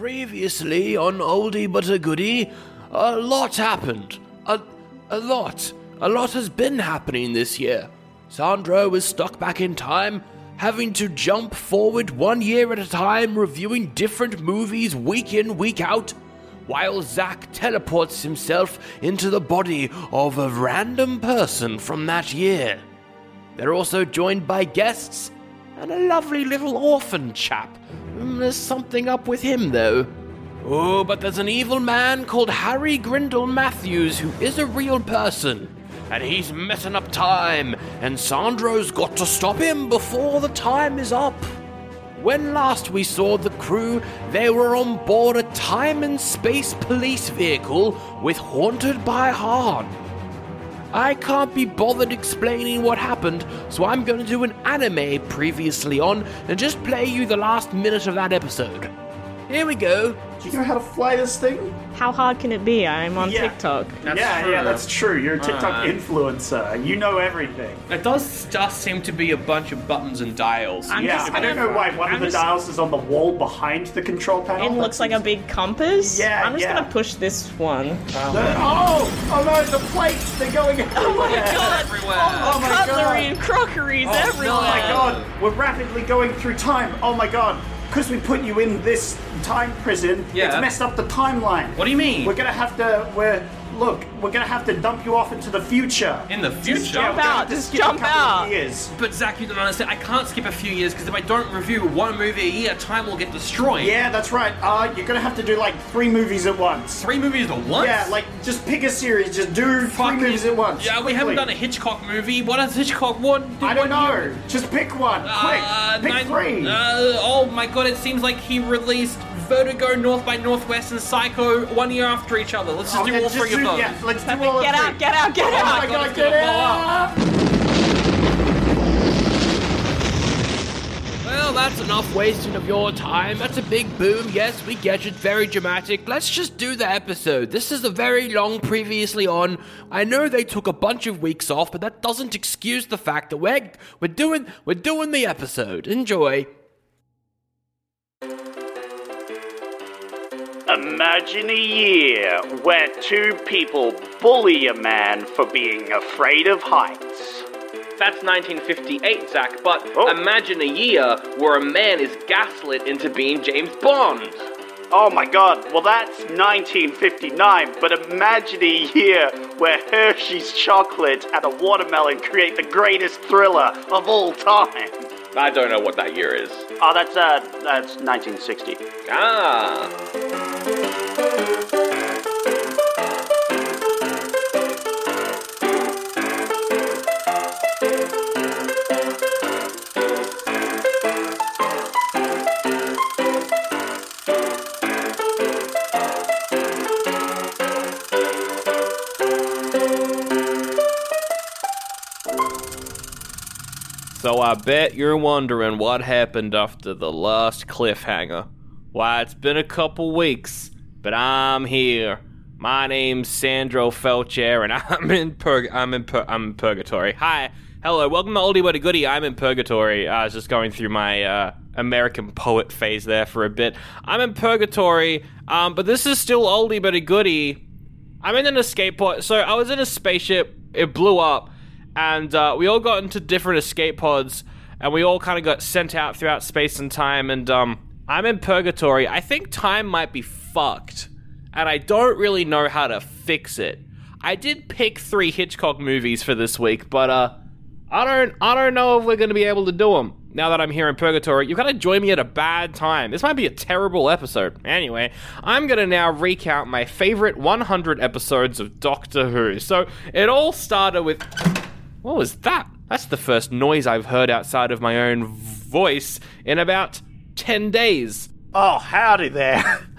Previously on Oldie But a Goodie, a lot happened. A, a lot. A lot has been happening this year. Sandro is stuck back in time, having to jump forward one year at a time, reviewing different movies week in, week out, while Zack teleports himself into the body of a random person from that year. They're also joined by guests and a lovely little orphan chap. Mm, There's something up with him, though. Oh, but there's an evil man called Harry Grindell Matthews who is a real person. And he's messing up time, and Sandro's got to stop him before the time is up. When last we saw the crew, they were on board a time and space police vehicle with Haunted by Han. I can't be bothered explaining what happened, so I'm going to do an anime previously on and just play you the last minute of that episode. Here we go. Do you know how to fly this thing? How hard can it be? I'm on Yeah. TikTok. yeah, yeah, that's true. You're a TikTok Uh. influencer. You know everything. It does just seem to be a bunch of buttons and dials. I'm yeah, just I don't gonna- know why one I'm of the just- dials is on the wall behind the control panel. It looks like a big compass. Yeah, I'm just yeah. gonna push this one. The- oh, oh no, the plates, they're going everywhere. Oh my god! Everywhere. Oh my Cutlery god. and crockeries everywhere. Oh my god, we're rapidly going through time. Oh my god. Because we put you in this time prison, Yeah. it's messed up the timeline. What do you mean? We're gonna have to, we're, look, we're gonna have to dump you off into the future. In the future? Yeah, we're out, just jump out. Years. But Zach, you don't understand. I can't skip a few years because if I don't review one movie a year, time will get destroyed. Yeah, that's right. Uh, you're gonna have to do like three movies at once. Three movies at once? Yeah, like just pick a series, just do Fucking- three movies at once. Yeah, we haven't done a Hitchcock movie. What has Hitchcock one? I don't know. year? Just pick one, quick. Uh, pick nine- three. Uh, oh my god, it seems like he released Vertigo, North by Northwest, and Psycho one year after each other. Let's just Okay, do all just three do- of those. Yeah, let's do all Get of them. Get out! Get out! Get Oh out! Oh my God, god, get out! Well, that's enough wasting of your time. That's a big boom. Yes, we get it. Very dramatic. Let's just do the episode. This is a very long previously on. I know they took a bunch of weeks off, but that doesn't excuse the fact that we're we're doing we're doing the episode. Enjoy. Imagine a year where two people bully a man for being afraid of heights. That's 1958, Zach, but Oh. imagine a year where a man is gaslit into being James Bond. Oh my god, well that's 1959, but imagine a year where Hershey's chocolate and a watermelon create the greatest thriller of all time. I don't know what that year is. Oh, that's, uh, that's 1960. Ah. I bet you're wondering what happened after the last cliffhanger. Why, it's been a couple weeks, but I'm here. My name's Sandro Falce, and I'm in purg- I'm in pur- I'm in purgatory. Hi, hello, welcome to Oldie But a Goodie. I'm in purgatory. I was just going through my uh, American poet phase there for a bit. I'm in purgatory, um, but this is still Oldie But a Goodie. I'm in an escape pod. So I was in a spaceship. It blew up, and uh, we all got into different escape pods, and we all kind of got sent out throughout space and time. And um, I'm in purgatory. I think time might be fucked, and I don't really know how to fix it. I did pick three Hitchcock movies for this week, but uh, I don't, I don't know if we're to be able to do them. Now that I'm here in Purgatory, you've got to join me at a bad time. This might be a terrible episode. Anyway, I'm going to now recount my favorite 100 episodes of Doctor Who. So it all started with. What was that? That's the first noise I've heard outside of my own voice in about 10 days. Oh, howdy there.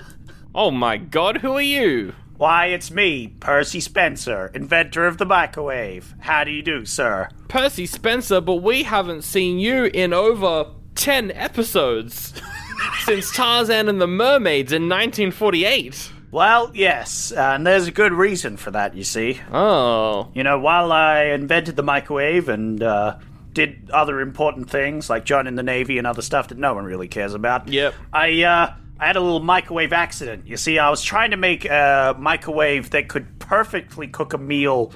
Oh my god, who are you? Why, it's me, Percy Spencer, inventor of the microwave. How do you do, sir? Percy Spencer, but we haven't seen you in over 10 episodes since Tarzan and the Mermaids in 1948. Well, yes, and there's a good reason for that, you see. Oh. You know, while I invented the microwave and uh, did other important things like joining the Navy and other stuff that no one really cares about, Yep. I, uh, I had a little microwave accident. You see, I was trying to make a microwave that could perfectly cook a meal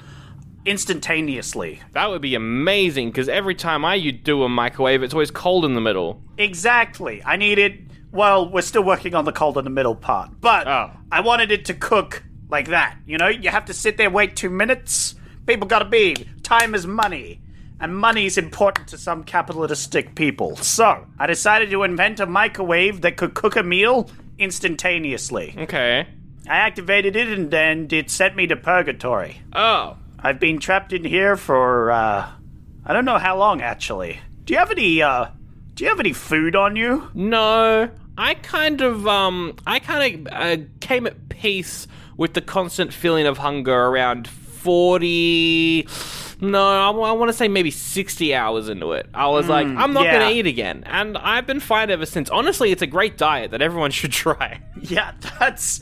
instantaneously. That would be amazing because every time I you do a microwave, it's always cold in the middle. Exactly. I needed. Well, we're still working on the cold in the middle part, but Oh. I wanted it to cook like that. You know, you have to sit there, wait two minutes. People gotta be. Time is money. And money is important to some capitalistic people. So, I decided to invent a microwave that could cook a meal instantaneously. Okay. I activated it and then it sent me to purgatory. Oh. I've been trapped in here for, uh, I don't know how long actually. Do you have any, uh, do you have any food on you? No. I kind of, um, I kind of uh, came at peace with the constant feeling of hunger around 40. No, I, want to say maybe 60 hours into it. I was like, I'm not yeah. going to eat again. And I've been fine ever since. Honestly, it's a great diet that everyone should try. Yeah, that's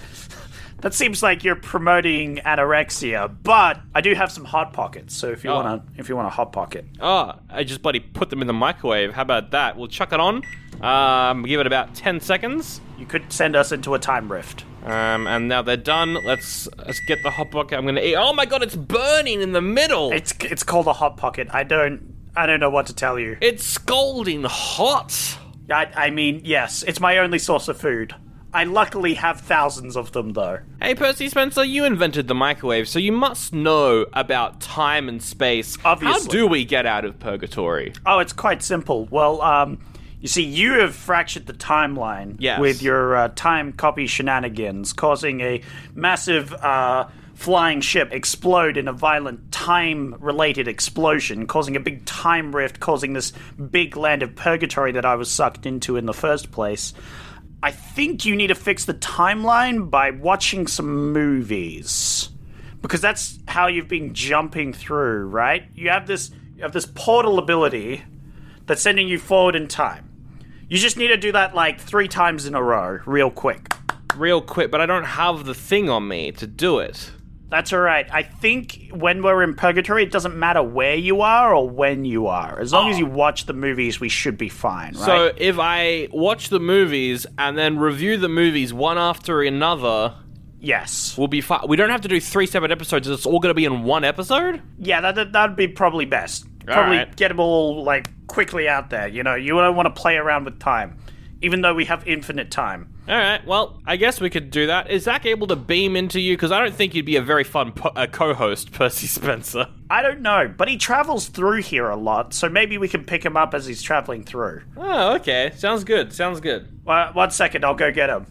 that seems like you're promoting anorexia, but I do have some hot pockets. So if you Oh. wanna if you want a hot pocket, Oh, I just bloody put them in the microwave. How about that? We'll chuck it on. Um, give it about 10 seconds. you could send us into a time rift. Um, and now they're done. Let's let's get the hot pocket. I'm gonna eat. Oh my god, it's burning in the middle. It's it's called a hot pocket. I don't I don't know what to tell you. It's scalding hot. I, I mean, yes, it's my only source of food. I luckily have thousands of them though. Hey, Percy Spencer, you invented the microwave, so you must know about time and space. Obviously. How do we get out of purgatory? Oh, it's quite simple. Well, um, you see, you have fractured the timeline Yes. with your uh, time copy shenanigans, causing a massive uh, flying ship explode in a violent time-related explosion, causing a big time rift, causing this big land of purgatory that I was sucked into in the first place. I think you need to fix the timeline by watching some movies because that's how you've been jumping through, right? You have this you have this portal ability that's sending you forward in time. You just need to do that like 3 times in a row real quick. Real quick, but I don't have the thing on me to do it. That's all right. I think when we're in purgatory, it doesn't matter where you are or when you are. As long as you oh. watch the movies, we should be fine, right? So if I watch the movies and then review the movies one after another, yes. we'll be fine. We don't have to do three separate episodes. It's all going to be in one episode. Yeah, that, that that'd be probably best. Probably right. get them all like quickly out there. You know, you don't want to play around with time, even though we have infinite time. All right. Well, I guess we could do that. Is Zach able to beam into you? Because I don't think you'd be a very fun po- uh, co-host, Percy Spencer. I don't know, but he travels through here a lot, so maybe we can pick him up as he's traveling through. Oh, okay. Sounds good. Sounds good. Uh, one second, I'll go get him.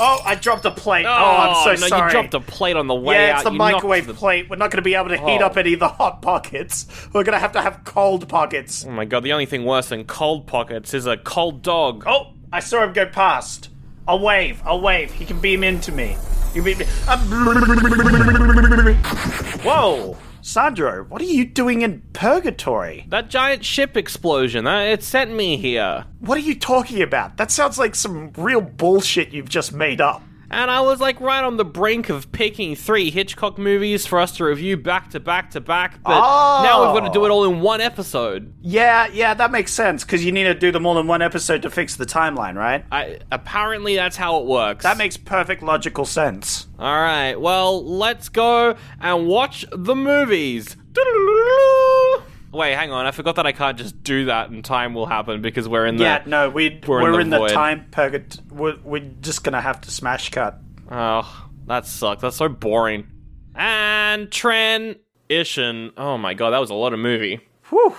Oh, I dropped a plate. Oh, I'm oh, so no, sorry. you dropped a plate on the way yeah, out. it's the You knocked microwave the- plate. We're not going to be able to heat Oh. up any of the hot pockets. We're going to have to have cold pockets. Oh my god, the only thing worse than cold pockets is a cold dog. Oh, I saw him go past. I'll wave. I'll wave. He can beam into me. He can beam me. Whoa, Sandro, what are you doing in purgatory? That giant ship explosion, that, it sent me here. What are you talking about? That sounds like some real bullshit you've just made up. And I was like right on the brink of picking three Hitchcock movies for us to review back to back to back, but now we've got to do it all in one episode. Yeah, yeah, that makes sense because you need to do them all in one episode to fix the timeline, right? I, apparently that's how it works. That makes perfect logical sense. All right, well, let's go and watch the movies. Wait, hang on. I forgot that I can't just do that and time will happen because we're in the. Yeah, no, we We're we're, in the in the, time purgat. We're, we're just gonna have to smash cut. Oh, that sucks. That's so boring. And transition. Oh my god, that was a lot of movie. Whew,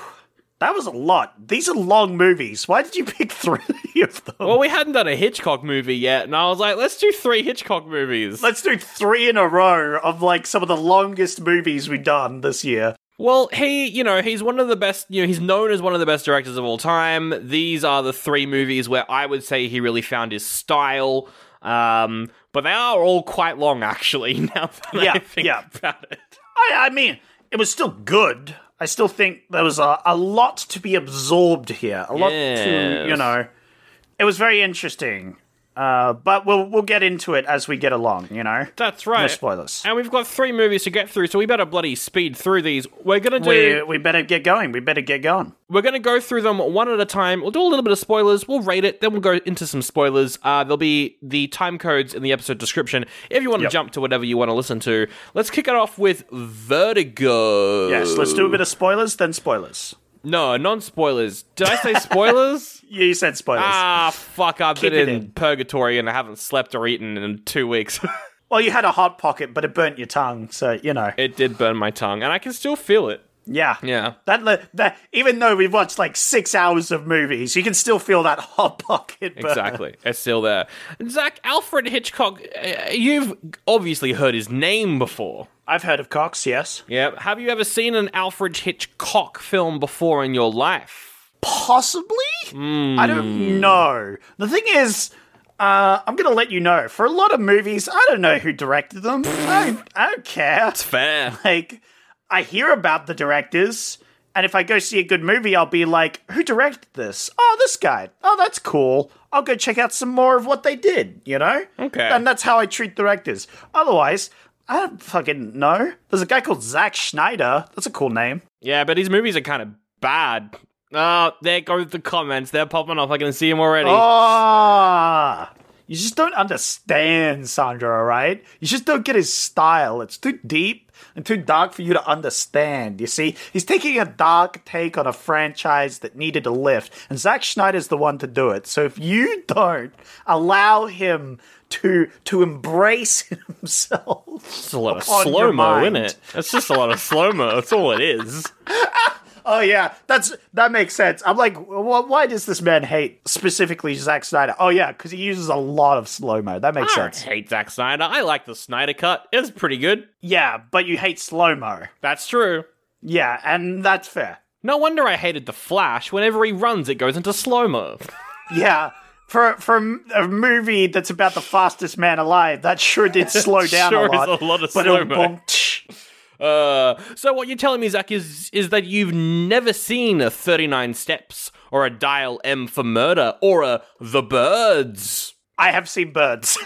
that was a lot. These are long movies. Why did you pick three of them? Well, we hadn't done a Hitchcock movie yet, and I was like, let's do three Hitchcock movies. Let's do three in a row of like some of the longest movies we've done this year. Well, he, you know, he's one of the best, you know, he's known as one of the best directors of all time. These are the three movies where I would say he really found his style. Um, but they are all quite long, actually, now that Yeah, I think yeah. about it. I, I mean, it was still good. I still think there was a, a lot to be absorbed here. A lot to, you know. It was very interesting. Uh, but we'll we'll get into it as we get along, you know. That's right. No spoilers. And we've got three movies to get through, so we better bloody speed through these. We're gonna do. We we better get going. We better get going. We're going to go through them one at a time. We'll do a little bit of spoilers. We'll rate it. Then we'll go into some spoilers. Uh, there'll be the time codes in the episode description if you want to Yep. jump to whatever you want to listen to. Let's kick it off with Vertigo. Yes, let's do a bit of spoilers, then spoilers. No, non spoilers. Did I say spoilers? Yeah, you said spoilers. ah, fuck. I've Keep been in, in. purgatory and I haven't slept or eaten in two weeks. well, you had a hot pocket, but it burnt your tongue, so you know. it did burn my tongue, and I can still feel it. Yeah, Yeah. That le- that even though we've watched like six hours of movies, you can still feel that hot pocket. Burn. Exactly. It's still there. Zach, Alfred Hitchcock, uh, you've obviously heard his name before. I've heard of Cox. Yes, Yeah. Have you ever seen an Alfred Hitchcock film before in your life? possibly. I don't know. The thing is. Uh, I'm gonna let you know. For a lot of movies, I don't know who directed them. I, don't, I don't care. That's fair. Like, I hear about the directors, and if I go see a good movie, I'll be like, "Who directed this? Oh, this guy. Oh, that's cool. I'll go check out some more of what they did." You know? Okay. And that's how I treat directors. Otherwise, I don't fucking know. There's a guy called Zack Snyder. That's a cool name. Yeah, but his movies are kind of bad. Oh, there go the comments. They're popping up. I can see them already. Ah. You just don't understand Sandro, right? You just don't get his style. It's too deep and too dark for you to understand. You see, he's taking a dark take on a franchise that needed a lift, and Zack Snyder's the one to do it. So if you don't allow him to to embrace himself, It's a lot of slow mo, isn't it? It's just a lot of slow mo. That's all it is. Oh yeah, that's that makes sense. I'm like, wh- why does this man hate specifically Zack Snyder? Oh yeah, because he uses a lot of slow mo. That makes sense. I don't sense. hate Zack Snyder. I like the Snyder cut. It's pretty good. Yeah, but you hate slow mo. That's true. Yeah, and that's fair. No wonder I hated the Flash. Whenever he runs, it goes into slow mo. Yeah, for for a movie that's about the fastest man alive, that sure did slow down Sure a is lot. a lot of but boom. Uh, so what you're telling me, Zach, is is that you've never seen a 39 Steps or a Dial M for Murder or a The Birds? I have seen birds.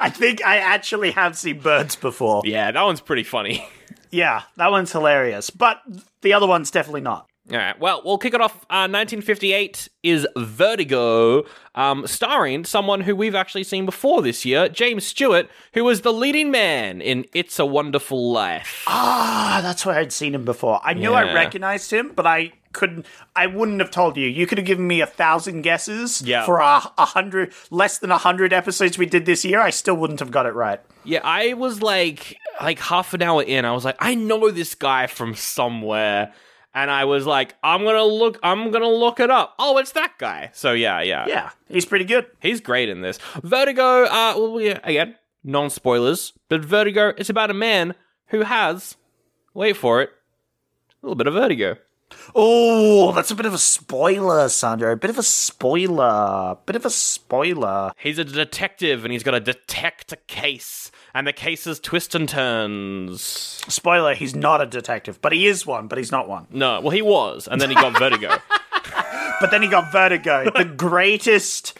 I think I actually have seen birds before. Yeah, that one's pretty funny. Yeah, that one's hilarious, but the other one's definitely not. All right, well, we'll kick it off. Uh, 1958 is Vertigo, um, starring someone who we've actually seen before this year, James Stewart, who was the leading man in It's a Wonderful Life. Ah, that's where I'd seen him before. I knew I recognized him, but I couldn't. I wouldn't have told you. You could have given me a thousand guesses Yeah. for a, a hundred, less than a hundred episodes we did this year. I still wouldn't have got it right. Yeah, I was like, like half an hour in, I was like, I know this guy from somewhere. And I was like, I'm gonna look, I'm gonna look it up. Oh, it's that guy. So yeah, yeah, Yeah, he's pretty good. he's great in this. Vertigo. Uh, well, yeah, again, non spoilers, but Vertigo. It's about a man who has, wait for it, a little bit of vertigo. Oh, that's a bit of a spoiler, Sandro. A bit of a spoiler. Bit of a spoiler. He's a detective, and he's got to detect a case, and the cases twist and turns. Spoiler. He's not a detective, but he is one. But he's not one. No, well, he was, and then he got vertigo. But then he got vertigo, the greatest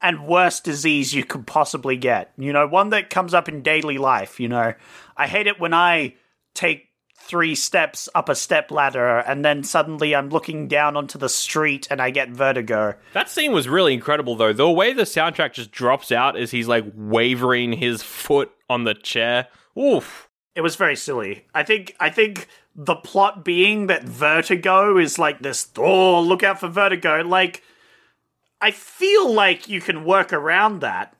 and worst disease you could possibly get. You know, one that comes up in daily life. You know, I hate it when I take three steps up a step ladder and then suddenly I'm looking down onto the street and I get vertigo. That scene was really incredible, though. The way the soundtrack just drops out as he's like wavering his foot on the chair. Oof. It was very silly. I think I think the plot being that vertigo is like this oh look out for vertigo like I feel like you can work around that.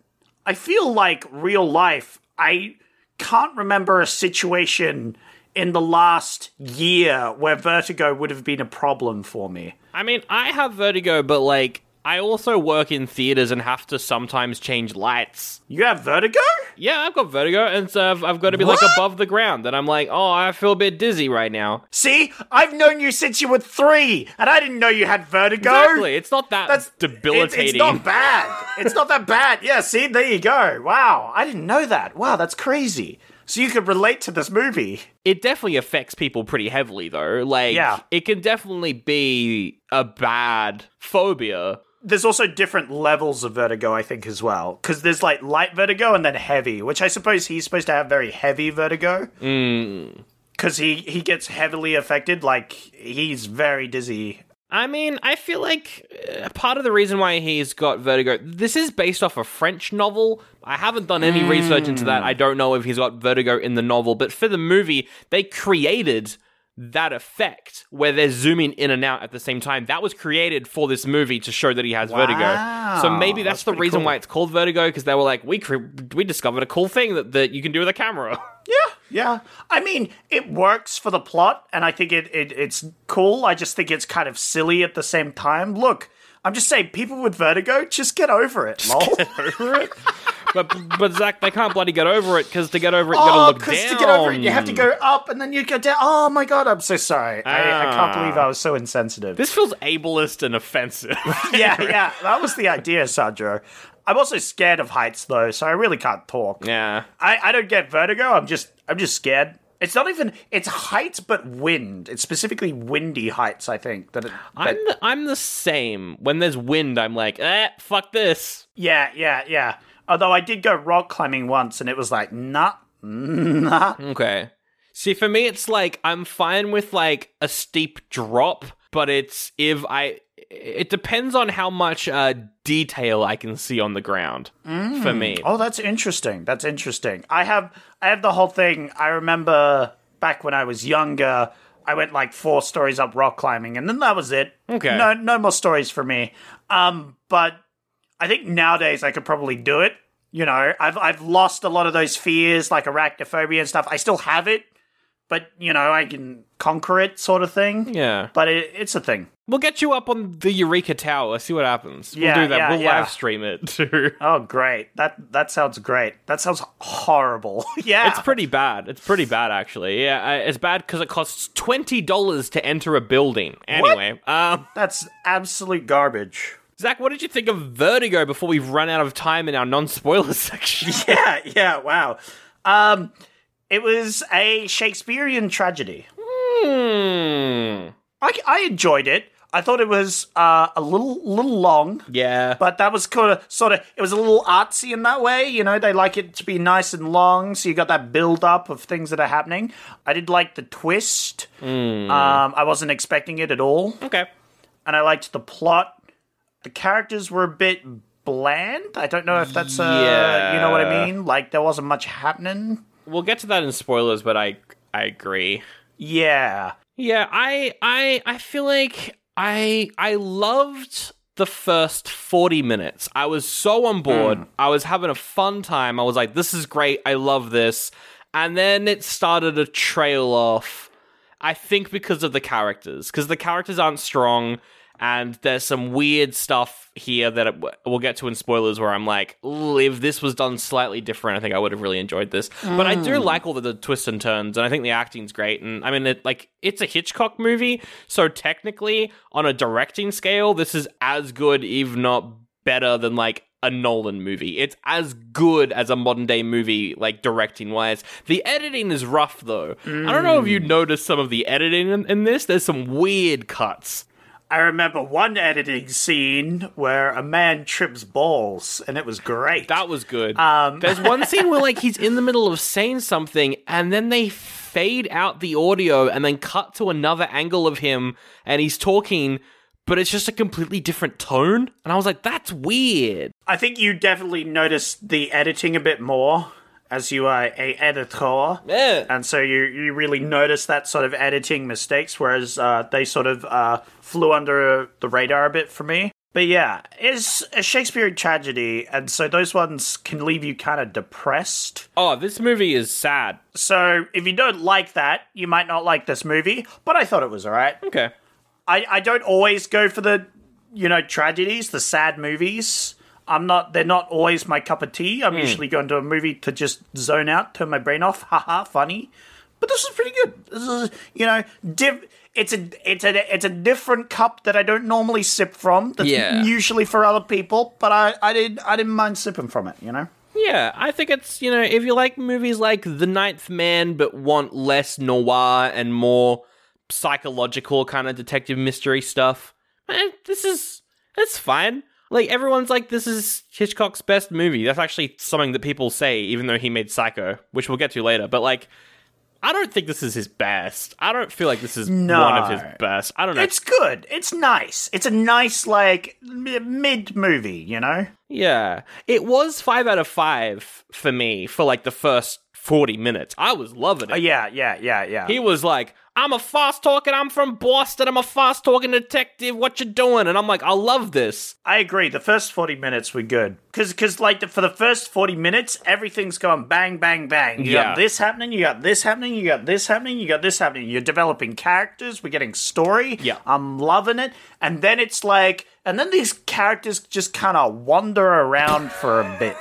I feel like real life I can't remember a situation in the last year where vertigo would have been a problem for me. I mean, I have vertigo, but like I also work in theaters and have to sometimes change lights. You have vertigo? Yeah, I've got vertigo, and so I've, I've got to be like above the ground. And I'm like, oh, I feel a bit dizzy right now. See, I've known you since you were three, and I didn't know you had vertigo. Exactly. It's not that That's debilitating. It's, it's not bad. It's not that bad. Yeah, see, there you go. Wow, I didn't know that. Wow, that's crazy. So you could relate to this movie. it definitely affects people pretty heavily, though. Like, Yeah. it can definitely be a bad phobia. There's also different levels of vertigo, I think, as well. Because there's like light vertigo and then heavy, which I suppose he's supposed to have very heavy vertigo. Hmm. Because he, he gets heavily affected. Like, he's very dizzy. I mean, I feel like uh, part of the reason why he's got vertigo. This is based off a French novel. I haven't done any research into that. I don't know if he's got vertigo in the novel, but for the movie, they created that effect where they're zooming in and out at the same time. That was created for this movie to show that he has vertigo. So maybe that's, that's the reason cool. why it's called vertigo because they were like, we cre- we discovered a cool thing that, that you can do with a camera. Yeah, yeah. I mean, it works for the plot, and I think it, it it's cool. I just think it's kind of silly at the same time. Look, I'm just saying, people with vertigo, just get over it, lol. over it. But but Zach, they can't bloody get over it because to get over it, you gotta Oh, look because down. to get over it, you have to go up, and then you go down. Oh my god, I'm so sorry. I, I can't Ah. believe I was so insensitive. This feels ableist and offensive. yeah, yeah, that was the idea, Sandro. I'm also scared of heights, though, so I really can't talk. yeah. I, I don't get vertigo. I'm just I'm just scared. It's not even it's heights, but wind. It's specifically windy heights. I think that. It, that I'm the, I'm the same. When there's wind, I'm like, eh, fuck this. yeah, yeah, yeah. Although I did go rock climbing once, and it was like, nah, nah. Okay. See, for me, it's like I'm fine with like a steep drop, but it's if I. It depends on how much uh, detail I can see on the ground. For me, Oh, that's interesting. That's interesting. I have I have the whole thing. I remember back when I was younger, I went like four stories up rock climbing, and then that was it. Okay. No, no more stories for me. Um, but I think nowadays I could probably do it. You know, I've I've lost a lot of those fears, like arachnophobia and stuff. I still have it, but you know, I can conquer it, sort of thing. yeah. But it, it's a thing. We'll get you up on the Eureka Tower. See what happens. We'll do that. yeah, we'll yeah. live stream it too. Oh, great! That that sounds great. That sounds horrible. yeah, It's pretty bad. It's pretty bad, actually. Yeah, it's bad because it costs twenty dollars to enter a building. Anyway, um, That's absolute garbage. Zach, what did you think of Vertigo before we've run out of time in our non-spoiler section? Yeah, yeah, wow. Um, it was a Shakespearean tragedy. Hmm. I, I enjoyed it. I thought it was uh, a little little long, Yeah. but that was kind of sort of it was a little artsy in that way. You know, they like it to be nice and long, so you got that build up of things that are happening. I did like the twist. Um, I wasn't expecting it at all, okay. and I liked the plot. The characters were a bit bland. I don't know if that's uh, you know what I mean. Like there wasn't much happening. We'll get to that in spoilers, but I I agree. Yeah. Yeah, I I I feel like I I loved the first 40 minutes. I was so on board. I was having a fun time. I was like this is great. I love this. And then it started to trail off. I think because of the characters cuz the characters aren't strong and there's some weird stuff here that it, we'll get to in spoilers where I'm like, if this was done slightly different, I think I would have really enjoyed this. But I do mm. like all the, the twists and turns, and I think the acting's great. And I mean, it, like, it's a Hitchcock movie, so technically, on a directing scale, this is as good, if not better, than like a Nolan movie. It's as good as a modern day movie, like directing wise. The editing is rough though. I don't know if you mm. noticed some of the editing in, in this. There's some weird cuts. I remember one editing scene where a man trips balls, and it was great. That was good. Um, There's one scene where like he's in the middle of saying something, and then they fade out the audio and then cut to another angle of him, and he's talking, but it's just a completely different tone. And I was like, that's weird. I think you definitely noticed the editing a bit more as you are a editor. Yeah. And so you, you really notice that sort of editing mistakes, whereas uh, they sort of uh, flew under the radar a bit for me. But yeah, it's a Shakespearean tragedy, and so those ones can leave you kind of depressed. Oh, this movie is sad. So if you don't like that, you might not like this movie, but I thought it was alright. Okay. I, I don't always go for the you know, tragedies, the sad movies. I'm not. They're not always my cup of tea. I'm usually going to a movie to just zone out, turn my brain off. Haha, funny. But this is pretty good. This is, you know, div- it's a it's a it's a different cup that I don't normally sip from. That's Yeah. usually for other people, but I I did I didn't mind sipping from it. You know. Yeah, I think it's, you know, if you like movies like The Thin Man but want less noir and more psychological kind of detective mystery stuff, eh, this is, it's fine. Like, everyone's like, this is Hitchcock's best movie. That's actually something that people say, even though he made Psycho, which we'll get to later. But, like, I don't think this is his best. I don't feel like this is No. one of his best. I don't know. It's good. It's nice. It's a nice like mid movie. You know. Yeah. It was five out of five for me for like the first 40 minutes. I was loving it. Uh, yeah, yeah, yeah, yeah. He was like, I'm a fast talking, I'm from Boston, I'm a fast talking detective, what you doing? And I'm like, I love this. I agree. The first forty minutes were good because because like the, for the first forty minutes, everything's going bang, bang, bang. You Yeah. got this happening. You got this happening. You got this happening. You got this happening. You're developing characters. We're getting story. Yeah. I'm loving it. And then it's like, and then these characters just kind of wander around for a bit,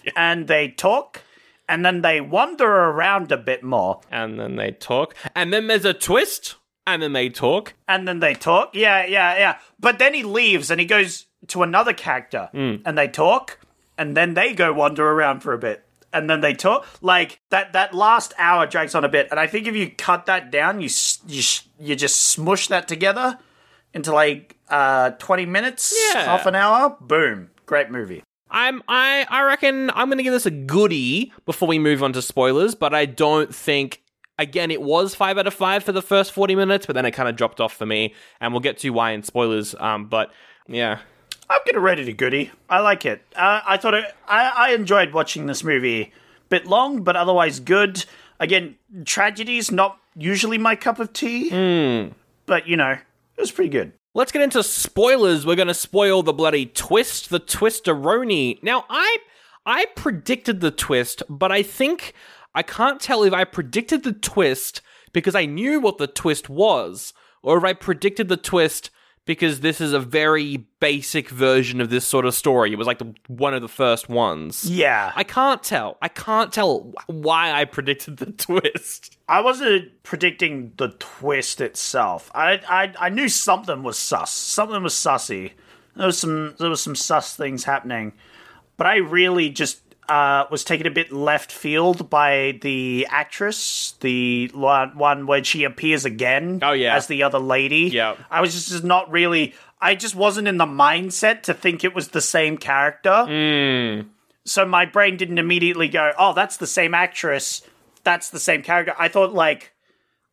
and they talk, and then they wander around a bit more, And then they talk. And then there's a twist. And then they talk. and then they talk. Yeah, yeah, yeah. But then he leaves and he goes to another character and they talk and then they go wander around for a bit. And then they talk like that. That last hour drags on a bit, and I think if you cut that down, you you you just smush that together into like uh twenty minutes, Yeah. half an hour. Boom, great movie. I'm I I reckon I'm gonna give this a goodie before we move on to spoilers, but I don't think again it was five out of five for the first 40 minutes, but then it kind of dropped off for me, and we'll get to why in spoilers. Um, but yeah. I'm gonna rate it a goodie. I like it. Uh, I thought it. I, I enjoyed watching this movie. Bit long, but otherwise good. Again, tragedies not usually my cup of tea, but you know, it was pretty good. Let's get into spoilers. We're going to spoil the bloody twist, the twisteroni. Now, I I predicted the twist, but I think I can't tell if I predicted the twist because I knew what the twist was, or if I predicted the twist because this is a very basic version of this sort of story. It was like the, one of the first ones. Yeah, I can't tell. I can't tell why I predicted the twist. I wasn't predicting the twist itself. I, I I knew something was sus. Something was sussy. There was some there was some sus things happening, but I really just uh, was taken a bit left field by the actress, the one where she appears again. Oh, yeah. as the other lady. Yeah. I was just not really. I just wasn't in the mindset to think it was the same character. Hmm. So my brain didn't immediately go, "Oh, that's the same actress. That's the same character." I thought like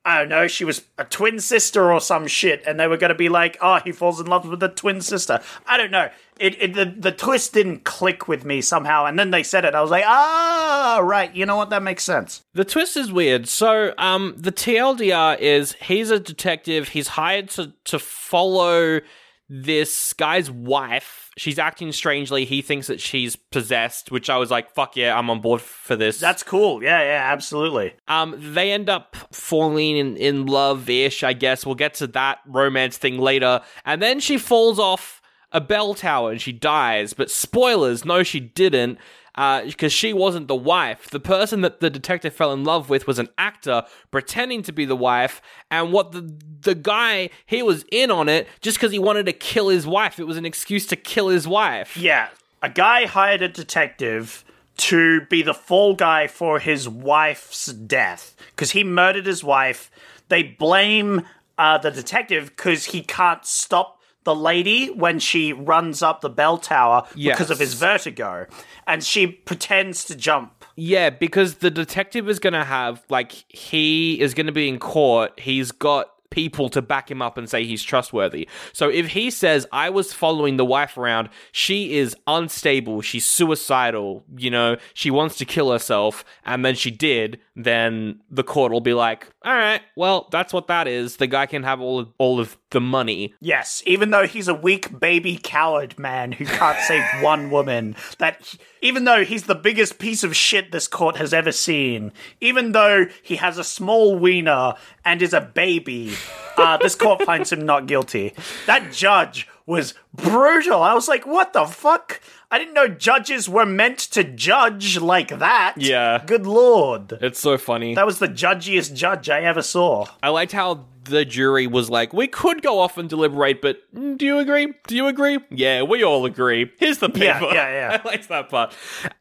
I don't know, she was a twin sister or some shit, and they were going to be like, "Oh, he falls in love with the twin sister." I don't know. It, it the the twist didn't click with me somehow, and then they said it. I was like, "Ah, right. You know what? That makes sense." The twist is weird. So, um, the TLDR is he's a detective. He's hired to to follow this guy's wife. She's acting strangely. He thinks that she's possessed, which I was like, "Fuck yeah, I'm on board for this." That's cool. Yeah, yeah, absolutely. um, they end up falling in, in love ish. I guess we'll get to that romance thing later. And then she falls off a bell tower and she dies. But spoilers, no, she didn't. Because she wasn't the wife. The person that the detective fell in love with was an actor pretending to be the wife, and what the the guy he was in on it just because he wanted to kill his wife. It was an excuse to kill his wife. Yeah, a guy hired a detective to be the fall guy for his wife's death because he murdered his wife. They blame uh, the detective because he can't stop the lady when she runs up the bell tower because of his vertigo, and she pretends to jump. Yeah, because the detective is going to have, like, he is going to be in court. He's got people to back him up and say he's trustworthy. So if he says, I was following the wife around, she is unstable, she's suicidal, you know, she wants to kill herself, and then she did, then the court will be like, all right, well, that's what that is. The guy can have all of, all of the money. Yes, even though he's a weak baby coward man who can't save one woman, that even though he's the biggest piece of shit this court has ever seen, even though he has a small wiener and is a baby, uh, this court finds him not guilty. That judge was brutal. I was like, what the fuck? I didn't know judges were meant to judge like that. Yeah. Good lord. It's so funny. That was the judgiest judge I ever saw. I liked how the jury was like, we could go off and deliberate, but mm, do you agree? Do you agree? Yeah, we all agree. Here's the paper. Yeah, yeah, yeah. I liked that part.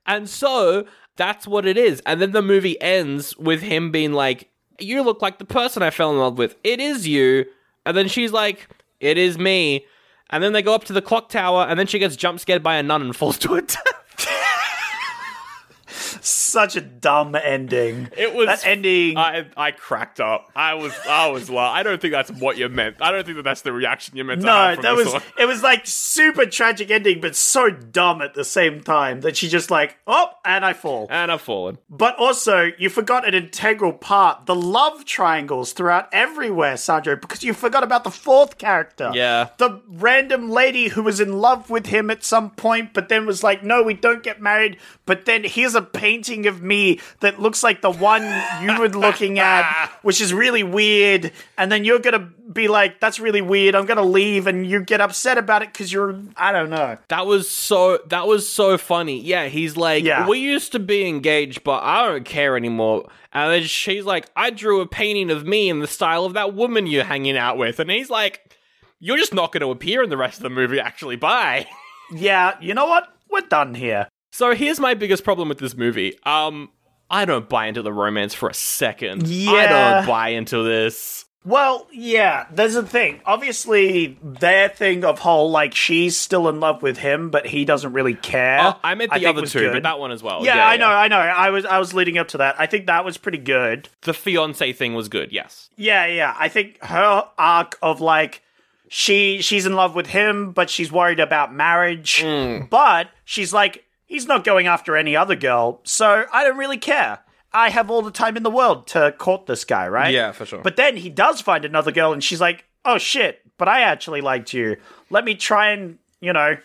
And so that's what it is. And then the movie ends with him being like, you look like the person I fell in love with. It is you. And then she's like, it is me. And then they go up to the clock tower, and then she gets jump scared by a nun and falls to her death. Such a dumb ending. It was that ending. I I cracked up. I was I was la- I don't think that's what you meant. I don't think that that's the reaction you meant. to no, that was one. it. Was like super tragic ending, but so dumb at the same time that she just like, oh, and I fall. and I've fallen. But also, you forgot an integral part: the love triangles throughout everywhere, Sandro, because you forgot about the fourth character. Yeah. the random lady who was in love with him at some point, but then was like, "No, we don't get married." But then here's a painting of me that looks like the one you were looking at, which is really weird. And then you're gonna be like, "That's really weird." I'm gonna leave, and you get upset about it because you're, I don't know. That was so that was so funny. Yeah, he's like, Yeah. we used to be engaged, but I don't care anymore. And then she's like, I drew a painting of me in the style of that woman you're hanging out with, and he's like, you're just not going to appear in the rest of the movie. Actually, bye. Yeah, you know what? We're done here. So here's my biggest problem with this movie. Um, I don't buy into the romance for a second. I Yeah. don't buy into this. Well, yeah, there's a thing. Obviously, their thing of whole like she's still in love with him, but he doesn't really care. Oh, I meant the think other two, good. but that one as well. Yeah, I know, I know. I was I was leading up to that. I think that was pretty good. The fiance thing was good. Yes. Yeah, yeah. I think her arc of like she she's in love with him, but she's worried about marriage. Mm. But she's like, he's not going after any other girl, so I don't really care. I have all the time in the world to court this guy, right? Yeah, for sure. But then he does find another girl, and she's like, "Oh shit!" But I actually liked you. Let me try and you know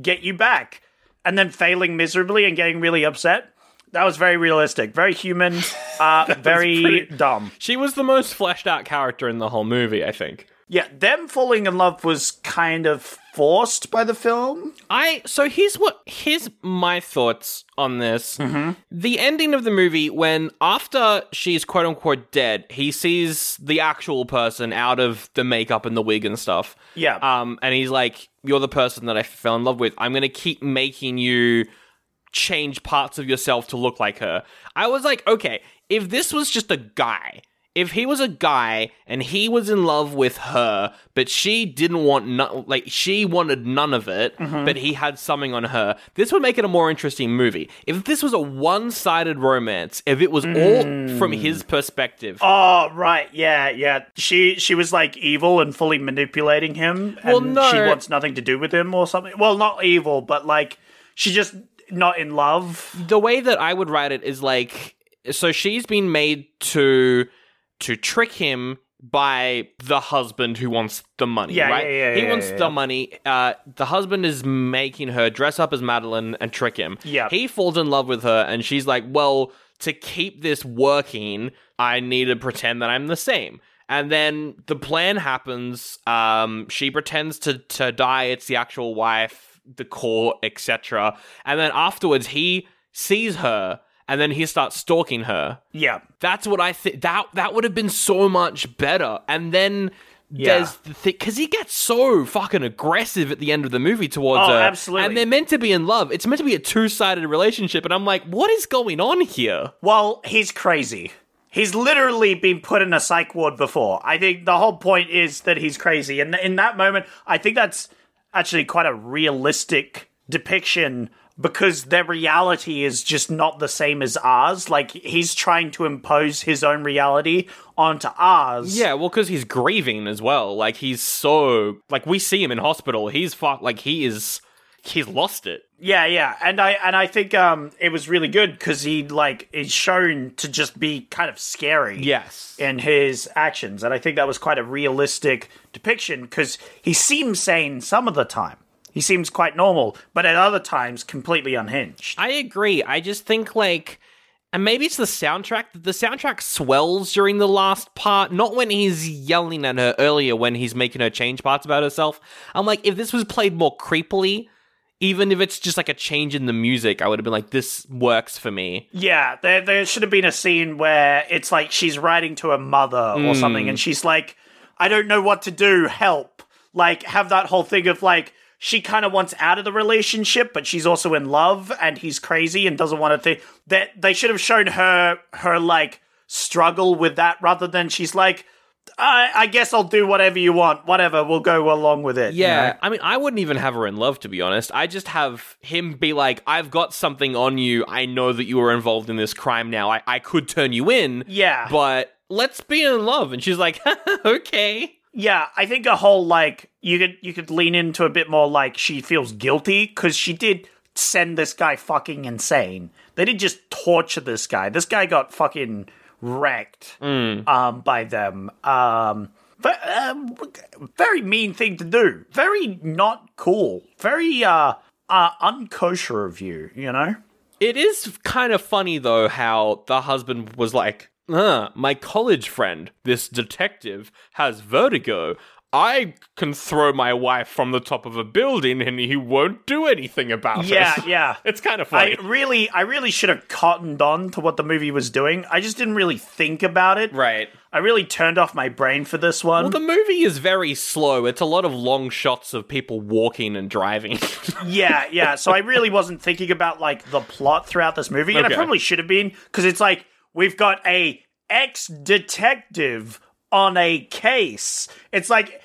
get you back. And then failing miserably and getting really upset. That was very realistic, very human, uh, very pretty- dumb. She was the most fleshed out character in the whole movie, I think. Yeah, them falling in love was kind of forced by the film. I so here's what here's my thoughts on this. Mm-hmm. The ending of the movie when after she's quote unquote dead, he sees the actual person out of the makeup and the wig and stuff. Yeah. Um, and he's like, "You're the person that I fell in love with. I'm gonna keep making you change parts of yourself to look like her." I was like, okay, if this was just a guy. If he was a guy and he was in love with her, but she didn't want no- like she wanted none of it, Mm-hmm. but he had something on her, this would make it a more interesting movie. If this was a one-sided romance, if it was all from his perspective, Oh right, yeah, yeah. She she was like evil and fully manipulating him. And Well, no. she wants nothing to do with him or something. Well, not evil, but like she just not in love. the way that I would write it is like so she's been made to to trick him by the husband who wants the money, Yeah, right? yeah, yeah, he yeah, wants yeah, the money. Uh, the husband is making her dress up as Madeleine and trick him. Yeah. He falls in love with her and she's like, "Well, to keep this working, I need to pretend that I'm the same." And then the plan happens. Um, she pretends to to die. It's the actual wife, the court, etc. And then afterwards, he sees her, and then he starts stalking her. Yeah. That's what I think. That that would have been so much better. And then Yeah. there's the thing because he gets so fucking aggressive at the end of the movie towards Oh, her. absolutely. And they're meant to be in love. It's meant to be a two sided relationship. And I'm like, what is going on here? Well, he's crazy. He's literally been put in a psych ward before. I think the whole point is that he's crazy. And in that moment, I think that's actually quite a realistic depiction because their reality is just not the same as ours. Like, he's trying to impose his own reality onto ours. Yeah, well, because he's grieving as well. Like he's so like we see him in hospital. He's fuck like he is. He's lost it. Yeah, yeah, and I and I think um it was really good because he like is shown to just be kind of scary. Yes. in his actions, and I think that was quite a realistic depiction because he seems sane some of the time. He seems quite normal, but at other times completely unhinged. I agree. I just think like And maybe it's the soundtrack. The soundtrack swells during the last part, not when he's yelling at her earlier when he's making her change parts about herself. I'm like, if this was played more creepily, even if it's just like a change in the music, I would have been like, this works for me. Yeah, there, there should have been a scene where it's like she's writing to her mother or mm. something, and she's like, I don't know what to do, help. Like, have that whole thing of like, she kind of wants out of the relationship, but she's also in love, and he's crazy and doesn't want to think that they should have shown her, her like, struggle with that rather than she's like, I, I guess I'll do whatever you want, whatever, we'll go along with it. you Yeah, know? I mean, I wouldn't even have her in love, to be honest. I just have him be like, I've got something on you. I know that you were involved in this crime now. I, I could turn you in. Yeah. But let's be in love. And she's like, okay. Yeah, I think a whole like you could you could lean into a bit more like she feels guilty because she did send this guy fucking insane. They didn't just torture this guy. This guy got fucking wrecked um, by them. Um, but, um, very mean thing to do. Very not cool. Very uh, uh unkosher of you. You know. It is kind of funny, though, how the husband was like, uh, my college friend, this detective, has vertigo. I can throw my wife from the top of a building and he won't do anything about Yeah, it. yeah. Yeah. It's kind of funny. I really, I really should have cottoned on to what the movie was doing. I just didn't really think about it. right. I really turned off my brain for this one. Well, the movie is very slow. It's a lot of long shots of people walking and driving. yeah, yeah. So I really wasn't thinking about like the plot throughout this movie, and I probably should have been because it's like we've got a ex detective on a case. It's like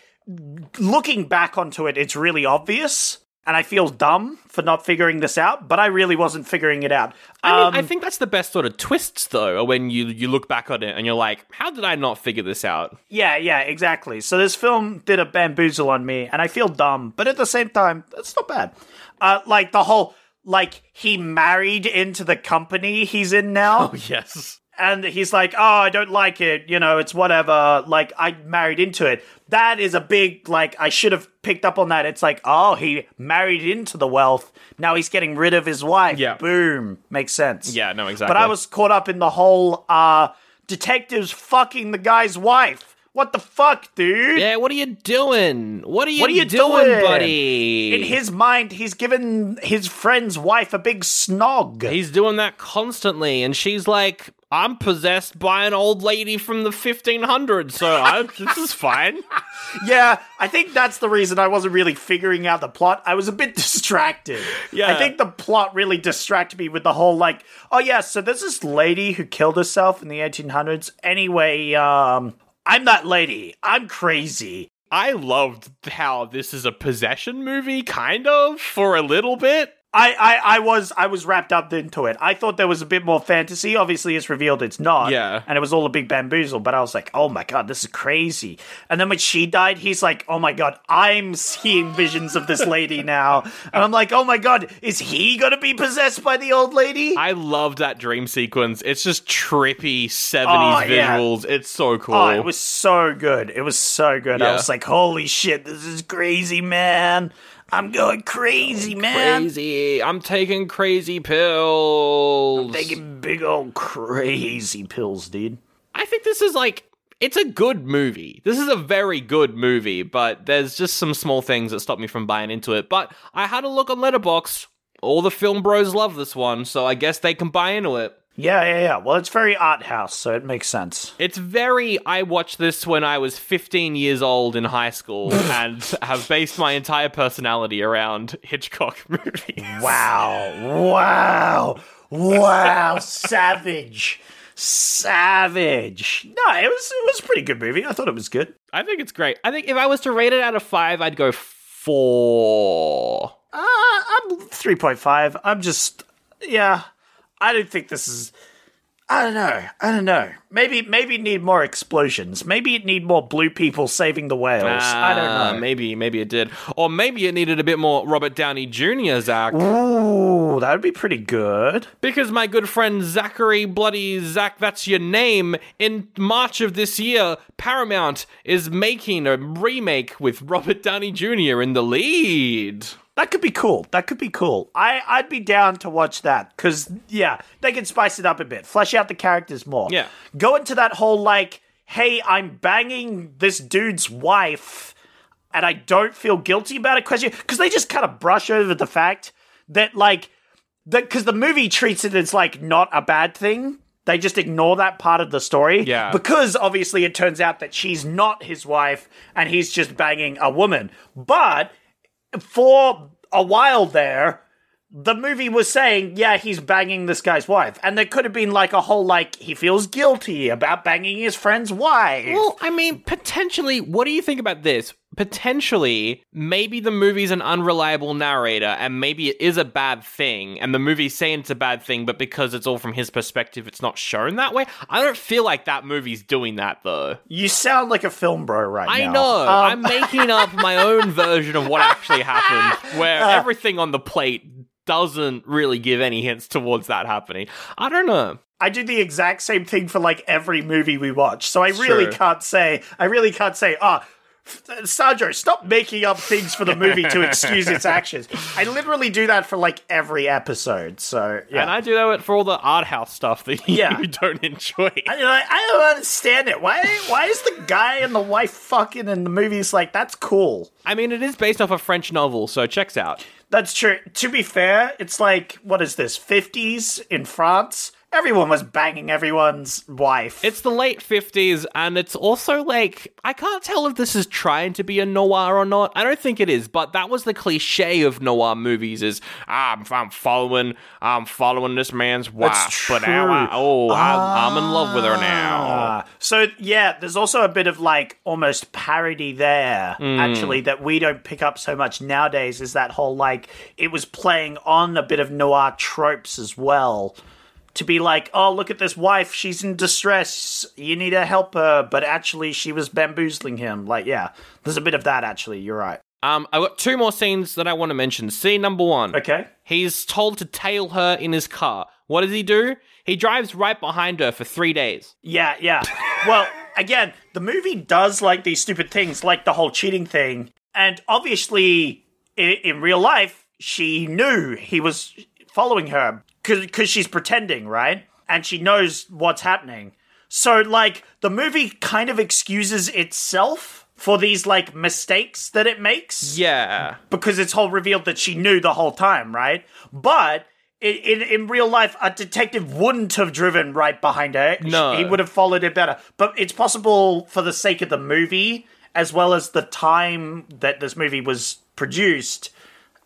looking back onto it, it's really obvious. And I feel dumb for not figuring this out, but I really wasn't figuring it out. I mean, Um, I think that's the best sort of twists, though, are when you you look back on it and you're like, how did I not figure this out? Yeah, yeah, exactly. So this film did a bamboozle on me, and I feel dumb, but at the same time, that's not bad. Uh, like the whole, like he married into the company he's in now, Oh Yes. And he's like, "Oh, I don't like it. You know, it's whatever. Like I married into it." That is a big like. I should have picked up on that. It's like, oh, he married into the wealth. Now he's getting rid of his wife. Yeah. boom, makes sense. Yeah, no, exactly. But I was caught up in the whole uh detectives fucking the guy's wife. What the fuck, dude? Yeah, what are you doing? What are you, What are you doing, doing? buddy? In his mind, he's given his friend's wife a big snog. He's doing that constantly, and she's like, I'm possessed by an old lady from the 1500s, so I, this is fine. yeah, I think that's the reason I wasn't really figuring out the plot. I was a bit distracted. Yeah. I think the plot really distracted me with the whole like, oh yeah, so there's this lady who killed herself in the 1800s. Anyway, um, I'm that lady. I'm crazy. I loved how this is a possession movie, kind of, for a little bit. I, I, I was I was wrapped up into it. I thought there was a bit more fantasy. Obviously, it's revealed it's not. Yeah. And it was all a big bamboozle. But I was like, oh my god, this is crazy. And then when she died, he's like, oh my god, I'm seeing visions of this lady now. And I'm like, oh my god, is he gonna be possessed by the old lady? I loved that dream sequence. It's just trippy 70s Oh, yeah. visuals. It's so cool. Oh, it was so good. It was so good. I was like, holy shit, this is crazy, man. I'm going crazy, man. crazy. I'm taking crazy pills. I'm Taking big old crazy pills, dude. I think this is like it's a good movie. This is a very good movie, but there's just some small things that stop me from buying into it. But I had a look on Letterboxd. All the film bros love this one, so I guess they can buy into it. Yeah, yeah, yeah. Well, it's very art house, so it makes sense. It's very. I watched this when I was 15 years old in high school and have based my entire personality around Hitchcock movies. Wow, wow, wow, savage, savage. No, it was it was a pretty good movie. I thought it was good. I think it's great. I think if I was to rate it out of five, I'd go four. Uh, I'm three point five. I'm just yeah. I don't think this is. I don't know. I don't know. Maybe maybe need more explosions. Maybe it need more blue people saving the whales. I don't Ah, know. Maybe, maybe it did, or maybe it needed a bit more Robert Downey Jr. Zach, Ooh, that would be pretty good. because my good friend Zachary Bloody Zach, that's your name. In March of this year, Paramount is making a remake with Robert Downey Jr. in the lead. That could be cool. That could be cool. I, I'd be down to watch that because, yeah, they can spice it up a bit, flesh out the characters more. Yeah. Go into that whole, like, hey, I'm banging this dude's wife and I don't feel guilty about it question because they just kind of brush over the fact that, like, that because the movie treats it as, like, not a bad thing. They just ignore that part of the story. Yeah. Because obviously it turns out that she's not his wife and he's just banging a woman. But for a while there, the movie was saying, yeah, he's banging this guy's wife. And there could have been like a whole, like, he feels guilty about banging his friend's wife. Well, I mean, potentially, what do you think about this? Potentially, maybe the movie's an unreliable narrator, and maybe it is a bad thing, and the movie's saying it's a bad thing, but because it's all from his perspective, it's not shown that way. I don't feel like that movie's doing that, though. you sound like a film bro right I now. know. Um, I'm making up my own version of what actually happened, where Uh. everything on the plate doesn't really give any hints towards that happening. I don't know. I do the exact same thing for like every movie we watch. So I really Sure. can't say, I really can't say, ah, Sandro, stop making up things for the movie to excuse its actions. I literally do that for like every episode. So yeah. And I do that for all the art house stuff that you Yeah. don't enjoy. I, I, I don't understand it. Why? Why is the guy and the wife fucking in the movies like that's cool? I mean, it is based off a French novel, so checks out. That's true. To be fair, it's like what is this? Fifties in France. Everyone was banging everyone's wife. It's the late 50s, and it's also like, I can't tell if this is trying to be a noir or not. I don't think it is, but that was the cliche of noir movies is, ah, I'm, I'm following, I'm following this man's wife, but now I, oh, I, I'm in love with her now. Ah, so yeah, there's also a bit of like almost parody there, Hmm. actually, that we don't pick up so much nowadays. Is that whole like it was playing on a bit of noir tropes as well. To be like, oh, look at this wife, she's in distress. You need to help her, but actually, she was bamboozling him. Like, yeah, there's a bit of that. Actually, you're right. Um, I've got two more scenes that I want to mention. Scene number one. Okay. He's told to tail her in his car. What does he do? He drives right behind her for three days. Yeah, yeah. well, again, the movie does like these stupid things, like the whole cheating thing. And obviously, in, in real life, she knew he was following her because she's pretending, right? And she knows what's happening. So, like, the movie kind of excuses itself for these, like, mistakes that it makes Yeah. because it's all revealed that she knew the whole time, right? But in, in in real life, a detective wouldn't have driven right behind her. No. he would have followed it better. But it's possible for the sake of the movie, as well as the time that this movie was produced.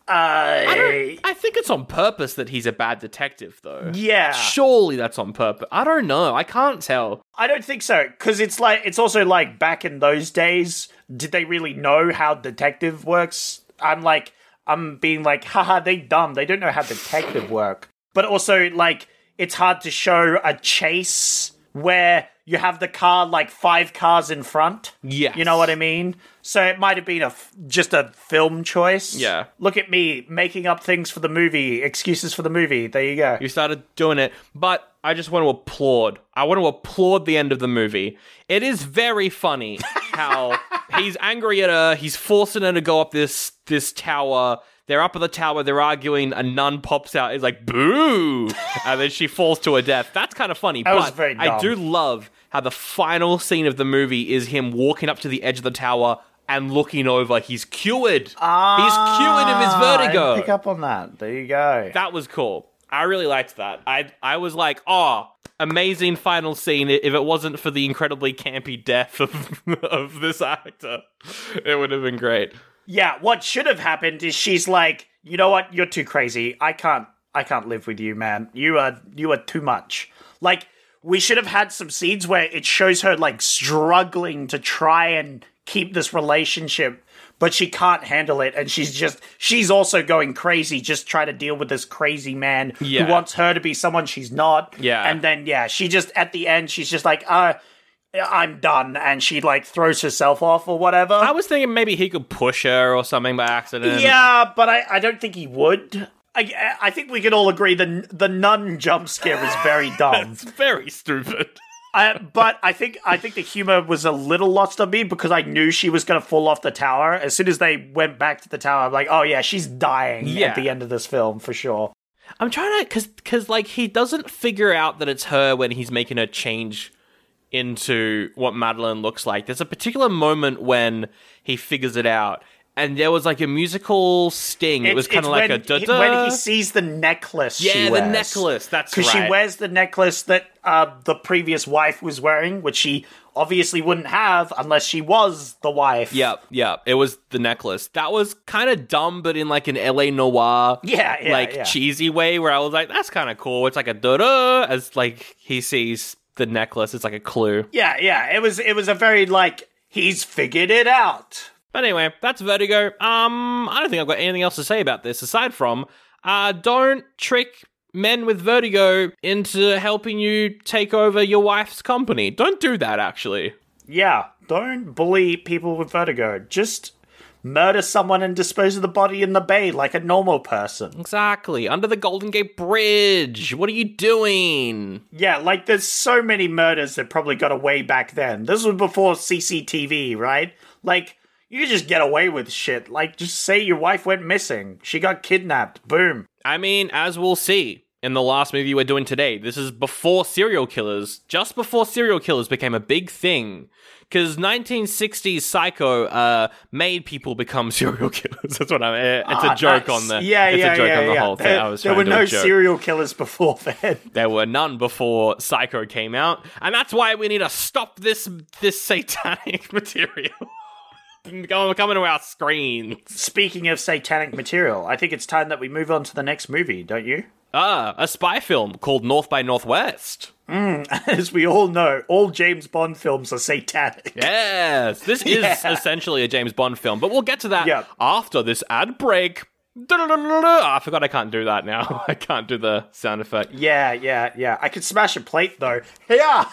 Uh, I, I think it's on purpose that he's a bad detective, though. yeah, Surely that's on purpose. I don't know. I can't tell. I don't think so because it's like it's also like back in those days, did they really know how detective works? I'm like I'm being like, haha, they dumb. They don't know how detective work. But also like it's hard to show a chase where you have the car like five cars in front. Yeah. You know what I mean? So it might have been a f- just a film choice. Yeah. Look at me making up things for the movie, excuses for the movie. There you go. You started doing it, but I just want to applaud. I want to applaud the end of the movie. It is very funny how he's angry at her. He's forcing her to go up this this tower. They're up at the tower. They're arguing. A nun pops out. Is like boo, and then she falls to her death. That's kind of funny. That was but very I do love how the final scene of the movie is him walking up to the edge of the tower and looking over. He's cured. Ah, he's cured of his vertigo. pick up on that. There you go. That was cool. I really liked that. I I was like, oh, amazing final scene. If it wasn't for the incredibly campy death of of this actor, it would have been great. Yeah, what should have happened is she's like, you know what, you're too crazy. I can't I can't live with you, man. You are you are too much. Like we should have had some scenes where it shows her like struggling to try and keep this relationship, but she can't handle it and she's just she's also going crazy just trying to deal with this crazy man Yeah. who wants her to be someone she's not. Yeah. And then yeah, she just at the end she's just like, uh I'm done and she like throws herself off or whatever. I was thinking maybe he could push her or something by accident. Yeah, but I, I don't think he would. I, I think we can all agree the the nun jump scare is very dumb. it's very stupid. I, but I think I think the humor was a little lost on me because I knew she was going to fall off the tower. As soon as they went back to the tower, I'm like, oh yeah, she's dying Yeah. at the end of this film for sure. I'm trying to, cause, cause like he doesn't figure out that it's her when he's making her change into what Madeleine looks like. There's a particular moment when he figures it out, and there was like a musical sting. it was kind of like a when, da da. when he sees the necklace. yeah, the necklace. That's because right. she wears the necklace that uh, the previous wife was wearing, which she obviously wouldn't have unless she was the wife. Yep, yep. It was the necklace. That was kind of dumb, but in like an LA Noire, Yeah, yeah, like yeah. cheesy way, where I was like, "That's kind of cool." It's like a da da, as like he sees the necklace. It's like a clue. yeah, yeah. It was it was a very like he's figured it out. But anyway, that's Vertigo. Um, I don't think I've got anything else to say about this aside from, uh, don't trick men with vertigo into helping you take over your wife's company. Don't do that. Actually. Yeah, don't bully people with vertigo. Just murder someone and dispose of the body in the bay like a normal person. Exactly. Under the Golden Gate Bridge. What are you doing? Yeah, like there's so many murders that probably got away back then. This was before CCTV, right? Like you could just get away with shit. Like just say your wife went missing. She got kidnapped. Boom. I mean, as we'll see in the last movie we're doing today, this is before serial killers, just before serial killers became a big thing. Because 1960s Psycho uh, made people become serial killers. That's what I'm. eh, It's a Ah, joke nice. on the. Yeah, it's yeah, a joke yeah, on the yeah. whole thing. There, I was there were no serial killers before then. There were none before Psycho came out, and that's why we need to stop this this satanic material coming to our screen. Speaking of satanic material, I think it's time that we move on to the next movie, don't you? Ah, a spy film called North by Northwest. As we all know, all James Bond films are satanic. Yes, this is Yeah. essentially a James Bond film, but we'll get to that Yeah. after this ad break. Oh, I forgot I can't do that now. I can't do the sound effect. Yeah, yeah, yeah. I could smash a plate though. Yeah.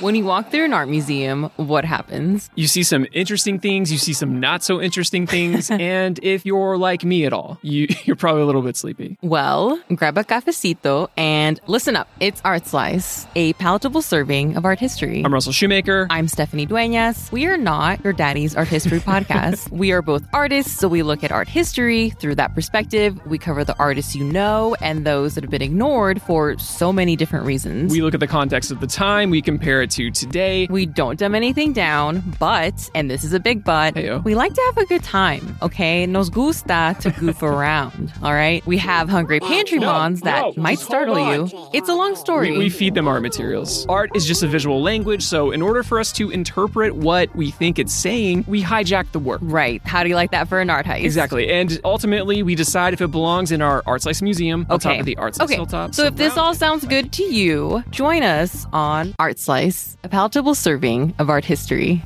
When you walk through an art museum, what happens? You see some interesting things, you see some not so interesting things, and if you're like me at all, you, you're probably a little bit sleepy. Well, grab a cafecito and listen up. It's Art Slice, a palatable serving of art history. I'm Russell Shoemaker. I'm Stephanie Dueñas. We are not your daddy's art history podcast. We are both artists, so we look at art history through that perspective. We cover the artists you know and those that have been ignored for so many different reasons. We look at the context of the time, we compare it to today. We don't dumb anything down, but, and this is a big but, Heyo. we like to have a good time, okay? Nos gusta to goof around, all right? We have hungry pantry bonds that no, might startle hold you. It's a long story. We, we feed them art materials. Art is just a visual language, so in order for us to interpret what we think it's saying, we hijack the work. right. How do you like that for an art heist? Exactly. And ultimately, we decide if it belongs in our Art Slice Museum on Okay. top of the Art Slice okay. Hilltop. So if this all sounds good to you, join us on Art Slice, a palatable serving of art history.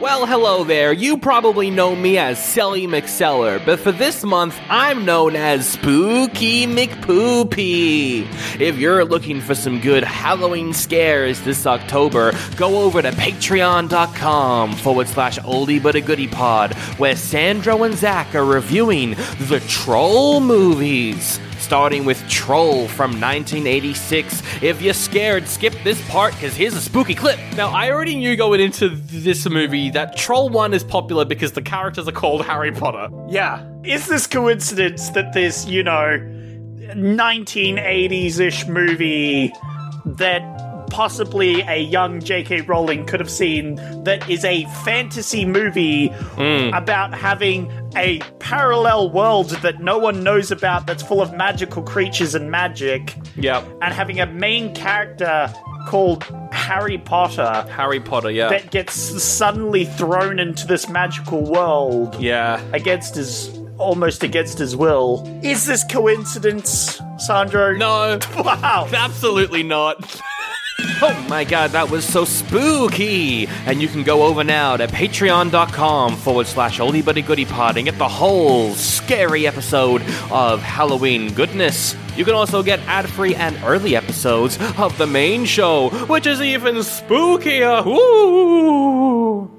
Well, hello there. You probably know me as Selly McSeller, but for this month, I'm known as Spooky McPoopy. If you're looking for some good Halloween scares this October, go over to patreon.com forward slash oldie but a goodie pod, where Sandro and Zach are reviewing the Troll movies starting with Troll from 1986. If you're scared, skip this part because here's a spooky clip. Now, I already knew going into this movie that Troll 1 is popular because the characters are called Harry Potter. Yeah. Is this coincidence that this, you know, 1980s ish movie that possibly a young J.K. Rowling could have seen that is a fantasy movie hmm. about having a parallel world that no one knows about that's full of magical creatures and magic, Yep. and having a main character called Harry Potter Harry Potter, yeah. that gets suddenly thrown into this magical world yeah. against his almost against his will. Is this coincidence, Sandro? No, Wow. absolutely not. Oh my god, that was so spooky! And you can go over now to patreon.com forward slash oldie buddy goodie pod and get the whole scary episode of Halloween goodness. You can also get ad free and early episodes of the main show, which is even spookier. Ooh!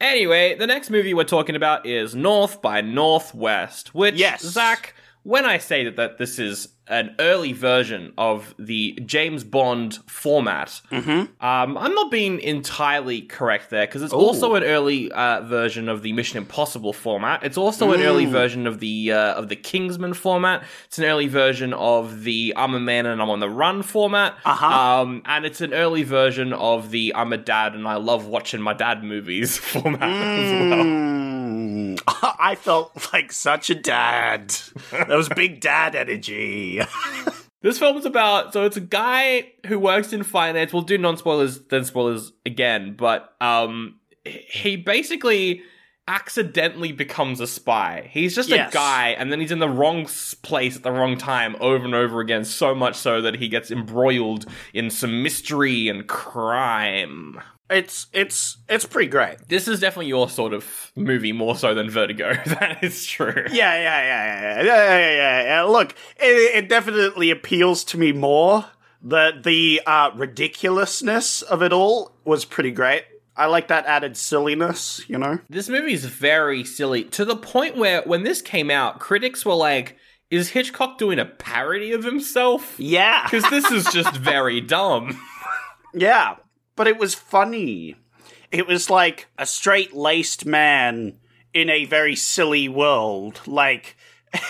Anyway, the next movie we're talking about is North by Northwest, which, Yes. Zach, when I say that, that this is an early version of the James Bond format, um, I'm not being entirely correct there because it's also an early uh, version of the Mission Impossible format. It's also an early version of the uh, of the Kingsman format. It's an early version of the I'm a man and I'm on the run format. Uh-huh. Um, and it's an early version of the I'm a dad and I love watching my dad movies format as well. Mm, I felt like such a dad. That was big dad energy. This film's about so it's a guy who works in finance. We'll do non spoilers, then spoilers again, but um, he basically accidentally becomes a spy. He's just Yes. a guy, and then he's in the wrong place at the wrong time over and over again. So much so that he gets embroiled in some mystery and crime. It's it's it's pretty great. This is definitely your sort of movie more so than Vertigo. that is true. Yeah, yeah, yeah, yeah, yeah, yeah. yeah. Look, it, it definitely appeals to me more. The the uh, ridiculousness of it all was pretty great. I like that added silliness, you know. This movie is very silly to the point where when this came out, critics were like, "Is Hitchcock doing a parody of himself?" Yeah, because this is just very dumb. Yeah but it was funny. It was like a straight laced man in a very silly world, like.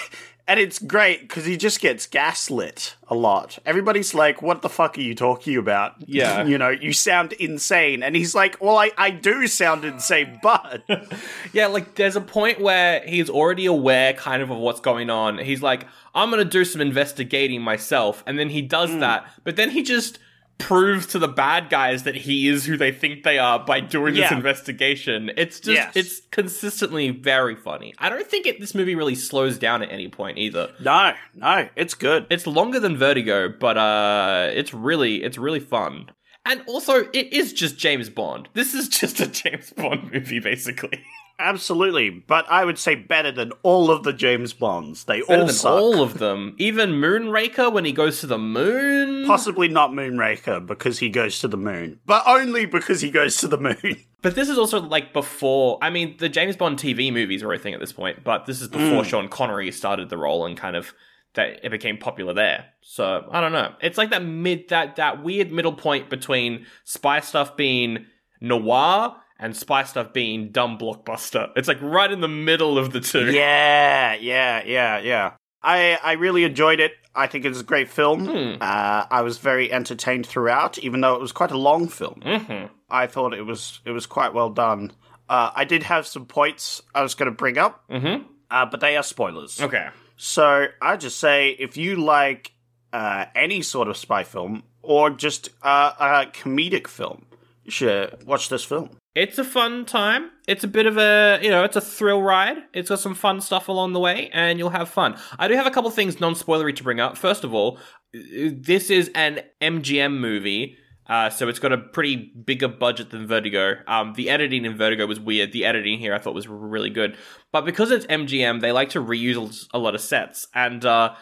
And it's great because he just gets gaslit a lot. Everybody's like, "What the fuck are you talking about?" Yeah. you know, you sound insane. And he's like, "Well, I, I do sound insane, but Yeah, like there's a point where he's already aware kind of of what's going on. He's like, I'm gonna do some investigating myself, and then he does Hmm. that, but then he just proves to the bad guys that he is who they think they are by doing this investigation. It's just Yes. it's consistently very funny. I don't think it, this movie really slows down at any point either. no, no, it's good." It's longer than Vertigo, but uh it's really it's really fun. And also it is just James Bond. This is just a James Bond movie basically. Absolutely, but I would say better than all of the James Bonds. They Better all than suck. all of them. Even Moonraker when he goes to the moon. Possibly not Moonraker because he goes to the moon, but only because he goes to the moon. But this is also like before. I mean, the James Bond TV movies are a thing at this point, but this is before Mm. Sean Connery started the role and kind of that it became popular there. So I don't know. It's like that mid that that weird middle point between spy stuff being noir and spy stuff being dumb blockbuster. It's like right in the middle of the two. Yeah, yeah, yeah, yeah. I I really enjoyed it. I think it's a great film. Hmm. Uh, I was very entertained throughout, even though it was quite a long film. Mhm. I thought it was it was quite well done. Uh, I did have some points I was going to bring up, Mhm. uh, but they are spoilers. Okay. So I just say if you like uh, any sort of spy film or just uh, a comedic film, should watch this film. It's a fun time. It's a bit of a, you know, it's a thrill ride. It's got some fun stuff along the way, and you'll have fun. I do have a couple things non spoilery to bring up. First of all, this is an MGM movie. Uh, so it's got a pretty bigger budget than Vertigo. Um, the editing in Vertigo was weird. The editing here I thought was really good. But because it's MGM, they like to reuse a lot of sets. And uh,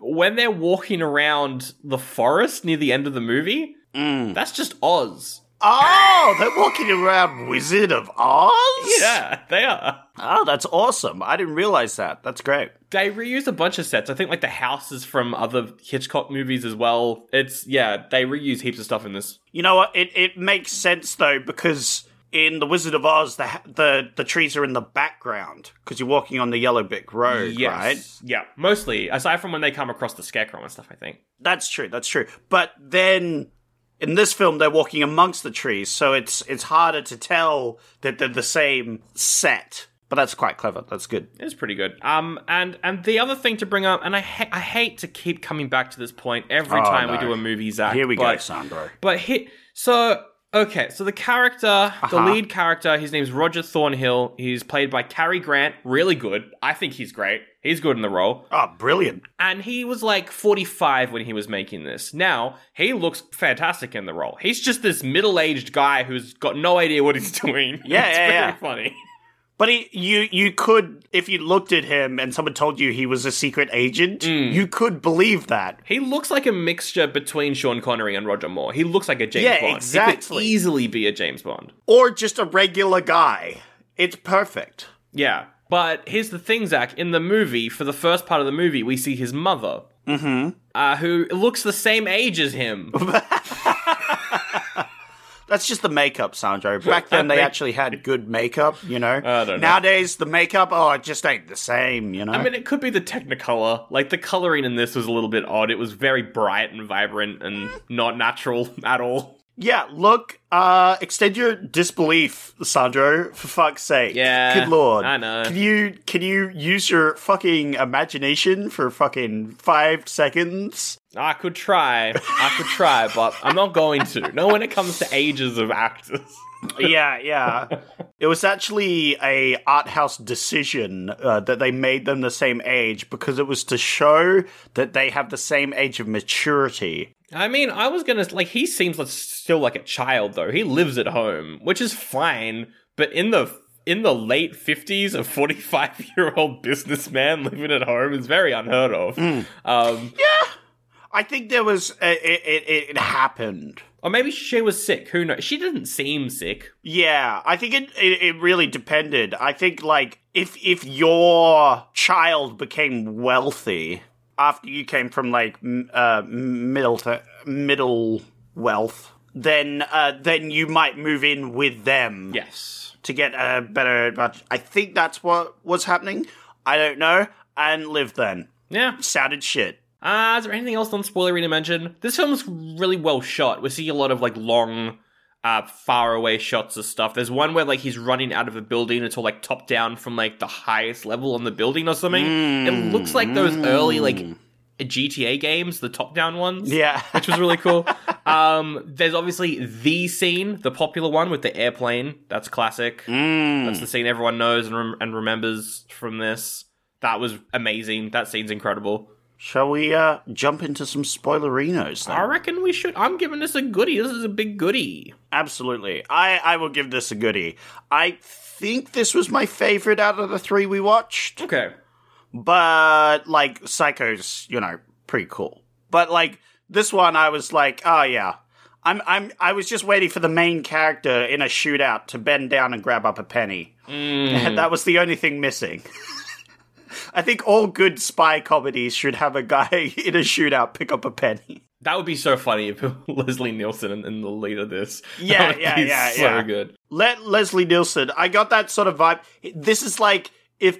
when they're walking around the forest near the end of the movie, that's just Oz. Oh, they're walking around Wizard of Oz? Yeah, they are. Oh, that's awesome. I didn't realize that. That's great. They reused a bunch of sets. I think like the houses from other Hitchcock movies as well. It's yeah, they reuse heaps of stuff in this. You know what? It it makes sense though because in the Wizard of Oz, the the the trees are in the background because you're walking on the Yellow Brick Road, right? Yeah, mostly aside from when they come across the scarecrow and stuff. I think. That's true. That's true. But then in this film, they're walking amongst the trees, so it's it's harder to tell that they're the same set. But that's quite clever. That's good. It's pretty good. Um, and and the other thing to bring up, and I ha- I hate to keep coming back to this point every Oh, time we do a movie, Zach. Here we go, but, Sandro. But hit so okay. So the character, the Uh-huh. lead character, his name's Roger Thornhill. He's played by Cary Grant. Really good. I think he's great. He's good in the role. Oh, brilliant! And he was like 45 when he was making this. Now, he looks fantastic in the role. He's just this middle aged guy who's got no idea what he's doing. Yeah, it's yeah, very yeah. funny. But he, you you could if you looked at him and someone told you he was a secret agent, Mm. you could believe that. He looks like a mixture between Sean Connery and Roger Moore. He looks like a James Yeah, Bond. He exactly. could easily be a James Bond. Or just a regular guy. It's perfect. Yeah. But here's the thing, Zach. In the movie, for the first part of the movie, we see his mother. Mm-hmm. Uh, who looks the same age as him. That's just the makeup, Sandro. Back then, they actually had good makeup, you know? I don't know. Nowadays, the makeup, oh, it just ain't the same, you know? I mean, it could be the Technicolor. Like, the coloring in this was a little bit odd. It was very bright and vibrant and not natural at all. Yeah, look, uh, extend your disbelief, Sandro, for fuck's sake. Yeah, Good lord. I know. Can you, can you use your fucking imagination for fucking five seconds? I could try. I could try, but I'm not going to. No, when it comes to ages of actors. Yeah, yeah. It was actually a art house decision uh, that they made them the same age because it was to show that they have the same age of maturity. I mean, I was gonna like. He seems like still like a child though. He lives at home, which is fine. But in the in the late fifties, a forty five year old businessman living at home is very unheard of. Um, yeah. I think there was uh, it, it, it happened. Or maybe she was sick. Who knows? She didn't seem sick. Yeah, I think it, it it really depended. I think like if if your child became wealthy after you came from like uh, middle to middle wealth, then uh, then you might move in with them. Yes. to get a better advantage. I think that's what was happening. I don't know. And live then. Yeah. Sounded shit. Uh, is there anything else on spoilery to mention? This film's really well shot. We see a lot of like long, uh, far away shots of stuff. There's one where like he's running out of a building. It's all like top down from like the highest level on the building or something. it looks like those early like GTA games, the top down ones. Yeah. which was really cool. um, there's obviously the scene, the popular one with the airplane. That's classic. That's the scene everyone knows and, rem- and remembers from this. That was amazing. That scene's incredible. Shall we uh, jump into some spoilerinos then? I reckon we should. I'm giving this a goodie. This is a big goodie. Absolutely. I, I will give this a goodie. I think this was my favorite out of the three we watched. Okay. But, like, Psycho's, you know, pretty cool. But, like, this one I was like, oh, yeah. I'm, I'm, I was just waiting for the main character in a shootout to bend down and grab up a penny. And that was the only thing missing. I think all good spy comedies should have a guy in a shootout pick up a penny. That would be so funny if Leslie Nielsen in, in the lead of this. Yeah, yeah, yeah, so yeah. good. Let Leslie Nielsen. I got that sort of vibe. This is like if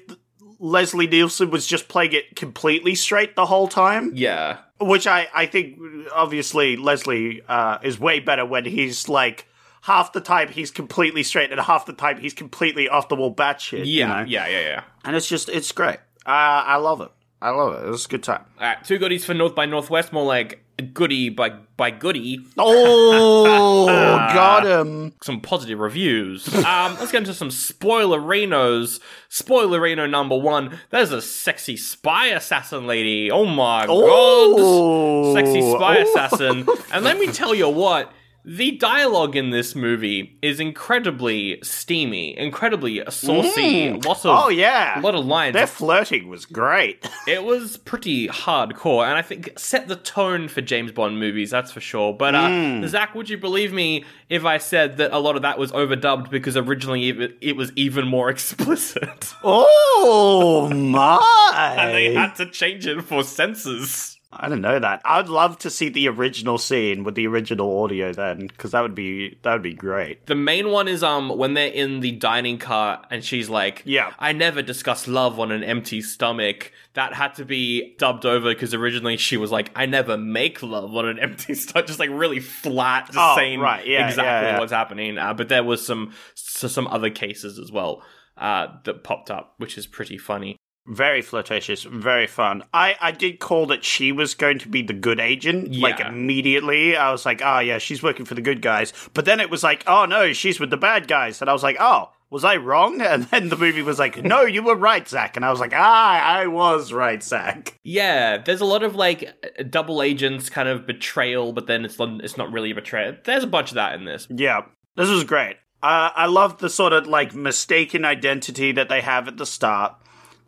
Leslie Nielsen was just playing it completely straight the whole time, Yeah. which I I think obviously Leslie uh, is way better when he's like half the time he's completely straight and half the time he's completely off the wall batshit. you Yeah. know? Yeah. Yeah. Yeah. and it's just it's great. Uh, I love it. I love it. It was a good time. All right. Two goodies for North by Northwest. More like goodie by by goody. Oh, got him. some positive reviews. Um, let's get into some spoilerinos. Spoilerino number one. There's a sexy spy assassin lady. Oh my Oh. god. Sexy spy Oh. assassin. And let me tell you what. The dialogue in this movie is incredibly steamy, incredibly saucy. Lots of Oh yeah, a lot of lines. Their flirting was great. It was pretty hardcore, and I think set the tone for James Bond movies. That's for sure. But uh, Hmm. Zach, would you believe me if I said that a lot of that was overdubbed because originally it, it was even more explicit, Oh my! and they had to change it for censors. I don't know that. I'd love to see the original scene with the original audio then, because that would be that would be great. The main one is um when they're in the dining car and she's like, Yeah. I never discuss love on an empty stomach." That had to be dubbed over because originally she was like, "I never make love on an empty stomach," just like really flat, just Oh, saying right. Yeah, exactly yeah, yeah. what's happening. Uh, but there was some so some other cases as well uh, that popped up, which is pretty funny. Very flirtatious, very fun. I I did call that she was going to be the good agent. Like immediately, I was like, oh yeah, she's working for the good guys. But then it was like, oh no, she's with the bad guys, and I was like, oh. Was I wrong? And then the movie was like, "No, you were right, Zach." And I was like, "Ah, I was right, Zach." Yeah, there's a lot of like double agents kind of betrayal, but then it's not, it's not really a betrayal. There's a bunch of that in this. Yeah, this was great. Uh, I love the sort of like mistaken identity that they have at the start.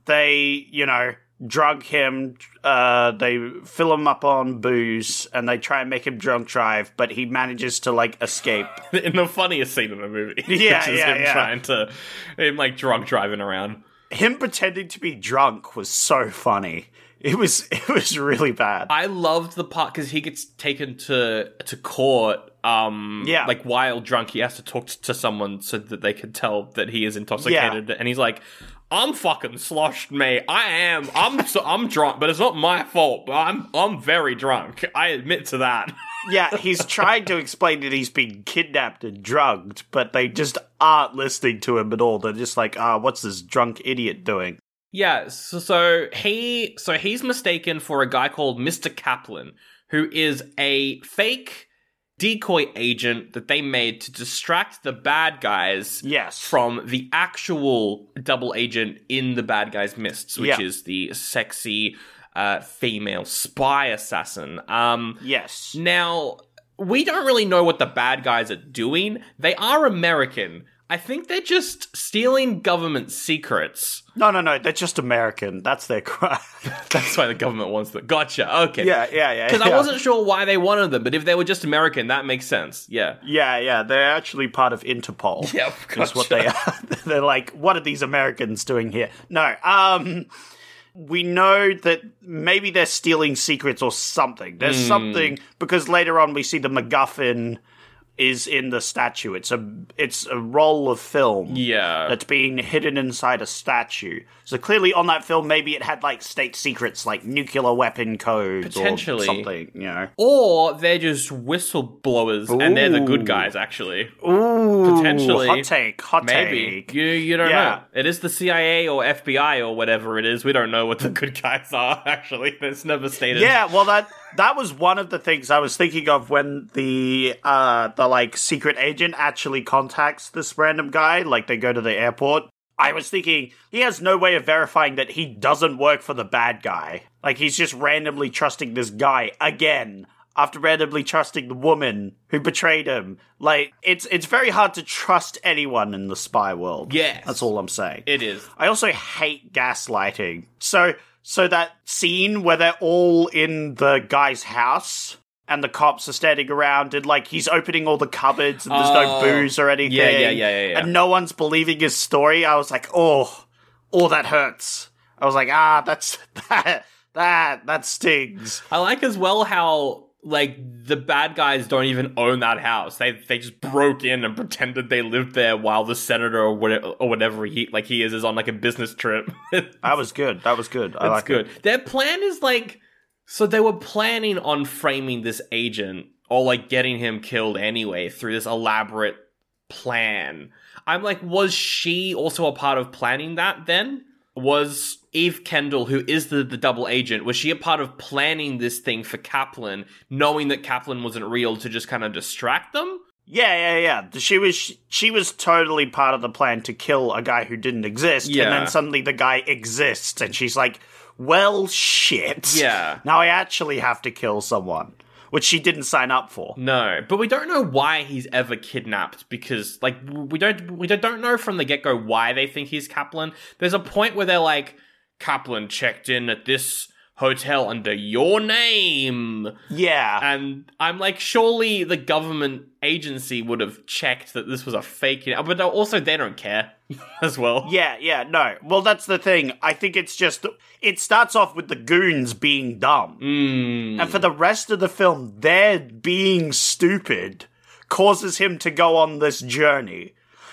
They, you know, drug him. Uh, they fill him up on booze, and they try and make him drunk drive, but he manages to like escape. in the funniest scene in the movie. Yeah, which is yeah, him yeah. trying to him like drunk driving around. him pretending to be drunk was so funny. It was it was really bad. I loved the part because he gets taken to to court. Um, Yeah. like while drunk, he has to talk to someone so that they can tell that he is intoxicated. And he's like, "I'm fucking sloshed, mate. I am. I'm so, I'm drunk, but it's not my fault. But I'm I'm very drunk. I admit to that." yeah, he's trying to explain that he's been kidnapped and drugged, but they just aren't listening to him at all. They're just like, ah, what's this drunk idiot doing? Yeah, so, so he so he's mistaken for a guy called Mr. Kaplan, who is a fake decoy agent that they made to distract the bad guys Yes. from the actual double agent in the bad guys mists, which Yeah. is the sexy uh, female spy assassin. Um Yes. now, we don't really know what the bad guys are doing. They are American. I think they're just stealing government secrets. No, no, no. They're just American. That's their crime. That's why the government wants them. Gotcha. Okay. yeah, yeah, yeah. Because yeah. I wasn't sure why they wanted them, but if they were just American, that makes sense. Yeah. Yeah, yeah. They're actually part of Interpol. Yep, That's what they are. They're like, what are these Americans doing here? No. Um. We know that maybe they're stealing secrets or something. There's Hmm. something because later on we see the MacGuffin is in the statue. It's a it's a roll of film. Yeah. that's being hidden inside a statue. So clearly, on that film, maybe it had like state secrets, like nuclear weapon codes, Potentially. or something. You know, Or they're just whistleblowers and they're the good guys, actually. Ooh, Potentially. hot take, hot Maybe. take. You, you don't Yeah. know. It is the CIA or FBI or whatever it is. We don't know what the good guys are, actually. It's never stated. Yeah, well that that was one of the things I was thinking of when the uh the like secret agent actually contacts this random guy, like they go to the airport. I was thinking he has no way of verifying that he doesn't work for the bad guy. Like he's just randomly trusting this guy again after randomly trusting the woman who betrayed him. Like it's it's very hard to trust anyone in the spy world. Yes. That's all I'm saying. It is. I also hate gaslighting. So so that scene where they're all in the guy's house and the cops are standing around and like he's opening all the cupboards and there's no Oh. booze or anything. Yeah, yeah, yeah, yeah, yeah. And no one's believing his story. I was like, oh, oh, that hurts. I was like, ah, that's that that that stings. I like as well how like the bad guys don't even own that house. They they just broke in and pretended they lived there while the senator or whatever, or whatever he like he is is on like a business trip. That was good. That was good. I That's like good. It. Their plan is like so they were planning on framing this agent or like getting him killed anyway through this elaborate plan. I'm like, was she also a part of planning that then? Was Eve Kendall, who is the, the double agent, was she a part of planning this thing for Kaplan, knowing that Kaplan wasn't real to just kind of distract them? Yeah, yeah, yeah. She was she was totally part of the plan to kill a guy who didn't exist, Yeah. and then suddenly the guy exists, and she's like, "Well, shit. Yeah. Now I actually have to kill someone," which she didn't sign up for. No, but we don't know why he's ever kidnapped because, like, we don't we don't know from the get go why they think he's Kaplan. There's a point where they're like, Kaplan checked in at this hotel under your name, Yeah, and I'm like, surely the government agency would have checked that this was a fake, but also they don't care as well. yeah, yeah. No, well, that's the thing. I think it's just it starts off with the goons being dumb, Mm. and for the rest of the film, their being stupid causes him to go on this journey.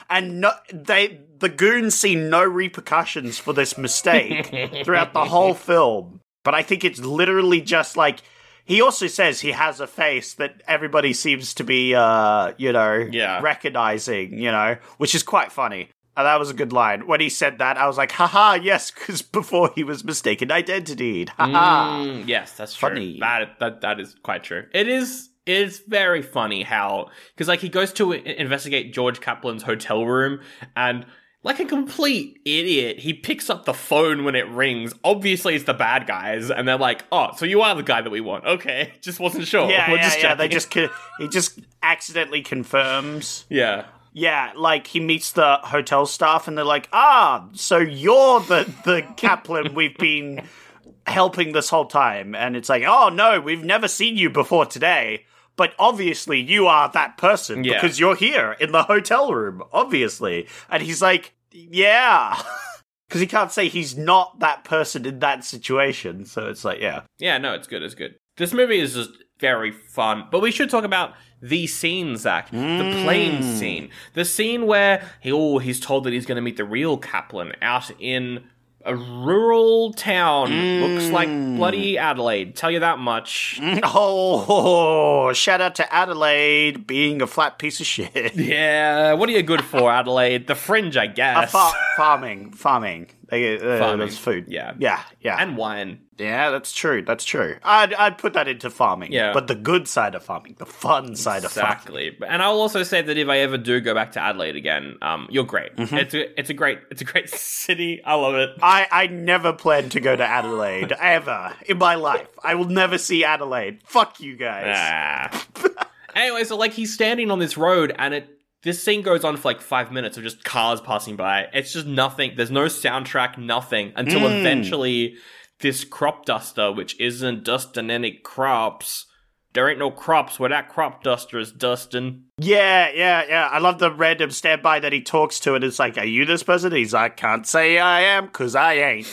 And no, they the goons see no repercussions for this mistake throughout the whole film. But I think it's literally just like he also says he has a face that everybody seems to be, uh, you know, Yeah. recognizing, you know, which is quite funny. And that was a good line. When he said that, I was like, haha, yes, because before he was mistaken identity. Haha. Mm, yes, that's true. Funny. That that that is quite true. It is. It's very funny how because like he goes to investigate George Kaplan's hotel room and. Like a complete idiot, he picks up the phone when it rings. Obviously, it's the bad guys, and they're like, "Oh, so you are the guy that we want?" Okay, just wasn't sure. Yeah, We're yeah, just yeah. They just co- he just accidentally confirms. yeah. Yeah, like he meets the hotel staff and they're like, "Ah, so you're the the Kaplan we've been helping this whole time. And it's like, oh no, we've never seen you before today. But obviously, you are that person Yeah. because you're here in the hotel room, obviously. And he's like, yeah. Because he can't say he's not that person in that situation. So it's like, yeah. Yeah, no, it's good. It's good. This movie is just very fun. But we should talk about the scene, Zach. The plane mm. scene. The scene where he, oh, he's told that he's going to meet the real Kaplan out in a rural town. Looks like bloody Adelaide. Tell you that much. Oh, shout out to Adelaide being a flat piece of shit. Yeah, what are you good for, Adelaide? The fringe, I Uh, guess. fa- farming, farming. They, uh, Farming. That's food. Yeah. yeah, yeah, and wine. Yeah. That's true. That's true. I'd I'd put that into farming. Yeah. but the good side of farming, the fun side of farming. Exactly. And I'll also say that if I ever do go back to Adelaide again, um, you're great. Mm-hmm. It's a it's a great it's a great city. I love it. I, I never plan to go to Adelaide ever in my life. I will never see Adelaide. Fuck you guys. Ah. anyway, so like he's standing on this road and it this scene goes on for like five minutes of just cars passing by. It's just nothing. There's no soundtrack, nothing until Hmm. eventually this crop duster, which isn't dusting any crops. There ain't no crops where that crop duster is dusting. Yeah, yeah, yeah. I love the random standby that he talks to, and it's like, "Are you this person?" He's like, "Can't say I am, cause I ain't."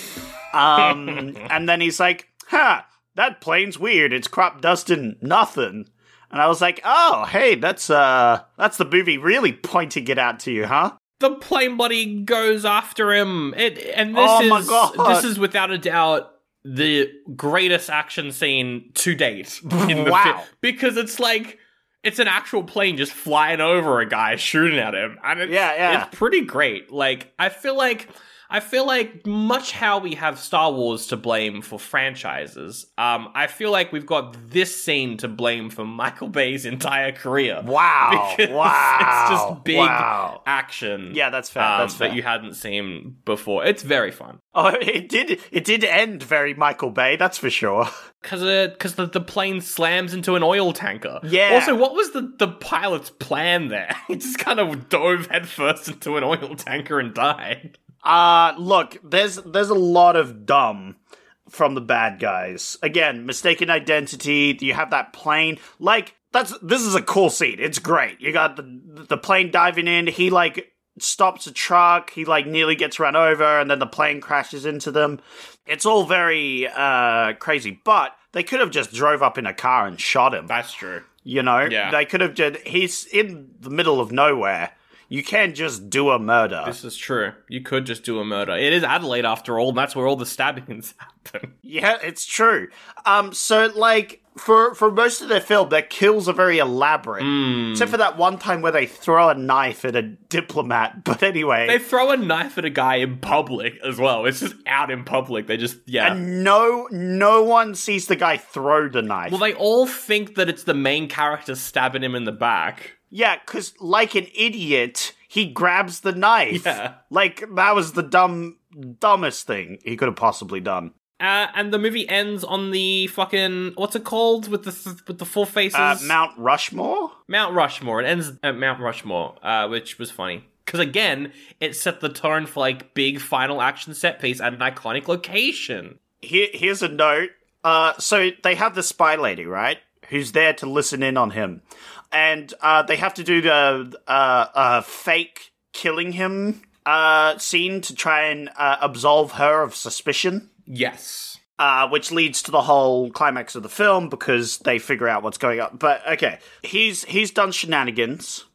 Um, and then he's like, "Huh, that plane's weird. It's crop dusting nothing." And I was like, "Oh, hey, that's uh, that's the movie really pointing it out to you, huh?" The plane buddy goes after him. It and this Oh is this is without a doubt the greatest action scene to date in the Wow. film because it's like it's an actual plane just flying over a guy shooting at him and it's, Yeah, yeah. it's pretty great like i feel like i feel like much how we have star wars to blame for franchises um i feel like we've got this scene to blame for michael bay's entire career Wow, wow, it's just big wow. action Yeah, that's fair. um, that's fair. that you hadn't seen before. It's very fun oh, it did. It did end very Michael Bay. That's for sure. because because the, the plane slams into an oil tanker. Yeah. Also, what was the the pilot's plan there? he just kind of dove headfirst into an oil tanker and died. Uh look, there's there's a lot of dumb from the bad guys. Again, mistaken identity, you have that plane. Like that's this is a cool scene. It's great. You got the the plane diving in, he like stops a truck, he like nearly gets run over and then the plane crashes into them. It's all very uh crazy, but they could have just drove up in a car and shot him. That's true. You know? Yeah. They could have just he's in the middle of nowhere. You can't just do a murder. This is true. You could just do a murder. It is Adelaide after all, and that's where all the stabbings happen. Yeah, it's true. Um, so like for for most of their film, their kills are very elaborate, Hmm. except for that one time where they throw a knife at a diplomat. But anyway, They throw a knife at a guy in public as well. It's just out in public. They just yeah. and no no one sees the guy throw the knife. well, they all think that it's the main character stabbing him in the back. Yeah, because like an idiot, he grabs the knife. Yeah. like that was the dumb dumbest thing he could have possibly done. Uh, and the movie ends on the fucking what's it called with the th- with the four faces Uh, Mount Rushmore. Mount Rushmore. It ends at Mount Rushmore, uh, which was funny because again it set the tone for like big final action set piece at an iconic location. Here, here's a note. Uh, so they have the spy lady, right? Who's there to listen in on him, and uh, they have to do the uh, uh, fake killing him uh, scene to try and uh, absolve her of suspicion. Yes. Uh, which leads to the whole climax of the film because they figure out what's going on. But okay, he's he's done shenanigans,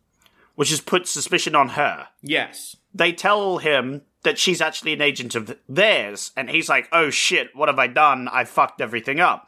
which has put suspicion on her Yes. they tell him that she's actually an agent of theirs, and he's like, "Oh shit, what have I done? I fucked everything up."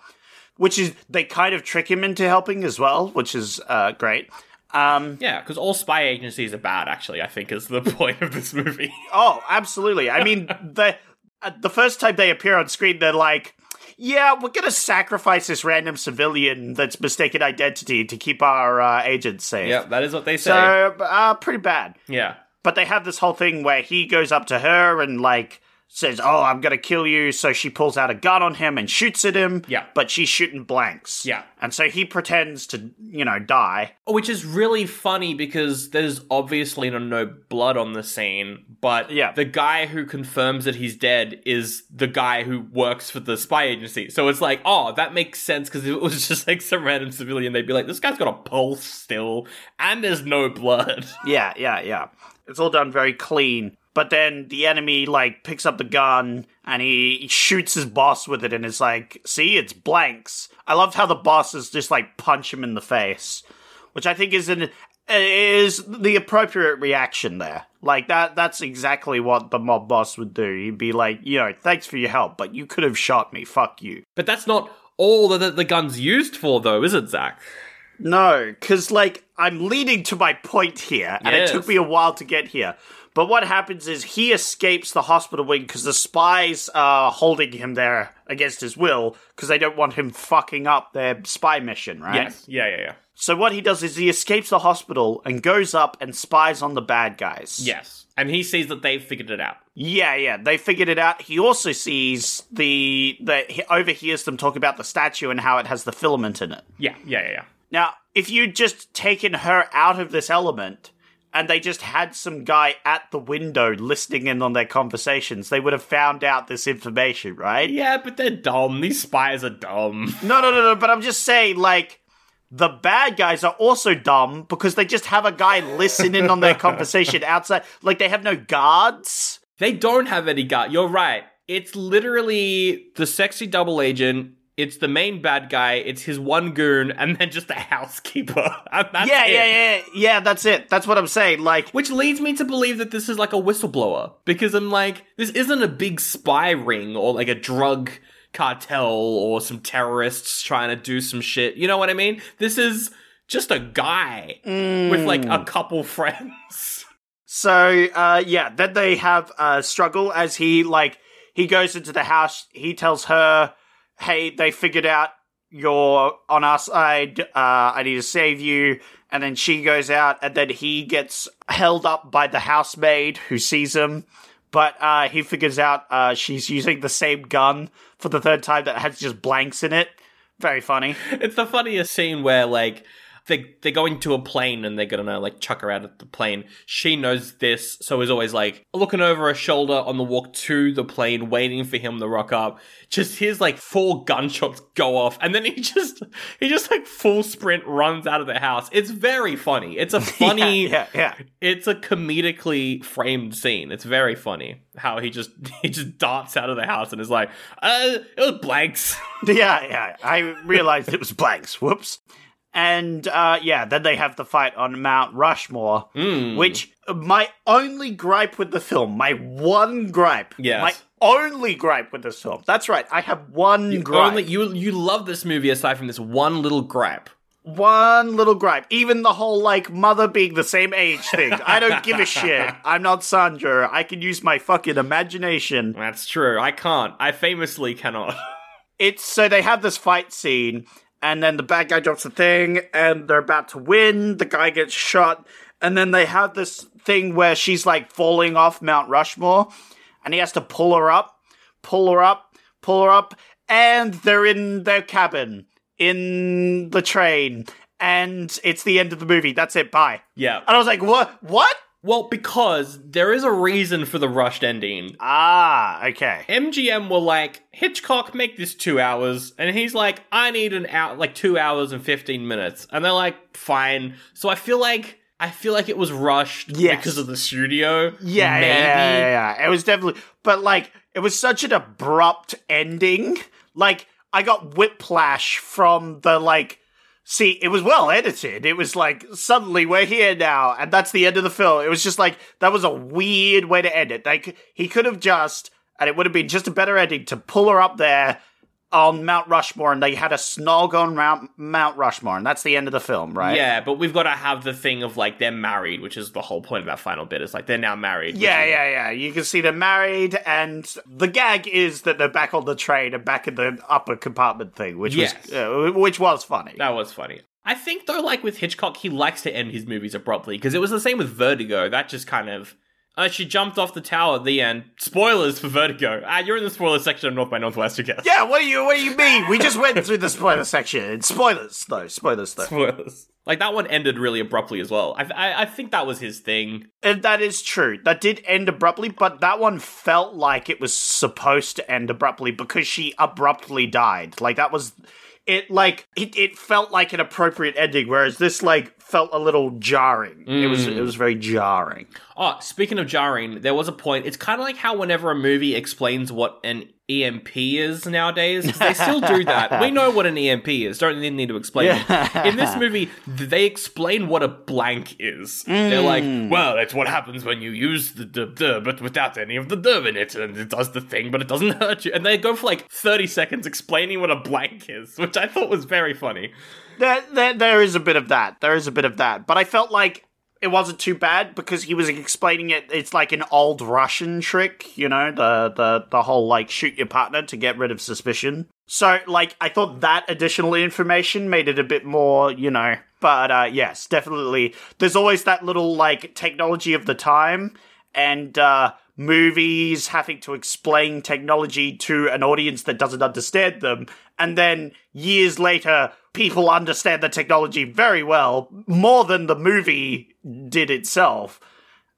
Which is they kind of trick him into helping as well, which is uh, great. Um, Yeah, because all spy agencies are bad. Actually, I think is the point of this movie. oh, absolutely. I mean, the uh, the first time they appear on screen, they're like. Yeah, we're gonna sacrifice this random civilian that's mistaken identity to keep our uh, agents safe. yeah, that is what they say. So, uh, pretty bad. yeah. But they have this whole thing where he goes up to her and like says, "Oh, I'm gonna kill you." So she pulls out a gun on him and shoots at him. Yeah. but she's shooting blanks. Yeah. and so he pretends to, you know, die. Which is really funny because there's obviously no, blood on the scene, but Yeah. the guy who confirms that he's dead is the guy who works for the spy agency. So it's like, oh, that makes sense because if it was just like some random civilian, they'd be like, this guy's got a pulse still, and there's no blood. Yeah, yeah, yeah. It's all done very clean. But then the enemy like picks up the gun and he shoots his boss with it and is like, "See, it's blanks." I loved how the bosses just like punch him in the face, which I think is an is the appropriate reaction there. Like that that's exactly what the mob boss would do. He'd be like, "You know, thanks for your help, but you could have shot me. Fuck you." But that's not all that the gun's used for, though, is it, Zach? No, because like I'm leading to my point here, and Yes. it took me a while to get here. But what happens is he escapes the hospital wing because the spies are holding him there against his will because they don't want him fucking up their spy mission, right? Yeah, yeah, yeah. So what he does is he escapes the hospital and goes up and spies on the bad guys. Yes. And he sees that they've figured it out. Yeah, yeah, they figured it out. He also sees the that he overhears them talk about the statue and how it has the filament in it. Yeah, yeah, yeah, yeah. Now, if you'd just taken her out of this element and they just had some guy at the window listening in on their conversations, they would have found out this information, right? Yeah, but they're dumb. These spies are dumb. No, no, no, no, but I'm just saying, like, the bad guys are also dumb because they just have a guy listening on their conversation outside. Like, they have no guards. They don't have any guard. You're right. It's literally the sexy double agent. It's the main bad guy. It's his one goon, and then just a housekeeper. That's yeah, it. yeah, yeah, yeah, that's it. That's what I'm saying. Like, Which leads me to believe that this is like a whistleblower. Because I'm like, this isn't a big spy ring or like a drug cartel or some terrorists trying to do some shit. You know what I mean? This is just a guy with like a couple friends. So, uh, yeah, then they have a struggle as he, like, he goes into the house. He tells her, hey, they figured out you're on our side. Uh, I need to save you. And then she goes out, and then he gets held up by the housemaid who sees him. But uh, he figures out uh, she's using the same gun for the third time that has just blanks in it. Very funny. It's the funniest scene where like they they're going to a plane and they're gonna like chuck her out of the plane. She knows this, so is always like looking over her shoulder on the walk to the plane, waiting for him to rock up. Just hears like four gunshots go off, and then he just he just like full sprint runs out of the house. It's very funny. It's a funny yeah, yeah. it's a comedically framed scene. It's very funny how he just he just darts out of the house and is like, uh, it was blanks. Yeah, yeah. I realized it was blanks. Whoops. And uh, yeah, then they have the fight on Mount Rushmore, Hmm. which my only gripe with the film, my one gripe, Yes. my only gripe with this film. That's right, I have one gripe, Only you you love this movie aside from this one little gripe. one little gripe. Even the whole like mother being the same age thing. I don't give a shit. I'm not Sandro. I can use my fucking imagination. That's true. I can't. I famously cannot. it's so they have this fight scene and then the bad guy drops the thing and they're about to win. The guy gets shot. And then they have this thing where she's like falling off mount rushmore. And he has to pull her up pull her up pull her up. And they're in their cabin in the train. And it's the end of the movie. That's it. Bye. Yeah. and i was like what what Well, because there is a reason for the rushed ending. ah okay MGM were like, Hitchcock, make this two hours. And he's like, I need an hour, like two hours and 15 minutes. And they're like, fine. So I feel like, I feel like it was rushed Yes. because of the studio. Yeah, Maybe. yeah, yeah, yeah. It was definitely, but like, it was such an abrupt ending. Like, I got whiplash from the like. See, it was well edited. It was like suddenly we're here now, and that's the end of the film. It was just like that was a weird way to end it. Like he could have just, and it would have been just a better ending to pull her up there on Mount Rushmore, and they had a snog on Mount Mount Rushmore, and that's the end of the film, right? Yeah, but we've got to have the thing of like they're married, which is the whole point of that final bit. Is like they're now married. which Yeah, is- yeah, yeah. You can see they're married, and the gag is that they're back on the train and back in the upper compartment thing, which Yes. was uh, which was funny. That was funny. I think though, like with Hitchcock, he likes to end his movies abruptly because it was the same with Vertigo. That just kind of Uh, she jumped off the tower at the end. Spoilers for Vertigo. Ah, you're in the spoiler section of North by Northwest, I guess. Yeah, what do you what do you mean? We just went through the spoiler section. Spoilers though. Spoilers though. Spoilers. Like that one ended really abruptly as well. I, I, I think that was his thing. And that is true. That did end abruptly, but that one felt like it was supposed to end abruptly because she abruptly died. Like that was it like it, it felt like an appropriate ending, whereas this like felt a little jarring. It was it was very jarring. Oh, speaking of jarring, there was a point. It's kind of like how whenever a movie explains what an EMP is nowadays. they still do that. We know what an EMP is. Don't need to explain it. In this movie, they explain what a blank is. They're like, mm. well, it's what happens when you use the duh, duh, but without any of the duh in it, and it does the thing, but it doesn't hurt you. And they go for like 30 seconds explaining what a blank is, which I thought was very funny. There, there, there is a bit of that. There is a bit of that. But I felt like it wasn't too bad because he was explaining it. It's like an old Russian trick, you know, the the the whole like shoot your partner to get rid of suspicion. So like I thought that additional information made it a bit more, you know. But uh, yes, definitely. There's always that little like technology of the time and uh, movies having to explain technology to an audience that doesn't understand them, and then years later, people understand the technology very well, more than the movie did itself,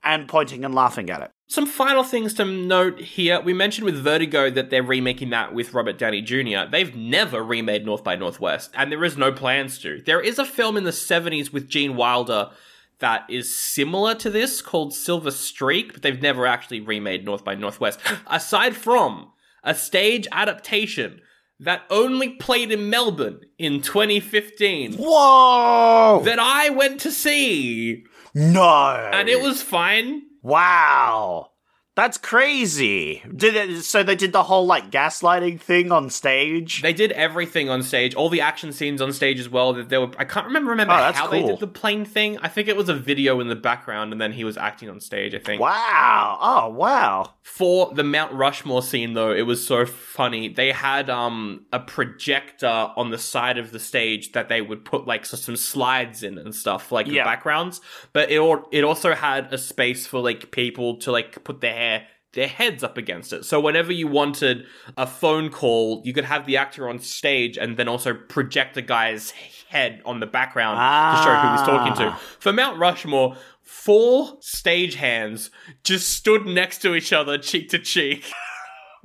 and pointing and laughing at it. Some final things to note here. We mentioned with Vertigo that they're remaking that with Robert Downey Jr. They've never remade North by Northwest, and there is no plans to. There is a film in the 70s with Gene Wilder that is similar to this called Silver Streak, but they've never actually remade North by Northwest. Aside from a stage adaptation that only played in Melbourne in 2015 Whoa! that I went to see, no! and it was fine. wow. That's crazy. Did it, so they did the whole like gaslighting thing on stage. They did everything on stage, all the action scenes on stage as well. That they were, I can't remember remember Oh, how they did the plane thing. I think it was a video in the background, and then he was acting on stage. I think. wow. Oh wow. For the Mount Rushmore scene, though, it was so funny. They had um a projector on the side of the stage that they would put like so- some slides in and stuff, like the backgrounds. But it al- it also had a space for like people to like put their hair their heads up against it. So whenever you wanted a phone call, you could have the actor on stage and then also project the guy's head on the background to show who he's talking to. Ah. For Mount Rushmore, four stage hands just stood next to each other, cheek to cheek.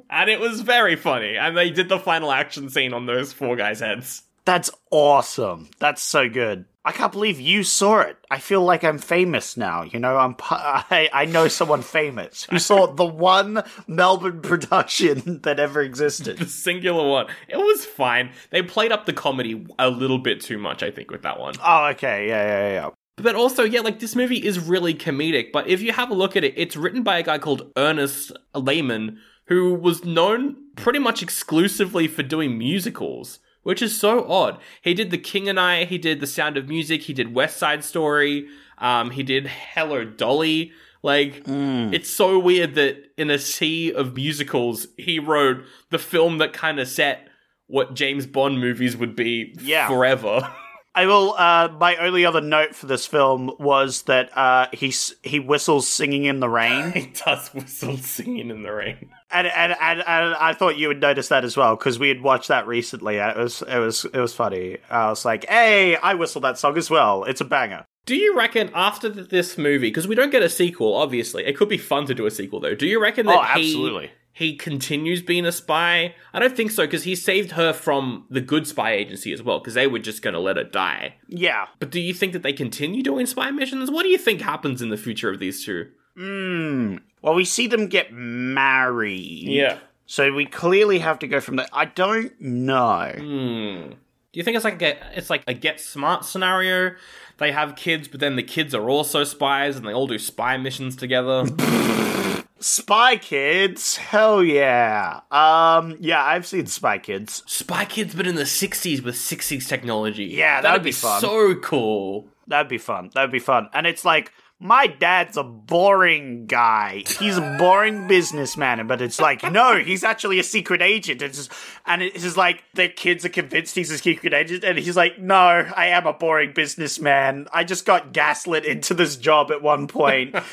And it was very funny. And they did the final action scene on those four guys' heads. That's awesome. That's so good. I can't believe you saw it. I feel like I'm famous now. You know, I'm I, I know someone famous who saw the one Melbourne production that ever existed. The singular one. It was fine. They played up the comedy a little bit too much, I think, with that one. Oh, okay. Yeah, yeah, yeah. But also, yeah, like this movie is really comedic. But if you have a look at it, it's written by a guy called Ernest Lehman, who was known pretty much exclusively for doing musicals, which is so odd. He did The King and I, he did The Sound of Music, he did West Side Story, um, he did Hello Dolly. Like, it's so weird that in a sea of musicals, he wrote the film that kind of set what James Bond movies would be Yeah. forever. I will. Uh, my only other note for this film was that uh, he he whistles singing in the rain, he does whistle singing in the rain. and and, and and I thought you would notice that as well because we had watched that recently. It was it was it was funny. I was like, hey, I whistled that song as well. It's a banger. Do you reckon after this movie, because we don't get a sequel, obviously, it could be fun to do a sequel though. Do you reckon that Oh, absolutely. he continues being a spy? I don't think so because he saved her from the good spy agency as well because they were just going to let her die. Yeah. But do you think that they continue doing spy missions? What do you think happens in the future of these two? Hmm. Well, we see them get married. Yeah. So we clearly have to go from there. I don't know. Hmm. Do you think it's like a it's like a get smart scenario? They have kids, but then the kids are also spies, and they all do spy missions together. Spy Kids, hell yeah. Um, yeah, I've seen Spy Kids. spy kids, but in the '60s with '60s technology. Yeah, that'd be fun. so cool. That'd be fun. That'd be fun. And it's like, my dad's a boring guy. He's a boring businessman, but it's like, no, he's actually a secret agent. It's just, and it's just like the kids are convinced he's a secret agent, and he's like, no, I am a boring businessman. I just got gaslit into this job at one point.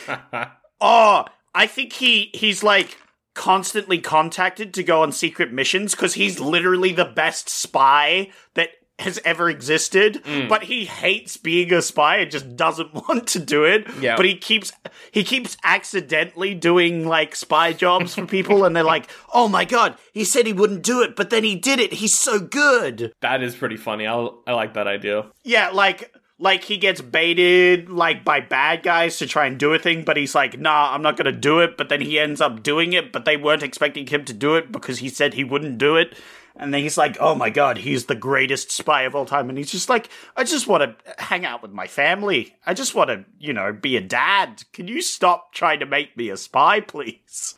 Oh, I think he he's like constantly contacted to go on secret missions because he's literally the best spy that has ever existed. Mm. But he hates being a spy and just doesn't want to do it. Yeah. But he keeps he keeps accidentally doing like spy jobs for people, and they're like, "Oh my god, he said he wouldn't do it, but then he did it. He's so good." That is pretty funny. I I like that idea. Yeah, like like he gets baited like by bad guys to try and do a thing, but he's like, nah, I'm not gonna do it, but then he ends up doing it, but they weren't expecting him to do it because he said he wouldn't do it. And then he's like, oh my god, he's the greatest spy of all time. And he's just like, I just want to hang out with my family. I just want to, you know, be a dad. Can you stop trying to make me a spy, please?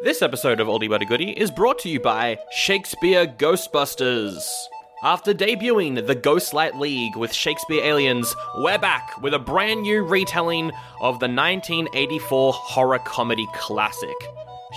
This episode of Oldie But a Goodie is brought to you by Shakespeare Ghostbusters. After debuting the Ghostlight League with Shakespeare Aliens, we're back with a brand new retelling of the 1984 horror comedy classic.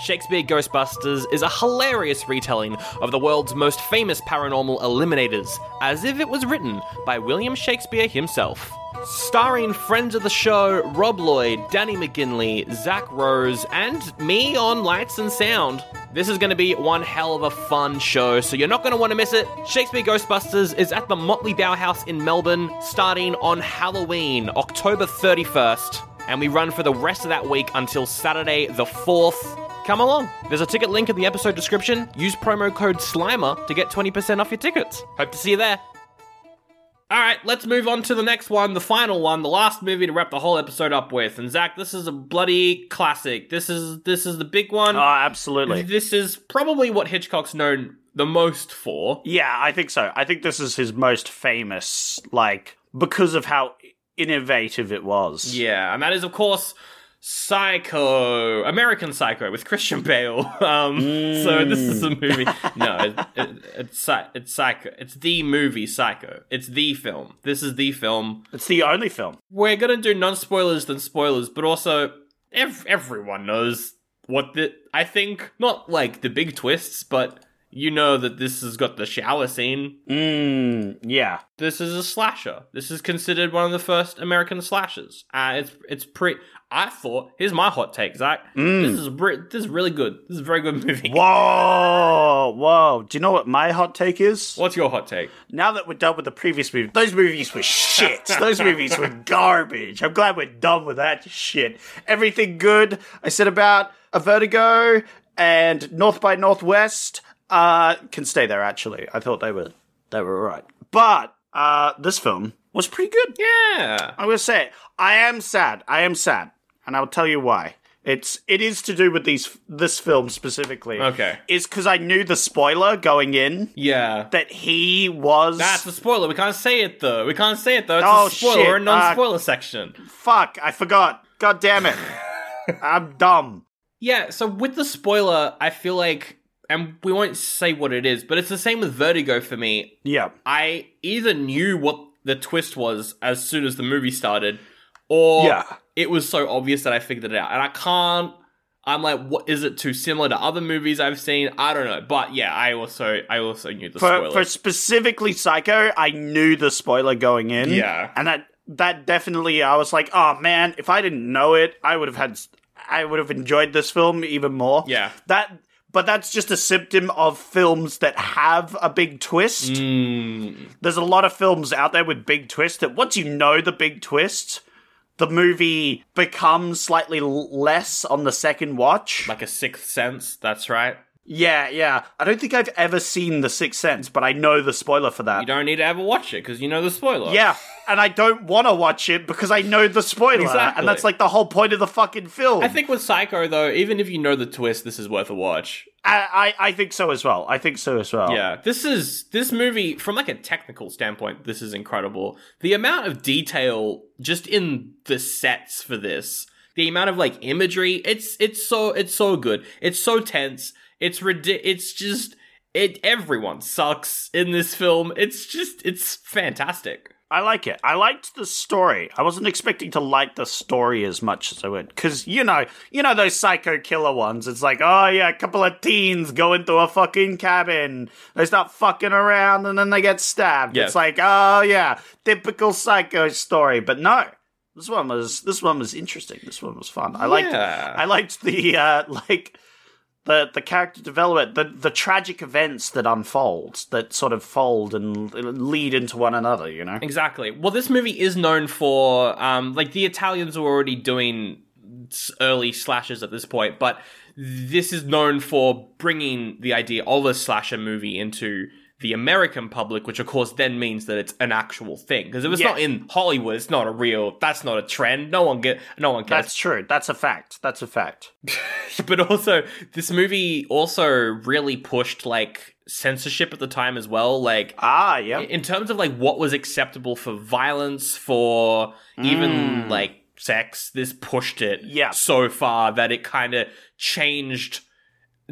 Shakespeare Ghostbusters is a hilarious retelling of the world's most famous paranormal eliminators, as if it was written by William Shakespeare himself. Starring friends of the show Rob Lloyd, Danny McGinley, Zach Rose, and me on lights and sound. This is going to be one hell of a fun show, so you're not going to want to miss it. Shakespeare Ghostbusters is at the Motley Bauhaus in Melbourne, starting on Halloween, October 31st, and we run for the rest of that week until Saturday the 4th. Come along. There's a ticket link in the episode description. Use promo code SLIMER to get 20% off your tickets. Hope to see you there. All right, let's move on to the next one, the final one, the last movie to wrap the whole episode up with. And Zach, this is a bloody classic. This is this is the big one. Oh, absolutely. This is probably what Hitchcock's known the most for. Yeah, I think so. I think this is his most famous, like, because of how innovative it was. Yeah, and that is of course Psycho, American Psycho with Christian Bale. Um, so this is a movie. No, it, it, it's it's Psycho. It's the movie Psycho. It's the film. This is the film. It's the only film. We're gonna do non spoilers than spoilers, but also ev- everyone knows what the. I think not like the big twists, but you know that this has got the shower scene. Mm, yeah. This is a slasher. This is considered one of the first American slashers. Uh, it's it's pretty. I thought. Here's my hot take, Zach. This is this is really good. This is a very good movie. Whoa, whoa. Do you know what my hot take is? What's your hot take? Now that we're done with the previous movie, those movies were shit. those movies were garbage. I'm glad we're done with that shit. Everything good I said about a Vertigo and North by Northwest uh, can stay there. Actually, I thought they were they were right, but uh, this film was pretty good. Yeah. I'm gonna say it. I am sad. I am sad, and I'll tell you why. It's it is to do with these this film specifically. Okay. is because I knew the spoiler going in Yeah. that he was. That's the spoiler. We can't say it though. We can't say it though. It's Oh, a spoiler. shit. We're in non-spoiler section. Fuck! I forgot. God damn it! I'm dumb. Yeah. So with the spoiler, I feel like, and we won't say what it is, but it's the same with Vertigo for me. Yeah. I either knew what the twist was as soon as the movie started, or Yeah. it was so obvious that I figured it out. And I can't. I'm like, what is it too similar to other movies I've seen? I don't know, but yeah, I also I also knew the For spoiler. for specifically Psycho, I knew the spoiler going in. Yeah. and that that definitely I was like, oh man, if I didn't know it, I would have had I would have enjoyed this film even more. Yeah. that. But that's just a symptom of films that have a big twist. Mm, There's a lot of films out there with big twists that once you know the big twist, the movie becomes slightly less on the second watch. like a sixth sense. That's right. Yeah, yeah. I don't think I've ever seen The Sixth Sense, but I know the spoiler for that. You don't need to ever watch it because you know the spoiler. Yeah, and I don't want to watch it because I know the spoiler, Exactly. and that's like the whole point of the fucking film. I think with Psycho though, even if you know the twist, this is worth a watch. I, I I think so as well. I think so as well. Yeah, this is this movie from like a technical standpoint. This is incredible. The amount of detail just in the sets for this, the amount of like imagery. It's it's so it's so good. It's so tense. It's ridic- It's just it. Everyone sucks in this film. It's just it's fantastic. I like it. I liked the story. I wasn't expecting to like the story as much as I would, because you know, you know those psycho killer ones. It's like, oh yeah, a couple of teens go into a fucking cabin, they start fucking around, and then they get stabbed. Yeah. It's like, oh yeah, typical psycho story. But no, this one was this one was interesting. This one was fun. I liked Yeah. I liked the uh like the the character development, the the tragic events that unfold, that sort of fold and lead into one another. You know. Exactly. Well, this movie is known for, um, like, the Italians were already doing early slashes at this point, but this is known for bringing the idea of a slasher movie into the American public, which of course then means that it's an actual thing. Because if it's Yeah. not in Hollywood, it's not a real. That's not a trend. No one get. No one cares. That's true. That's a fact. That's a fact. but also this movie also really pushed like censorship at the time as well. Like Ah, yeah. in terms of like what was acceptable for violence for even like sex this pushed it Yeah. so far that it kind of changed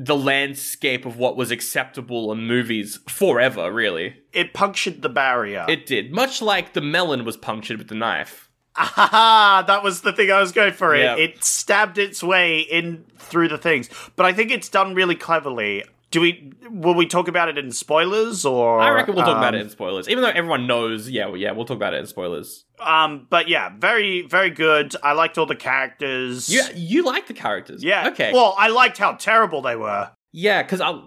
the landscape of what was acceptable in movies forever really It punctured the barrier. it did much like the melon was punctured with the knife Ah, that was the thing I was going for. It Yeah. it stabbed its way in through the things, but I think it's done really cleverly. Do we? Will we talk about it in spoilers or? i reckon we'll talk about um, it in spoilers even though everyone knows yeah well, yeah we'll talk about it in spoilers Um, but yeah, very very good. I liked all the characters. you you like the characters yeah. okay Well, I liked how terrible they were. Yeah, because I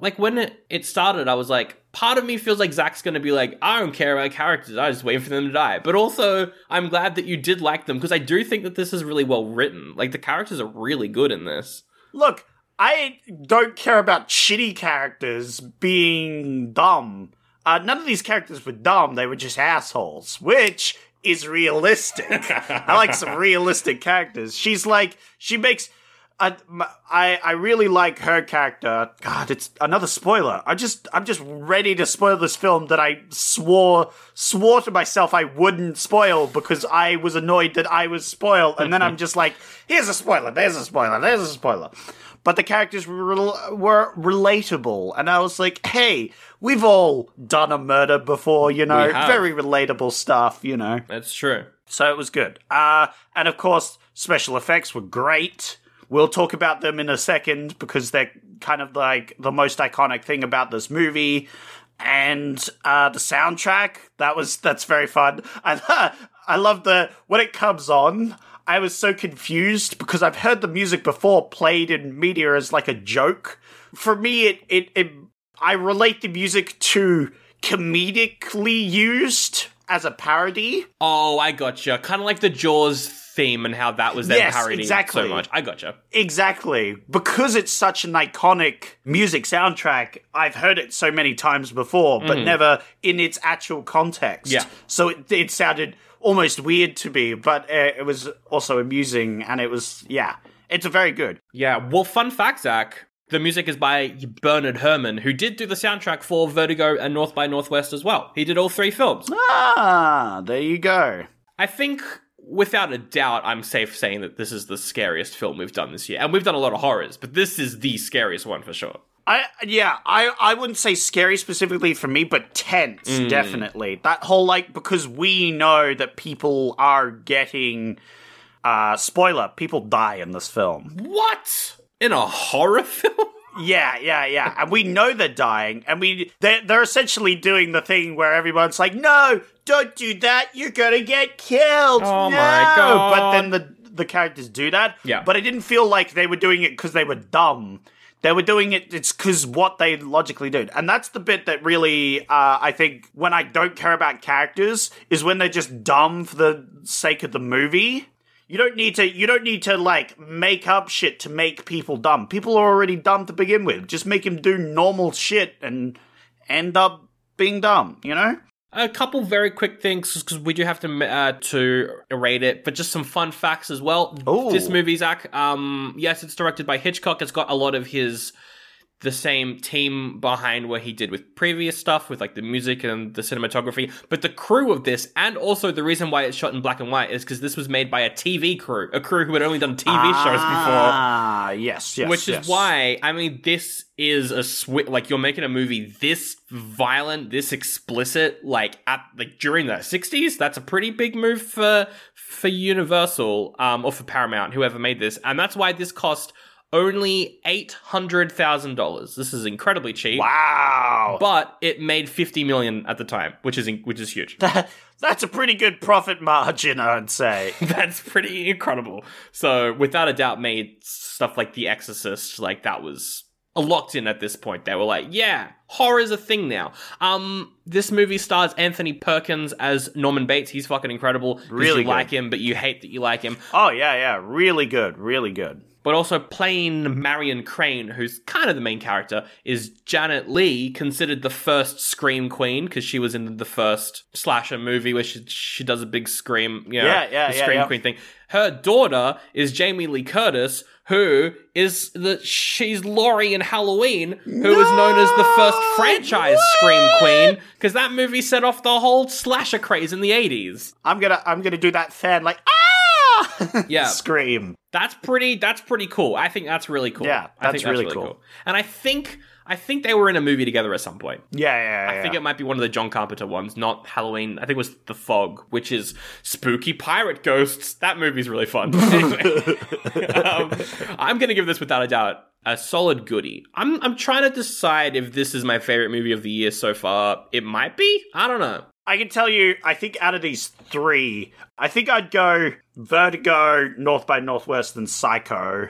like when it, it started, I was like, part of me feels like Zach's gonna be like, I don't care about characters, I just wait for them to die. But also, I'm glad that you did like them because I do think that this is really well written. Like the characters are really good in this. Look, I don't care about shitty characters being dumb. Uh, none of these characters were dumb, they were just assholes, which is realistic. I like some realistic characters. She's like, she makes. I, I I really like her character. God, it's another spoiler. I just I'm just ready to spoil this film that I swore swore to myself I wouldn't spoil because I was annoyed that I was spoiled, and then I'm just like, here's a spoiler, there's a spoiler, there's a spoiler. But the characters were were relatable, and I was like, hey, we've all done a murder before, you know, very relatable stuff, you know. That's true. So it was good. Uh, and of course, special effects were great. We'll talk about them in a second because they're kind of like the most iconic thing about this movie. And uh, the soundtrack that was that's very fun. I I love the when it comes on. I was so confused because I've heard the music before played in media as like a joke. For me, it it, it I relate the music to comedically used as a parody. Oh, I gotcha. Kind of like the Jaws theme and how that was then Yes, parodied exactly. so much. I gotcha. Exactly. Because it's such an iconic music soundtrack, I've heard it so many times before, but mm. never in its actual context. Yeah. So it, it sounded almost weird to me, but uh, it was also amusing, and it was, yeah, it's a very good. Yeah. Well, fun fact, Zach. The music is by Bernard Herrmann, who did do the soundtrack for Vertigo and North by Northwest as well. He did all three films. Ah, there you go. I think, without a doubt, I'm safe saying that this is the scariest film we've done this year. And we've done a lot of horrors, but this is the scariest one for sure. I yeah, I I wouldn't say scary specifically for me, but tense definitely. That whole like because we know that people are getting uh spoiler, people die in this film. What? In a horror film? Yeah, yeah, yeah. And we know they're dying, and we they're, they're essentially doing the thing where everyone's like, "No, don't do that. You're gonna get killed." Oh no! my God. But then the the characters do that. Yeah. But it didn't feel like they were doing it because they were dumb. They were doing it. It's because what they logically do, and that's the bit that really, uh, I think, when I don't care about characters, is when they're just dumb for the sake of the movie. You don't need to. You don't need to like make up shit to make people dumb. People are already dumb to begin with. Just make them do normal shit and end up being dumb. You know? A couple very quick things because we do have to uh, to rate it, but just some fun facts as well. Ooh. This movie, Zach, um, yes, it's directed by Hitchcock. It's got a lot of his the same team behind what he did with previous stuff, with like the music and the cinematography. But the crew of this, and also the reason why it's shot in black and white, is because this was made by a TV crew, a crew who had only done TV shows before. Ah, yes, yes. Which yes. is why, I mean, this is a swi Like you're making a movie this violent, this explicit, like at like during the '60s. That's a pretty big move for for Universal, um, or for Paramount, whoever made this, and that's why this cost only eight hundred thousand dollars. This is incredibly cheap. Wow. But it made fifty million at the time, which is in- which is huge. That, That's a pretty good profit margin, I'd say. That's pretty incredible. So, without a doubt, made stuff like The Exorcist, like that was locked in at this point. They were like, yeah, horror's a thing now. Um, this movie stars Anthony Perkins as Norman Bates. He's fucking incredible. Really you good. like him, but you hate that you like him. Oh, yeah, yeah. Really good. Really good. But also playing Marion Crane, who's kind of the main character, is Janet Leigh, considered the first Scream Queen because she was in the first slasher movie where she she does a big scream, you know, Yeah, yeah, the yeah, Scream yeah. Queen thing. Her daughter is Jamie Lee Curtis, who is the she's Laurie in Halloween, who is known as the first franchise Scream Queen because that movie set off the whole slasher craze in the eighties. I'm gonna I'm gonna do that fan like ah Yeah. scream. That's pretty. That's pretty cool. I think that's really cool. Yeah, I that's think really cool. And I think I think they were in a movie together at some point. Yeah, yeah, yeah. I think it might be one of the John Carpenter ones, not Halloween. I think it was The Fog, which is spooky pirate ghosts. That movie's really fun. Um, I'm gonna give this without a doubt a solid goodie. I'm I'm trying to decide if this is my favorite movie of the year so far. It might be. I don't know. I can tell you, I think out of these three, I think I'd go Vertigo, North by Northwest, and Psycho.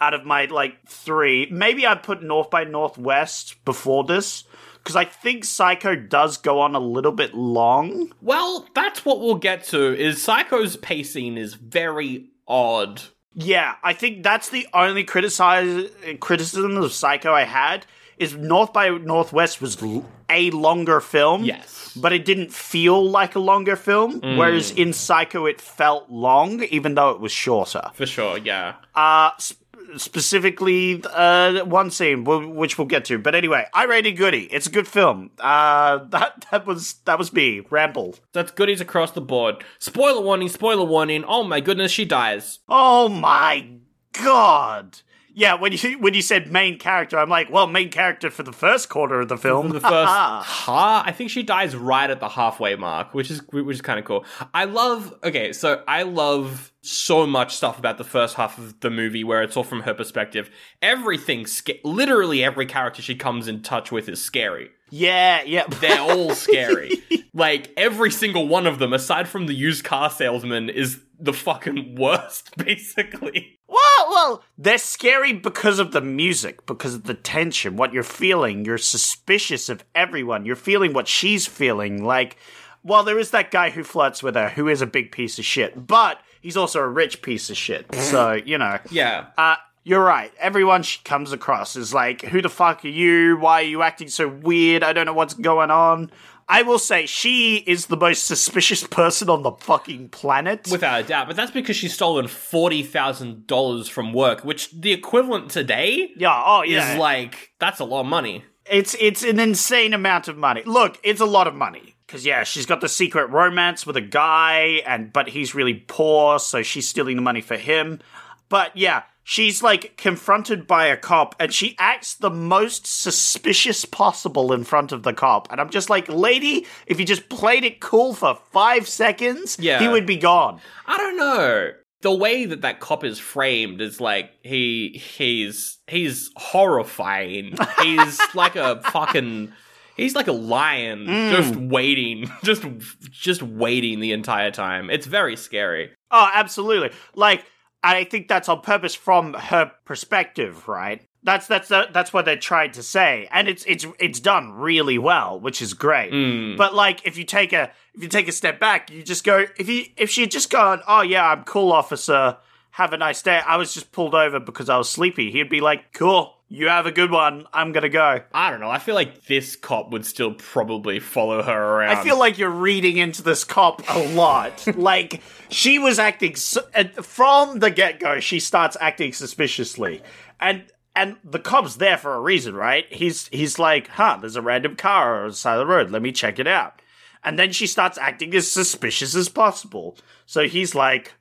Out of my like three, maybe I'd put North by Northwest before this because I think Psycho does go on a little bit long. Well, that's what we'll get to. Is Psycho's pacing is very odd. Yeah, I think that's the only criticize criticism of Psycho I had is North by Northwest was l- a longer film. Yes. But it didn't feel like a longer film, whereas in Psycho it felt long, even though it was shorter. For sure, yeah. Uh, sp- specifically, uh, one scene, wh- which we'll get to. But anyway, I rated Goody. It's a good film. Uh, that that was that was me. Ramble. That's goodies across the board. Spoiler warning, spoiler warning. Oh my goodness, she dies. Oh my god. Yeah, when you when you said main character, I'm like, well, main character for the first quarter of the film. The first ha, I think she dies right at the halfway mark, which is which is kind of cool. I love. Okay, so I love so much stuff about the first half of the movie where it's all from her perspective. Everything, sca- literally every character she comes in touch with is scary. yeah, yeah. They're all scary. like every single one of them, aside from the used car salesman, is the fucking worst, basically. Well, well, they're scary because of the music, because of the tension, what you're feeling. You're suspicious of everyone. You're feeling what she's feeling. Like, well, there is that guy who flirts with her, who is a big piece of shit, but he's also a rich piece of shit. So, you know. Yeah. Uh, you're right. Everyone she comes across is like, who the fuck are you? Why are you acting so weird? I don't know what's going on. I will say she is the most suspicious person on the fucking planet. Without a doubt, but that's because she's stolen forty thousand dollars from work, which the equivalent today yeah, oh yeah. is like that's a lot of money. It's it's an insane amount of money. Look, it's a lot of money because yeah, she's got the secret romance with a guy, and but he's really poor, so she's stealing the money for him. But yeah, she's like confronted by a cop, and she acts the most suspicious possible in front of the cop. And I'm just like, lady, if you just played it cool for five seconds, Yeah. he would be gone. I don't know. The way that that cop is framed is like he he's he's horrifying. He's like a fucking he's like a lion hmm. just waiting, just just waiting the entire time. It's very scary. Oh, absolutely. Like I think that's on purpose from her perspective, right? That's that's uh, that's what they're trying to say, and it's it's it's done really well, which is great. Mm. But like, if you take a if you take a step back, you just go if you if she had just gone, oh yeah, I'm cool, officer. Have a nice day. I was just pulled over because I was sleepy. He'd be like, cool, you have a good one. I'm gonna go. I don't know. I feel like this cop would still probably follow her around. I feel like you're reading into this cop a lot. like she was acting uh, from the get go. She starts acting suspiciously, and And the cop's there for a reason, right? He's he's like, huh, there's a random car on the side of the road. Let me check it out. And then she starts acting as suspicious as possible. So he's like,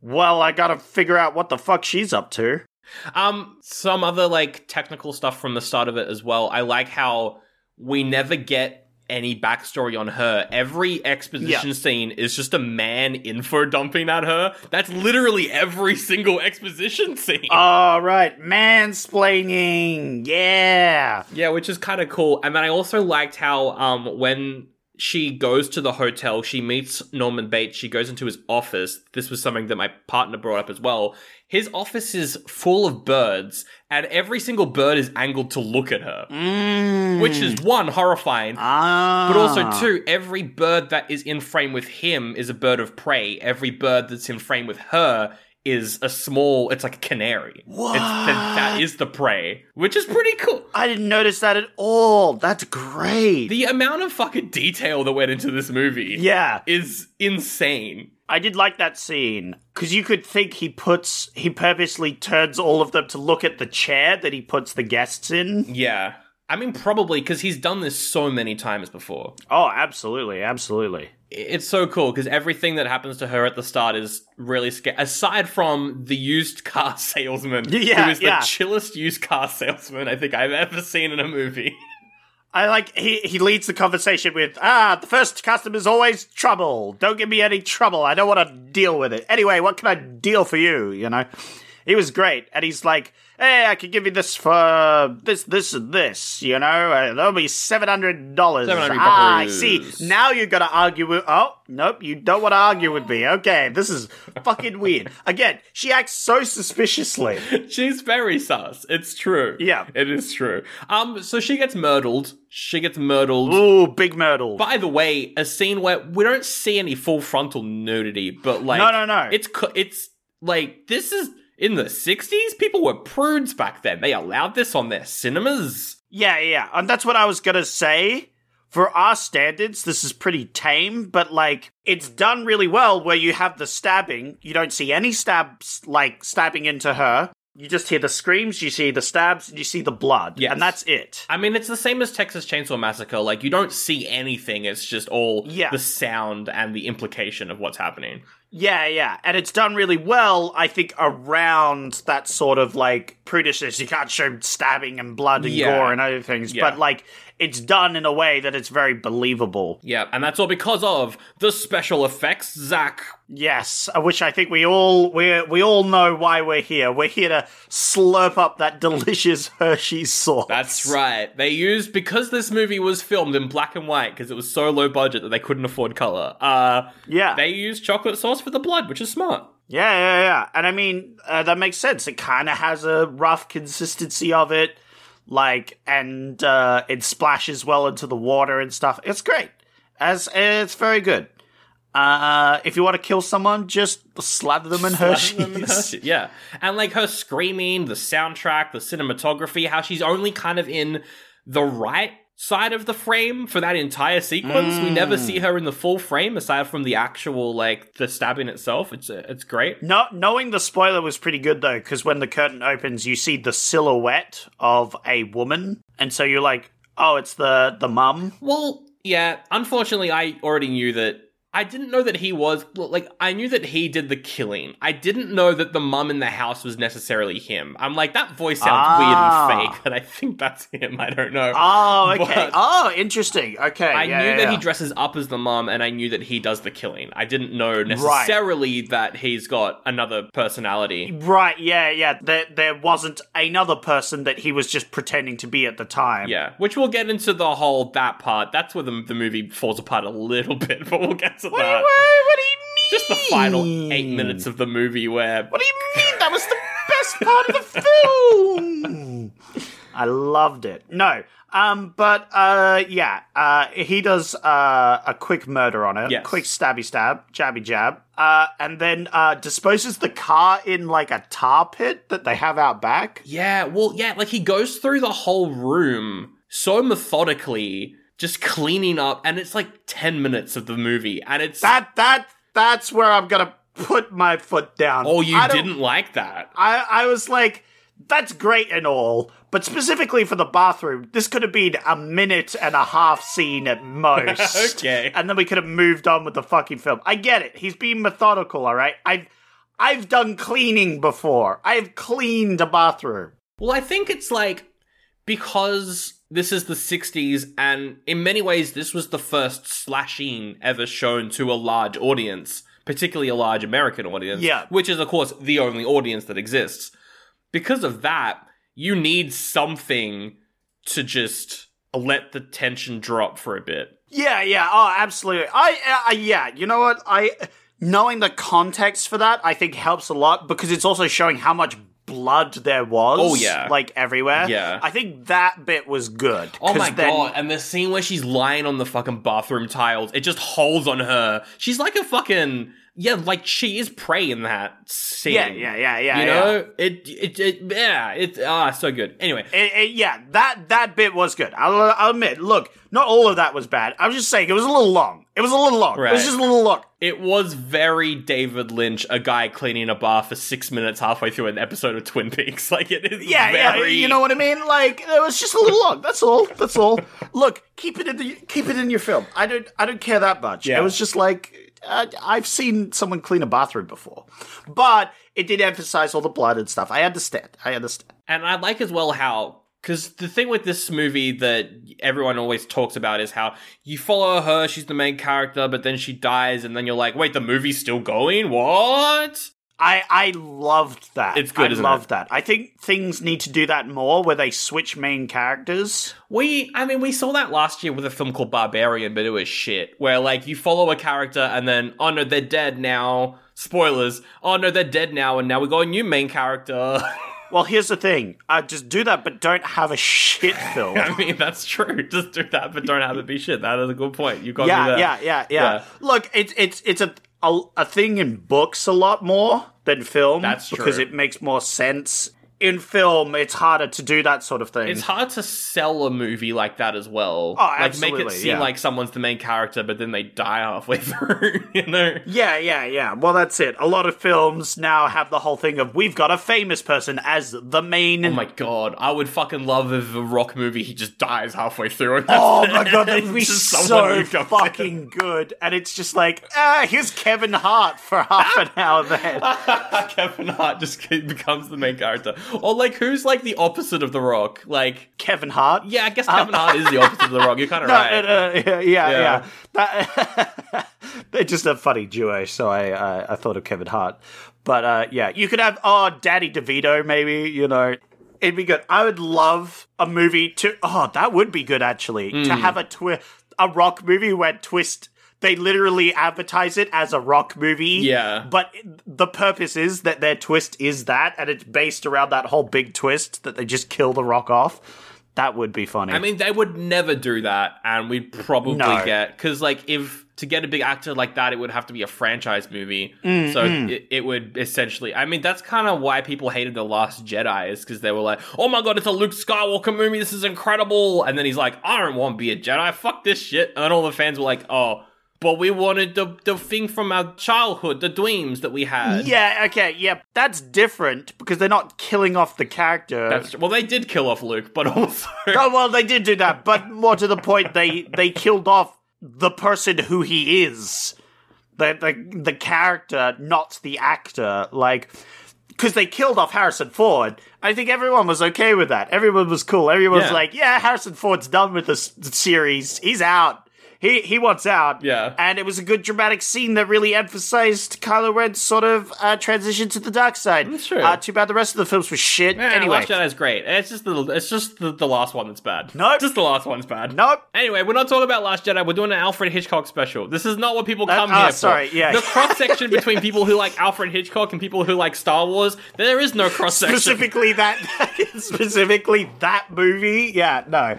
well, I gotta figure out what the fuck she's up to. Um, some other like technical stuff from the start of it as well. I like how we never get any backstory on her. Every exposition Yeah. scene is just a man info dumping at her. That's literally every single exposition scene. All right, mansplaining. Yeah. Yeah, which is kind of cool. And then I also liked how um when she goes to the hotel, she meets Norman Bates, she goes into his office. This was something that my partner brought up as well. His office is full of birds, and every single bird is angled to look at her. Which is one, horrifying. Ah. But also, two, every bird that is in frame with him is a bird of prey. Every bird that's in frame with her is a small, it's like a canary. What? that, that is the prey, which is pretty cool. I didn't notice that at all. That's great. The amount of fucking detail that went into this movie yeah. is insane. I did like that scene because you could think he puts he purposely turns all of them to look at the chair that he puts the guests in. Yeah. I mean, probably because he's done this so many times before. Oh, absolutely, absolutely. It's so cool because everything that happens to her at the start is really scary. Aside from the used car salesman, Yeah, who is the chillest used car salesman I think I've ever seen in a movie. I like he he leads the conversation with ah the first customer is always trouble. Don't give me any trouble. I don't want to deal with it. Anyway, what can I deal for you? You know, he was great, and he's like, hey, I can give you this for this this and this. You know, uh, that'll be seven hundred dollars. 700 Ah, I see. Now you got to argue with. Oh nope, you don't want to argue with me. Okay, this is fucking weird. Again, she acts so suspiciously. She's very sus. It's true. Yeah. It is true. Um, so she gets murdered. She gets murdered. Ooh, big Myrtle. By the way, a scene where we don't see any full frontal nudity, but like No, no, no. It's it's like this is in the '60s. People were prudes back then. They allowed this on their cinemas. Yeah, yeah, and that's what I was gonna say. For our standards, this is pretty tame, but like it's done really well. Where you have the stabbing, you don't see any stabs like stabbing into her. You just hear the screams, you see the stabs, and you see the blood, Yes. and that's it. I mean, it's the same as Texas Chainsaw Massacre. Like you don't see anything. It's just all Yeah. the sound and the implication of what's happening. Yeah, yeah, and it's done really well. I think around that sort of like prudishness. You can't show stabbing and blood and Yeah. gore and other things, Yeah. but like it's done in a way that it's very believable. Yeah, and that's all because of the special effects, Zach. Yes, uh, which I think we all we we all know why we're here. We're here to slurp up that delicious Hershey's sauce. That's right. They used because this movie was filmed in black and white because it was so low budget that they couldn't afford color. Uh, Yeah, they used chocolate sauce for the blood, which is smart. yeah, yeah, yeah. And I mean uh, that makes sense. It kind of has a rough consistency of it, like, and uh, it splashes well into the water and stuff. It's great. As it's very good. Uh, if you want to kill someone, just slather them in Hershey's. yeah, and like her screaming, the soundtrack, the cinematography, how she's only kind of in the right side of the frame for that entire sequence. We never see her in the full frame aside from the actual like the stabbing itself. It's uh, it's great. No, knowing the spoiler was pretty good though, because when the curtain opens, you see the silhouette of a woman, and so you're like, "Oh, it's the the mum." Well, yeah. Unfortunately, I already knew that. I didn't know that he was like. I knew that he did the killing. I didn't know that the mum in the house was necessarily him. I'm like that voice sounds Ah. weird and fake, and I think that's him. I don't know. Oh, okay. But- oh, interesting. Okay, I yeah, knew yeah, that he dresses up as the mum, and I knew that he does the killing. I didn't know necessarily that he's got another personality. Right, yeah, yeah. There, there wasn't another person that he was just pretending to be at the time. Yeah, which we'll get into the whole that part. That's where the, the movie falls apart a little bit, but we'll get to What, do you- what, what do you mean? Just the final eight minutes of the movie where What do you mean? That was the best part of the film. I loved it. No, um, but uh, yeah, uh, he does uh, a quick murder on her, Yes. quick stabby stab, jabby jab, uh, and then uh, disposes the car in like a tar pit that they have out back. Yeah, well, yeah, like he goes through the whole room so methodically, just cleaning up, and it's like 10 minutes of the movie, and it's. That that that's where I'm gonna put my foot down. oh, you didn't like that. I I was like, that's great and all, but specifically for the bathroom, this could have been a minute and a half scene at most. Okay. And then we could have moved on with the fucking film. I get it. He's being methodical, all right? I've I've done cleaning before. I've cleaned a bathroom. Well, I think it's like because this is the 60s, and in many ways, this was the first slashing ever shown to a large audience, particularly a large American audience. Yeah. Which is, of course, the only audience that exists. Because of that, you need something to just let the tension drop for a bit. Yeah, yeah. Oh, absolutely. I, I yeah, you know what? I knowing the context for that, I think helps a lot because it's also showing how much blood there was. Oh, yeah. like everywhere. Yeah. I think that bit was good. Oh my then- god, and the scene where she's lying on the fucking bathroom tiles, it just holds on her. She's like a fucking yeah, like she is prey in that scene. Yeah, yeah, yeah, yeah. You yeah. know? It, it it yeah, it's ah so good. Anyway, It- it- yeah, that that bit was good. I'll, I'll admit. Look, not all of that was bad. I was just saying it was a little long. It was a little long. It was just a little long. it was very David Lynch, a guy cleaning a bar for six minutes halfway through an episode of Twin Peaks. Like it is Yeah, yeah. You know what I mean? Like it was just a little long. That's all. That's all. Look, keep it in the keep it in your film. I don't I don't care that much. Yeah. It was just like uh, I've seen someone clean a bathroom before, but it did emphasize all the blood and stuff. I understand. I understand. And I like as well how, because the thing with this movie that everyone always talks about is how you follow her, she's the main character, but then she dies, and then you're like, wait, the movie's still going? What? I I loved that. It's good, I loved it? that. I think things need to do that more, where they switch main characters. We, I mean, we saw that last year with a film called Barbarian, but it was shit. Where, like, you follow a character and then, oh no, they're dead now. Spoilers. Oh no, they're dead now, and now we got a new main character. Well, here's the thing. Uh, just do that, but don't have a shit film. I mean, that's true. Just do that, but don't have it be shit. That is a good point. You got me yeah, there. yeah, yeah, yeah, Yeah. Look, it's it's it's a, a a thing in books a lot more than film. That's because it makes more sense. In film, it's harder to do that sort of thing. It's hard to sell a movie like that as well. Oh, like make it seem yeah. like someone's the main character, but then they die halfway through. You know? yeah, yeah, yeah. Well, that's it. A lot of films now have the whole thing of we've got a famous person as the main. Oh my god, I would fucking love if a rock movie he just dies halfway through. And Oh my god, that'd be so fucking good. And it's just like, ah, here's Kevin Hart for half an hour then. Kevin Hart just becomes the main character. Or like, who's like the opposite of The Rock? Like, Kevin Hart? yeah, I guess Kevin Hart is the opposite of The Rock. You're kind of No, right. no, yeah, yeah, Yeah. That, they're just a funny duo, so I, I I thought of Kevin Hart. But uh, yeah, you could have oh Danny DeVito, maybe you know. It'd be good. I would love a movie to. Oh, that would be good actually. Hmm. To have a twist, a rock movie where twist. They literally advertise it as a rock movie. Yeah. But the purpose is that their twist is that, and it's based around that whole big twist that they just kill the rock off. That would be funny. I mean, they would never do that, and we'd probably No. get because, like, if to get a big actor like that, it would have to be a franchise movie. Mm, so it, it would essentially. I mean, that's kind of why people hated the Last Jedi is because they were like, "Oh my god, it's a Luke Skywalker movie. This is incredible!" And then he's like, "I don't want to be a Jedi. Fuck this shit." And all the fans were like, "Oh." But we wanted the the thing from our childhood, the dreams that we had. Yeah, okay, yeah. That's different because they're not killing off the character. That's, well, they did kill off Luke, but also oh well, they did do that, but more to the point, they they killed off the person who he is, the the the character, not the actor. Like, because they killed off Harrison Ford. I think everyone was okay with that. Everyone was cool. Everyone was Yeah. like, "Yeah, Harrison Ford's done with this series. He's out." He, he wants out. Yeah. And it was a good dramatic scene that really emphasized Kylo Ren's sort of uh, transition to the dark side. That's true. Uh, too bad the rest of the films were shit. Yeah, anyway. Last Jedi is great. It's just the it's just the, the last one that's bad. Nope. just the last one's bad. Nope. Anyway, we're not talking about Last Jedi. We're doing an Alfred Hitchcock special. This is not what people Uh, come oh, here sorry, for. yeah. The cross section between people who like Alfred Hitchcock and people who like Star Wars. There is no cross section. specifically that specifically that movie yeah no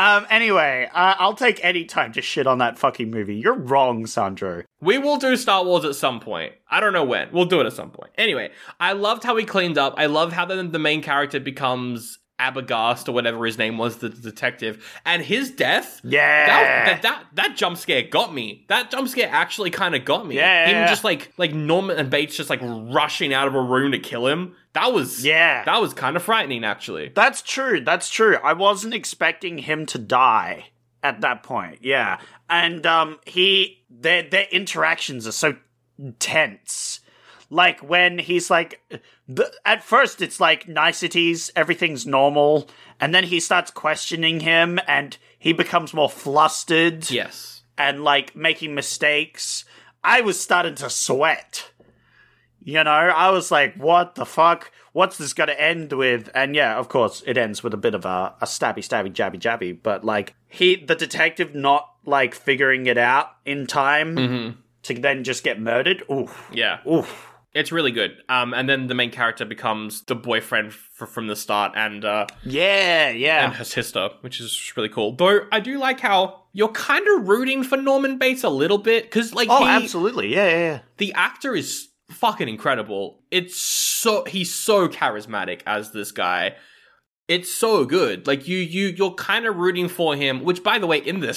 um anyway uh, i'll take any time to shit on that fucking movie you're wrong sandro We will do Star Wars at some point. I don't know when. We'll do it at some point. Anyway, I loved how he cleaned up. I love how then the main character becomes Arbogast or whatever his name was, the detective, and his death. Yeah. that that that, that jump scare got me. That jump scare actually kind of got me. Yeah, him just like like Norman and Bates just like rushing out of a room to kill him. That was Yeah. that was kind of frightening actually. That's true. That's true. I wasn't expecting him to die at that point. Yeah. And um he their their interactions are so tense. Like when he's like the, at first it's like niceties, everything's normal, and then he starts questioning him and he becomes more flustered Yes. and like making mistakes. I was starting to sweat. You know, I was like, what the fuck? What's this going to end with? And yeah, of course, it ends with a bit of a, a stabby, stabby, jabby, jabby. But like, he, the detective, not like figuring it out in time mm-hmm. to then just get murdered. Oof. Yeah. Oof. It's really good. Um, and then the main character becomes the boyfriend f- from the start, and uh, Yeah, and yeah. her sister, which is really cool. Though I do like how you're kind of rooting for Norman Bates a little bit because, like, Oh, he- absolutely. Yeah, yeah, yeah. the actor is fucking incredible. It's so he's so charismatic as this guy. It's so good. Like you you you're kind of rooting for him, which by the way in the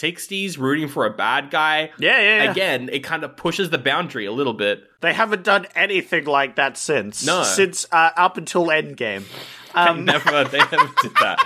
60s rooting for a bad guy Yeah, yeah, yeah. again, it kind of pushes the boundary a little bit. They haven't done anything like that since. No. Since uh, up until Endgame. They Um, never they never did that.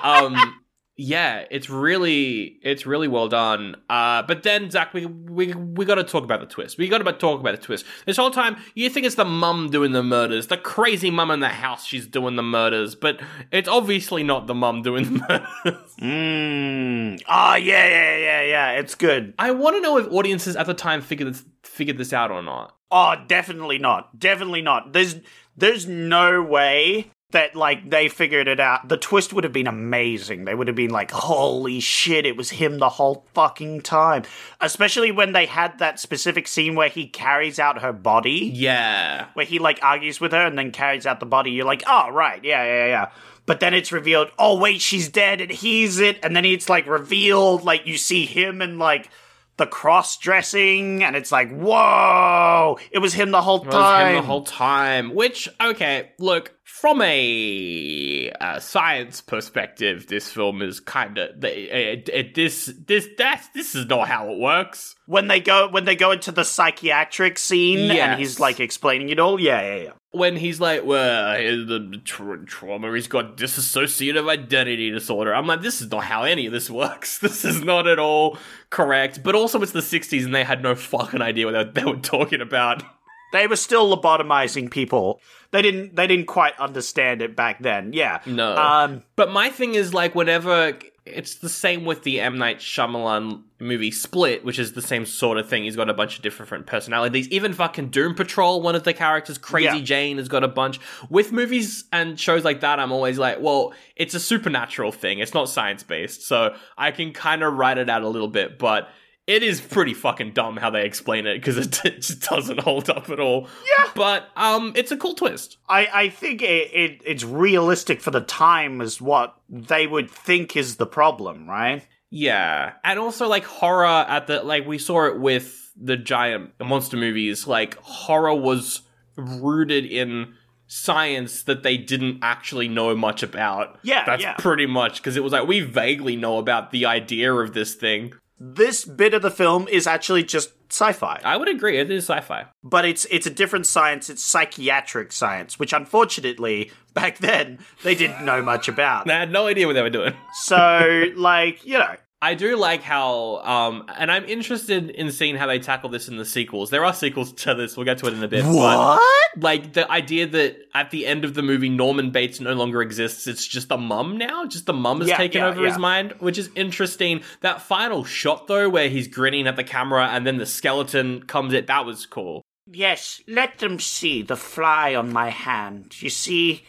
Um yeah, it's really it's really well done. Uh, but then Zach, we we we got to talk about the twist. We got to talk about the twist. This whole time, you think it's the mum doing the murders, the crazy mum in the house. She's doing the murders, but it's obviously not the mum doing the murders. Mm. Oh yeah, yeah, yeah, yeah. It's good. I want to know if audiences at the time figured this figured this out or not. Oh, definitely not. Definitely not. There's there's no way that like they figured it out. The twist would have been amazing. They would have been like, "Holy shit, it was him the whole fucking time." Especially when they had that specific scene where he carries out her body. Yeah, where he like argues with her and then carries out the body. You're like, oh right, yeah, yeah, yeah. But then it's revealed, oh wait, she's dead, and he's it. And then it's like revealed, like you see him and like the cross dressing, and it's like, whoa, it was him the whole It was time. him the whole time. Which, okay, look, from a uh, science perspective, this film is kind of it, it, this this that's this is not how it works. when they go when they go into the psychiatric scene Yes. and he's like explaining it all. Yeah, yeah, yeah. When he's like, "Well, the tra- trauma. He's got dissociative identity disorder." I'm like, "This is not how any of this works. This is not at all correct." But also, it's the '60s, and they had no fucking idea what they, they were talking about. They were still lobotomizing people. They didn't they didn't quite understand it back then. Yeah. No. Um But my thing is like whenever it's the same with the M Night Shyamalan movie Split, which is the same sort of thing. He's got a bunch of different personalities. Even fucking Doom Patrol, one of the characters, Crazy Yeah. Jane, has got a bunch. With movies and shows like that, I'm always like, well, it's a supernatural thing. It's not science based, so I can kind of write it out a little bit, but. It is pretty fucking dumb how they explain it because it, it just doesn't hold up at all. Yeah, but um, it's a cool twist. I, I think it, it it's realistic for the time is what they would think is the problem, right? Yeah, and also like horror at the like we saw it with the giant monster movies. Like horror was rooted in science that they didn't actually know much about. Yeah, that's yeah. pretty much because it was like we vaguely know about the idea of this thing. This bit of the film is actually just sci-fi, I would agree, it is sci-fi. but it's it's a different science. It's psychiatric science, which unfortunately back then they didn't know much about. they had no idea what they were doing. So, like you know, I do like how, um, and I'm interested in seeing how they tackle this in the sequels. There are sequels to this. We'll get to it in a bit. But like the idea that at the end of the movie Norman Bates no longer exists, it's just the mum now. Just the mum has Yeah, taken yeah, over yeah. his mind, which is interesting. That final shot though, where he's grinning at the camera and then the skeleton comes in, that was cool. Yes, let them see the fly on my hand. You see,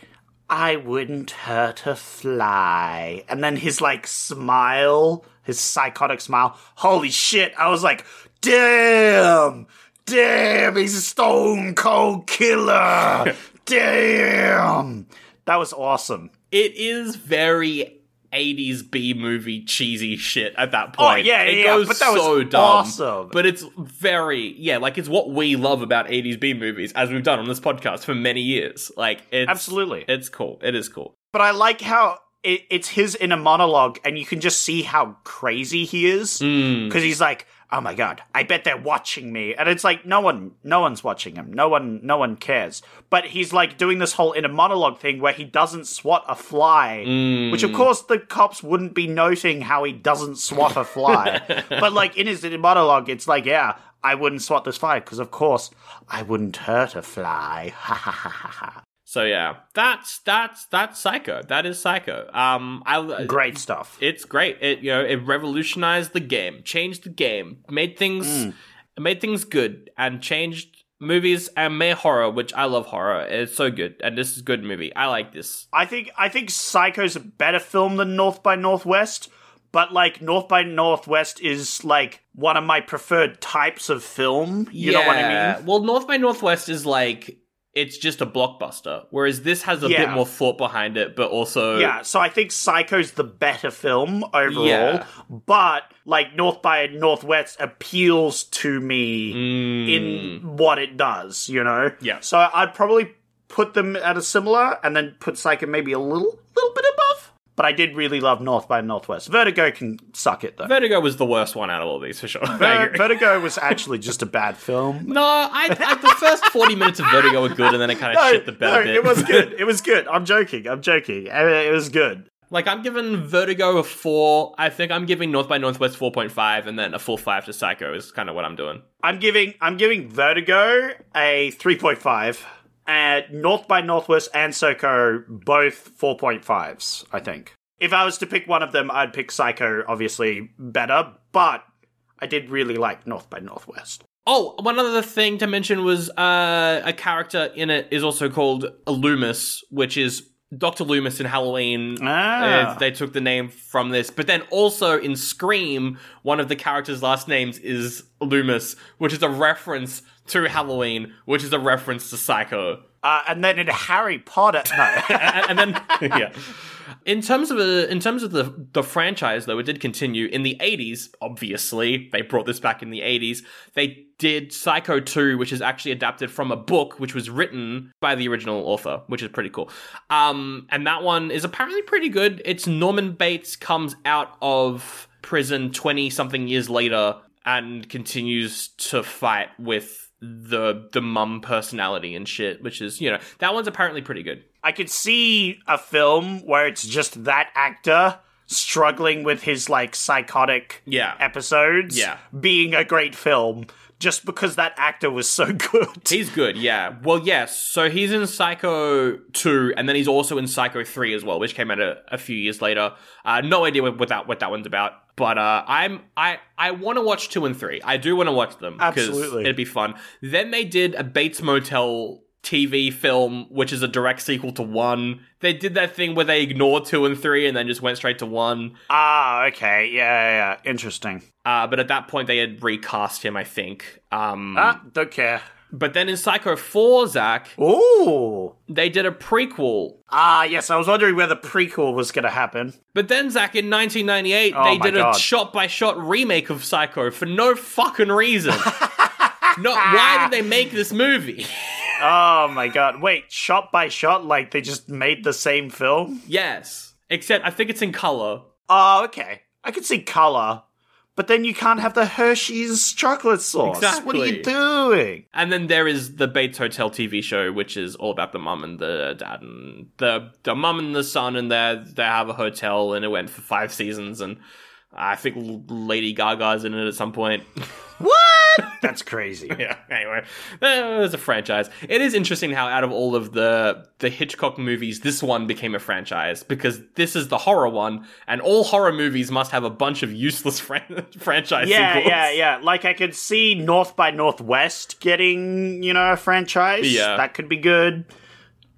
I wouldn't hurt a fly. And then his like smile, his psychotic smile. Holy shit. I was like, damn, damn, he's a stone cold killer. damn. That was awesome. It is very 80s B movie cheesy shit at that oh, point. Oh, yeah, it yeah, goes but that was so dumb. awesome. But it's very yeah, like it's what we love about 80s B movies, as we've done on this podcast for many years. Like it's Absolutely. it's cool. It is cool. But I like how it, it's his inner monologue, and you can just see how crazy he is hmm. because he's like, "Oh my god, I bet they're watching me," and it's like, no one, no one's watching him. No one, no one cares. But he's like doing this whole inner monologue thing where he doesn't swat a fly, hmm. which of course the cops wouldn't be noting how he doesn't swat a fly. but like in his inner monologue, it's like, yeah. I wouldn't swat this fly because, of course, I wouldn't hurt a fly. Ha ha ha ha ha. So yeah, that's that's that's Psycho. That is Psycho. Um, I Great stuff. It's great. It you know it revolutionized the game, changed the game, made things made things good, and changed movies and made horror, which I love horror. It's so good, and this is a good movie. I like this. I think I think Psycho's a better film than North by Northwest, but like North by Northwest is like one of my preferred types of film. You know what I mean? Well, North by Northwest is like it's just a blockbuster, whereas this has a Yeah. bit more thought behind it, but also Yeah, so I think Psycho's the better film overall, Yeah. but like North by Northwest appeals to me in what it does, you know? Mm. Yeah. So I'd probably put them at a similar and then put Psycho maybe a little little bit above. But I did really love North by Northwest. Vertigo can suck it though. Vertigo was the worst one out of all these for sure. Ver- Vertigo was actually just a bad film. No, I, I the first forty minutes of Vertigo were good, and then it kind of shit the bed no, a bit. it was good. It was good. I'm joking. I'm joking. It was good. like I'm giving Vertigo a four. I think I'm giving North by Northwest four point five, and then a full five to Psycho is kind of what I'm doing. I'm giving I'm giving Vertigo a 3.5 North by Northwest and Psycho both 4.5s, I think. If I was to pick one of them, I'd pick Psycho obviously better, but I did really like North by Northwest. Oh, one other thing to mention was uh, a character in it is also called Loomis, which is Doctor Loomis in Halloween. Ah. Uh, they took the name from this, but then also in Scream, one of the characters' last names is Loomis, which is a reference to Halloween, which is a reference to Psycho. Uh, and then in Harry Potter, no. and, and then yeah. In terms of a, in terms of the the franchise, though, it did continue in the eighties. Obviously, they brought this back in the eighties. They did Psycho two, which is actually adapted from a book which was written by the original author, which is pretty cool. Um, and that one is apparently pretty good. It's Norman Bates comes out of prison twenty something years later and continues to fight with the the mum personality and shit, which is you know that one's apparently pretty good. I could see a film where it's just that actor struggling with his like psychotic Yeah. episodes Yeah. being a great film just because that actor was so good. He's good, yeah. Well, yes. So he's in Psycho 2, and then he's also in Psycho 3 as well, which came out a, a few years later. Uh, no idea what, what that what that one's about. But uh, I'm I I want to watch two and three. I do want to watch them because Absolutely. it'd be fun. Then they did a Bates Motel TV film, which is a direct sequel to one. They did that thing where they ignored two and three and then just went straight to one. Ah, okay. Yeah, yeah, yeah. Interesting. Uh, but at that point, they had recast him, I think. Um, Ah, don't care. But then in Psycho 4, Zach, Ooh. they did a prequel Ah, yes. I was wondering where the prequel was going to happen. But then, Zach, in 1998, Oh they did a shot by shot remake of Psycho for no fucking reason. no, why did they make this movie? Oh my god. Wait, shot by shot? Like they just made the same film? yes. Except I think it's in color. Oh, okay. I could see color. But then you can't have the Hershey's chocolate sauce. Exactly. What are you doing? And then there is the Bates Hotel TV show, which is all about the mum and the dad and the the mum and the son, and they they have a hotel, and it went for five seasons, and I think Lady Gaga's in it at some point. What? That's crazy. yeah. Anyway, it's a franchise. It is interesting how out of all of the the Hitchcock movies, this one became a franchise because this is the horror one, and all horror movies must have a bunch of useless fran- franchise Yeah, sequels. yeah, yeah. Like I could see North by Northwest getting, you know, a franchise. Yeah. That could be good.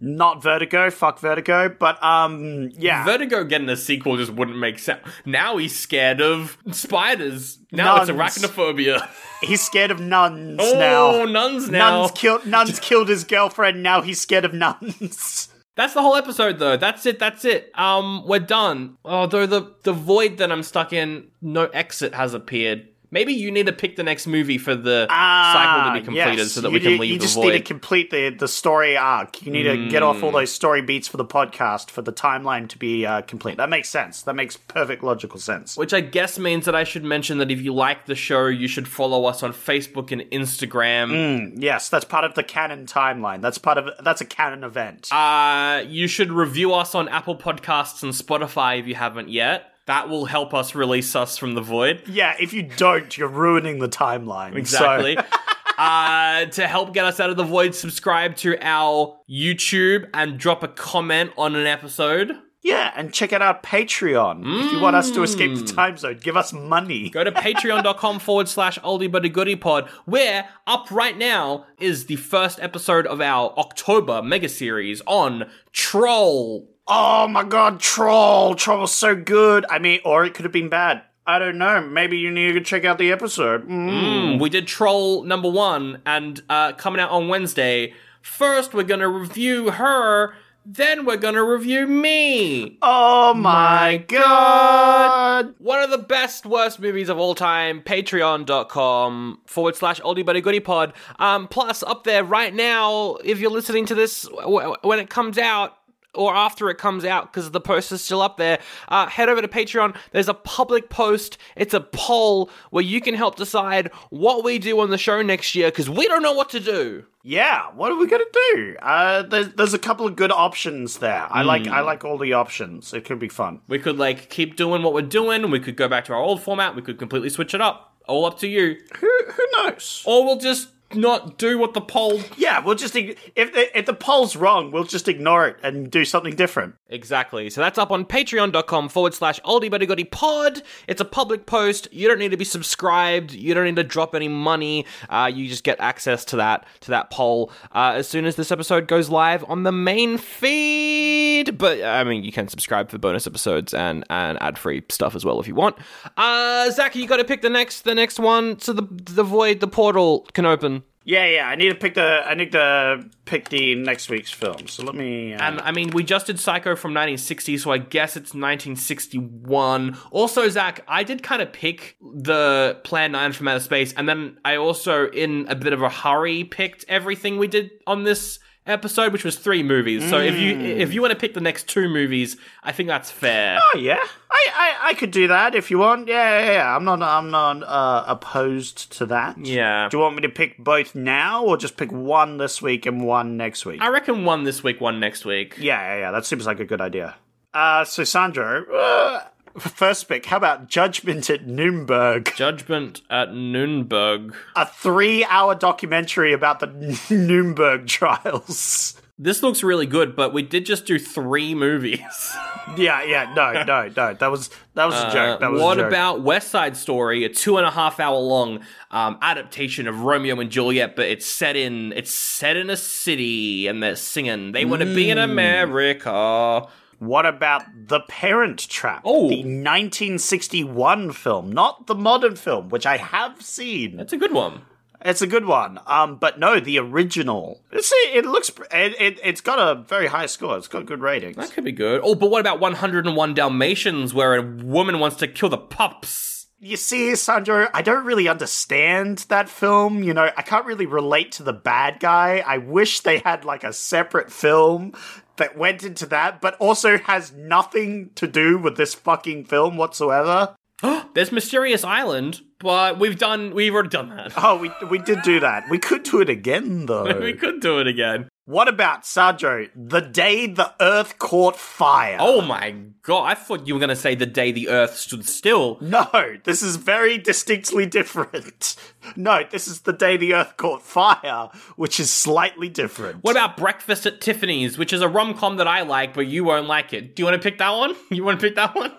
Not Vertigo, fuck Vertigo, but um yeah. Vertigo getting a sequel just wouldn't make sense. Now he's scared of spiders. Now it's arachnophobia. he's scared of nuns Oh, now. nuns now. Nuns killed nuns killed his girlfriend, now he's scared of nuns. That's the whole episode, though. That's it. That's it. Um, we're done. Although the the void that I'm stuck in, no exit has appeared. Maybe you need to pick the next movie for the Ah, cycle to be completed yes. so that You we can do- leave You the just void. need to complete the, the story arc. You need to get off all those story beats for the podcast for the timeline to be uh, complete. That makes sense. That makes perfect logical sense. Which I guess means that I should mention that if you like the show, you should follow us on Facebook and Instagram. Yes, that's part of the canon timeline. That's part of that's a canon event. Uh, you should review us on Apple Podcasts and Spotify if you haven't yet. That will help us release us from the void. yeah, if you don't, you're ruining the timeline. Exactly. So, uh, to help get us out of the void, subscribe to our YouTube and drop a comment on an episode. yeah, and check out our Patreon if you want us to escape the time zone. Give us money. Go to patreon.com forward slash oldie but a goodie pod, where up right now is the first episode of our October mega series on Troll. Oh my god, Troll! Troll was so good. I mean, or it could have been bad. I don't know. Maybe you need to check out the episode. Mm. We did Troll number one, and uh, coming out on Wednesday. First, we're gonna review her, then we're gonna review me. Oh my god! One of the best, worst movies of all time, patreon.com forward slash oldie buddy goodie pod. Um, plus, up there right now, if you're listening to this w- when it comes out, or after it comes out, because the post is still up there, uh, head over to Patreon. There's a public post. It's a poll where you can help decide what we do on the show next year, because we don't know what to do. Yeah, what are we gonna do? Uh, there's there's a couple of good options there. I like I like all the options. It could be fun. We could, like, keep doing what we're doing. We could go back to our old format. We could completely switch it up. All up to you. Who who knows? Or we'll just not do what the poll Yeah, we'll just if the, if the poll's wrong, we'll just ignore it and do something different. Exactly. So that's up on patreon.com forward slash oldie buddy goodie pod. It's a public post. You don't need to be subscribed. You don't need to drop any money. Uh, you just get access to that to that poll uh, as soon as this episode goes live on the main feed. But I mean, you can subscribe for bonus episodes and and ad free stuff as well if you want. Uh, Zach, you got to pick the next the next one so the the void the portal can open. Yeah, yeah. I need to pick the I need to pick the next week's film. So let me. Uh, And I mean, we just did Psycho from 1960, so I guess it's 1961. Also, Zach, I did kind of pick the Plan 9 from Outer Space, and then I also, in a bit of a hurry, picked everything we did on this episode, which was three movies. So if you if you want to pick the next two movies, I think that's fair. oh yeah, I, I I could do that if you want. Yeah, yeah, yeah. I'm not I'm not uh, opposed to that. Yeah. Do you want me to pick both now, or just pick one this week and one next week? I reckon one this week, one next week. Yeah, yeah, yeah. That seems like a good idea. Uh, so Sandro, uh, first pick. How about Judgment at Nuremberg? Judgment at Nuremberg. A three-hour documentary about the Nuremberg trials. This looks really good, but we did just do three movies. Yeah, yeah. No, no, no. That was that was a joke. That was Uh, what about West Side Story, a two and a half hour long um, adaptation of Romeo and Juliet, but it's set in it's set in a city and they're singing. They want to be in Mm. America. What about The Parent Trap? Oh. The 1961 film, not the modern film, which I have seen. That's a good one. It's a good one. Um, but no, the original. It's, it looks. It, it, it's got a very high score. It's got good ratings. That could be good. Oh, but what about 101 Dalmatians, where a woman wants to kill the pups? You see, Sandro, I don't really understand that film. You know, I can't really relate to the bad guy. I wish they had like a separate film that went into that, but also has nothing to do with this fucking film whatsoever. There's Mysterious Island, but we've done we've already done that. Oh, we we did do that. We could do it again though. we could do it again. What about Sandro? The day the Earth caught fire. Oh my god! I thought you were gonna say the day the Earth stood still. No, this is very distinctly different. No, this is the day the Earth caught fire, which is slightly different. What about Breakfast at Tiffany's, which is a rom com that I like, but you won't like it? Do you want to pick that one? You want to pick that one?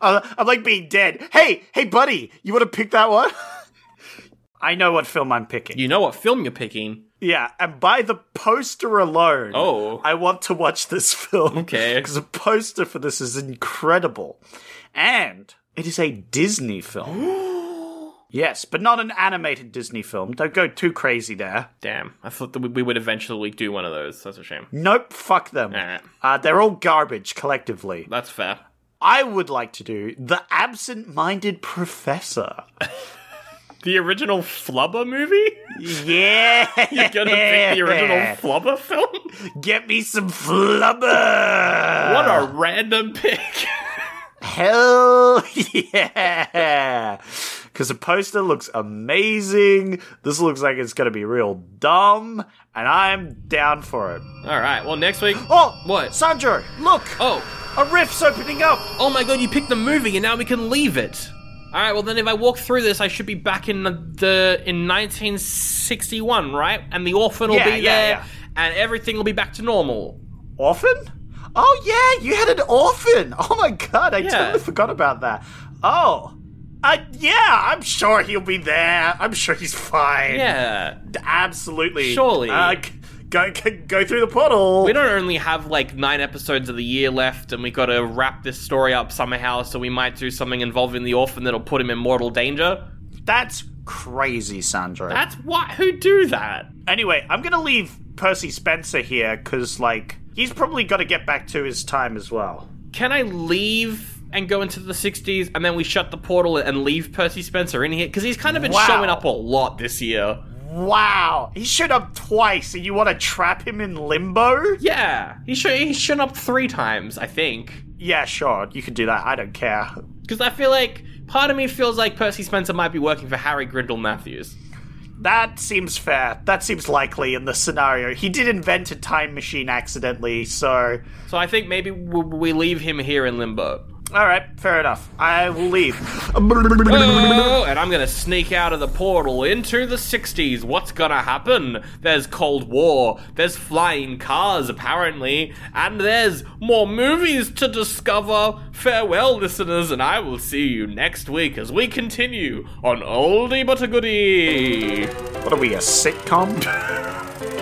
Uh, I'm like being dead. Hey, hey, buddy, you want to pick that one? I know what film I'm picking. You know what film you're picking. Yeah, and by the poster alone, Oh. I want to watch this film. Okay. Because the poster for this is incredible. And it is a Disney film. yes, but not an animated Disney film. Don't go too crazy there. Damn, I thought that we- would eventually do one of those. That's a shame. Nope, fuck them. Alright. Uh, they're all garbage collectively. That's fair. I would like to do The Absent Minded Professor. The original Flubber movie? Yeah! You're gonna pick the original Flubber film? Get me some flubber! What a random pick. Hell yeah! Because the poster looks amazing. This looks like it's gonna be real dumb, and I'm down for it. All right. Well, next week. Oh! What? Sandro, look! Oh. A rift's opening up! Oh my god! You picked the movie, and now we can leave it. All right. Well, then if I walk through this, I should be back in the, the in 1961, right? And the orphan will Yeah, be yeah, there, yeah. and everything will be back to normal. Orphan? Oh yeah, you had an orphan. Oh my god, I totally forgot about that. Oh. Uh, yeah, I'm sure he'll be there. I'm sure he's fine. Yeah. Absolutely. Surely. Uh, go, go, through the portal. We don't only have like nine episodes of the year left, and we got to wrap this story up somehow. So we might do something involving the orphan that'll put him in mortal danger. That's crazy, Sandro. That's what. Who do that? Anyway, I'm gonna leave Percy Spencer here because, like, he's probably got to get back to his time as well. Can I leave and go into the '60s, and then we shut the portal and leave Percy Spencer in here because he's kind of been Wow. showing up a lot this year. Wow, he showed up twice, and you want to trap him in limbo? Yeah, he should. He's shown up three times, I think. Yeah, sure, you can do that. I don't care. Because I feel like part of me feels like Percy Spencer might be working for Harry Grindell Matthews. That seems fair. That seems likely in the scenario. He did invent a time machine accidentally, so. So I think maybe we leave him here in limbo. Alright, fair enough. I will leave. Oh, and I'm gonna sneak out of the portal into the 60s. What's gonna happen? There's Cold War, there's flying cars, apparently, and there's more movies to discover. Farewell, listeners, and I will see you next week as we continue on Oldie But a Goodie. What are we, a sitcom?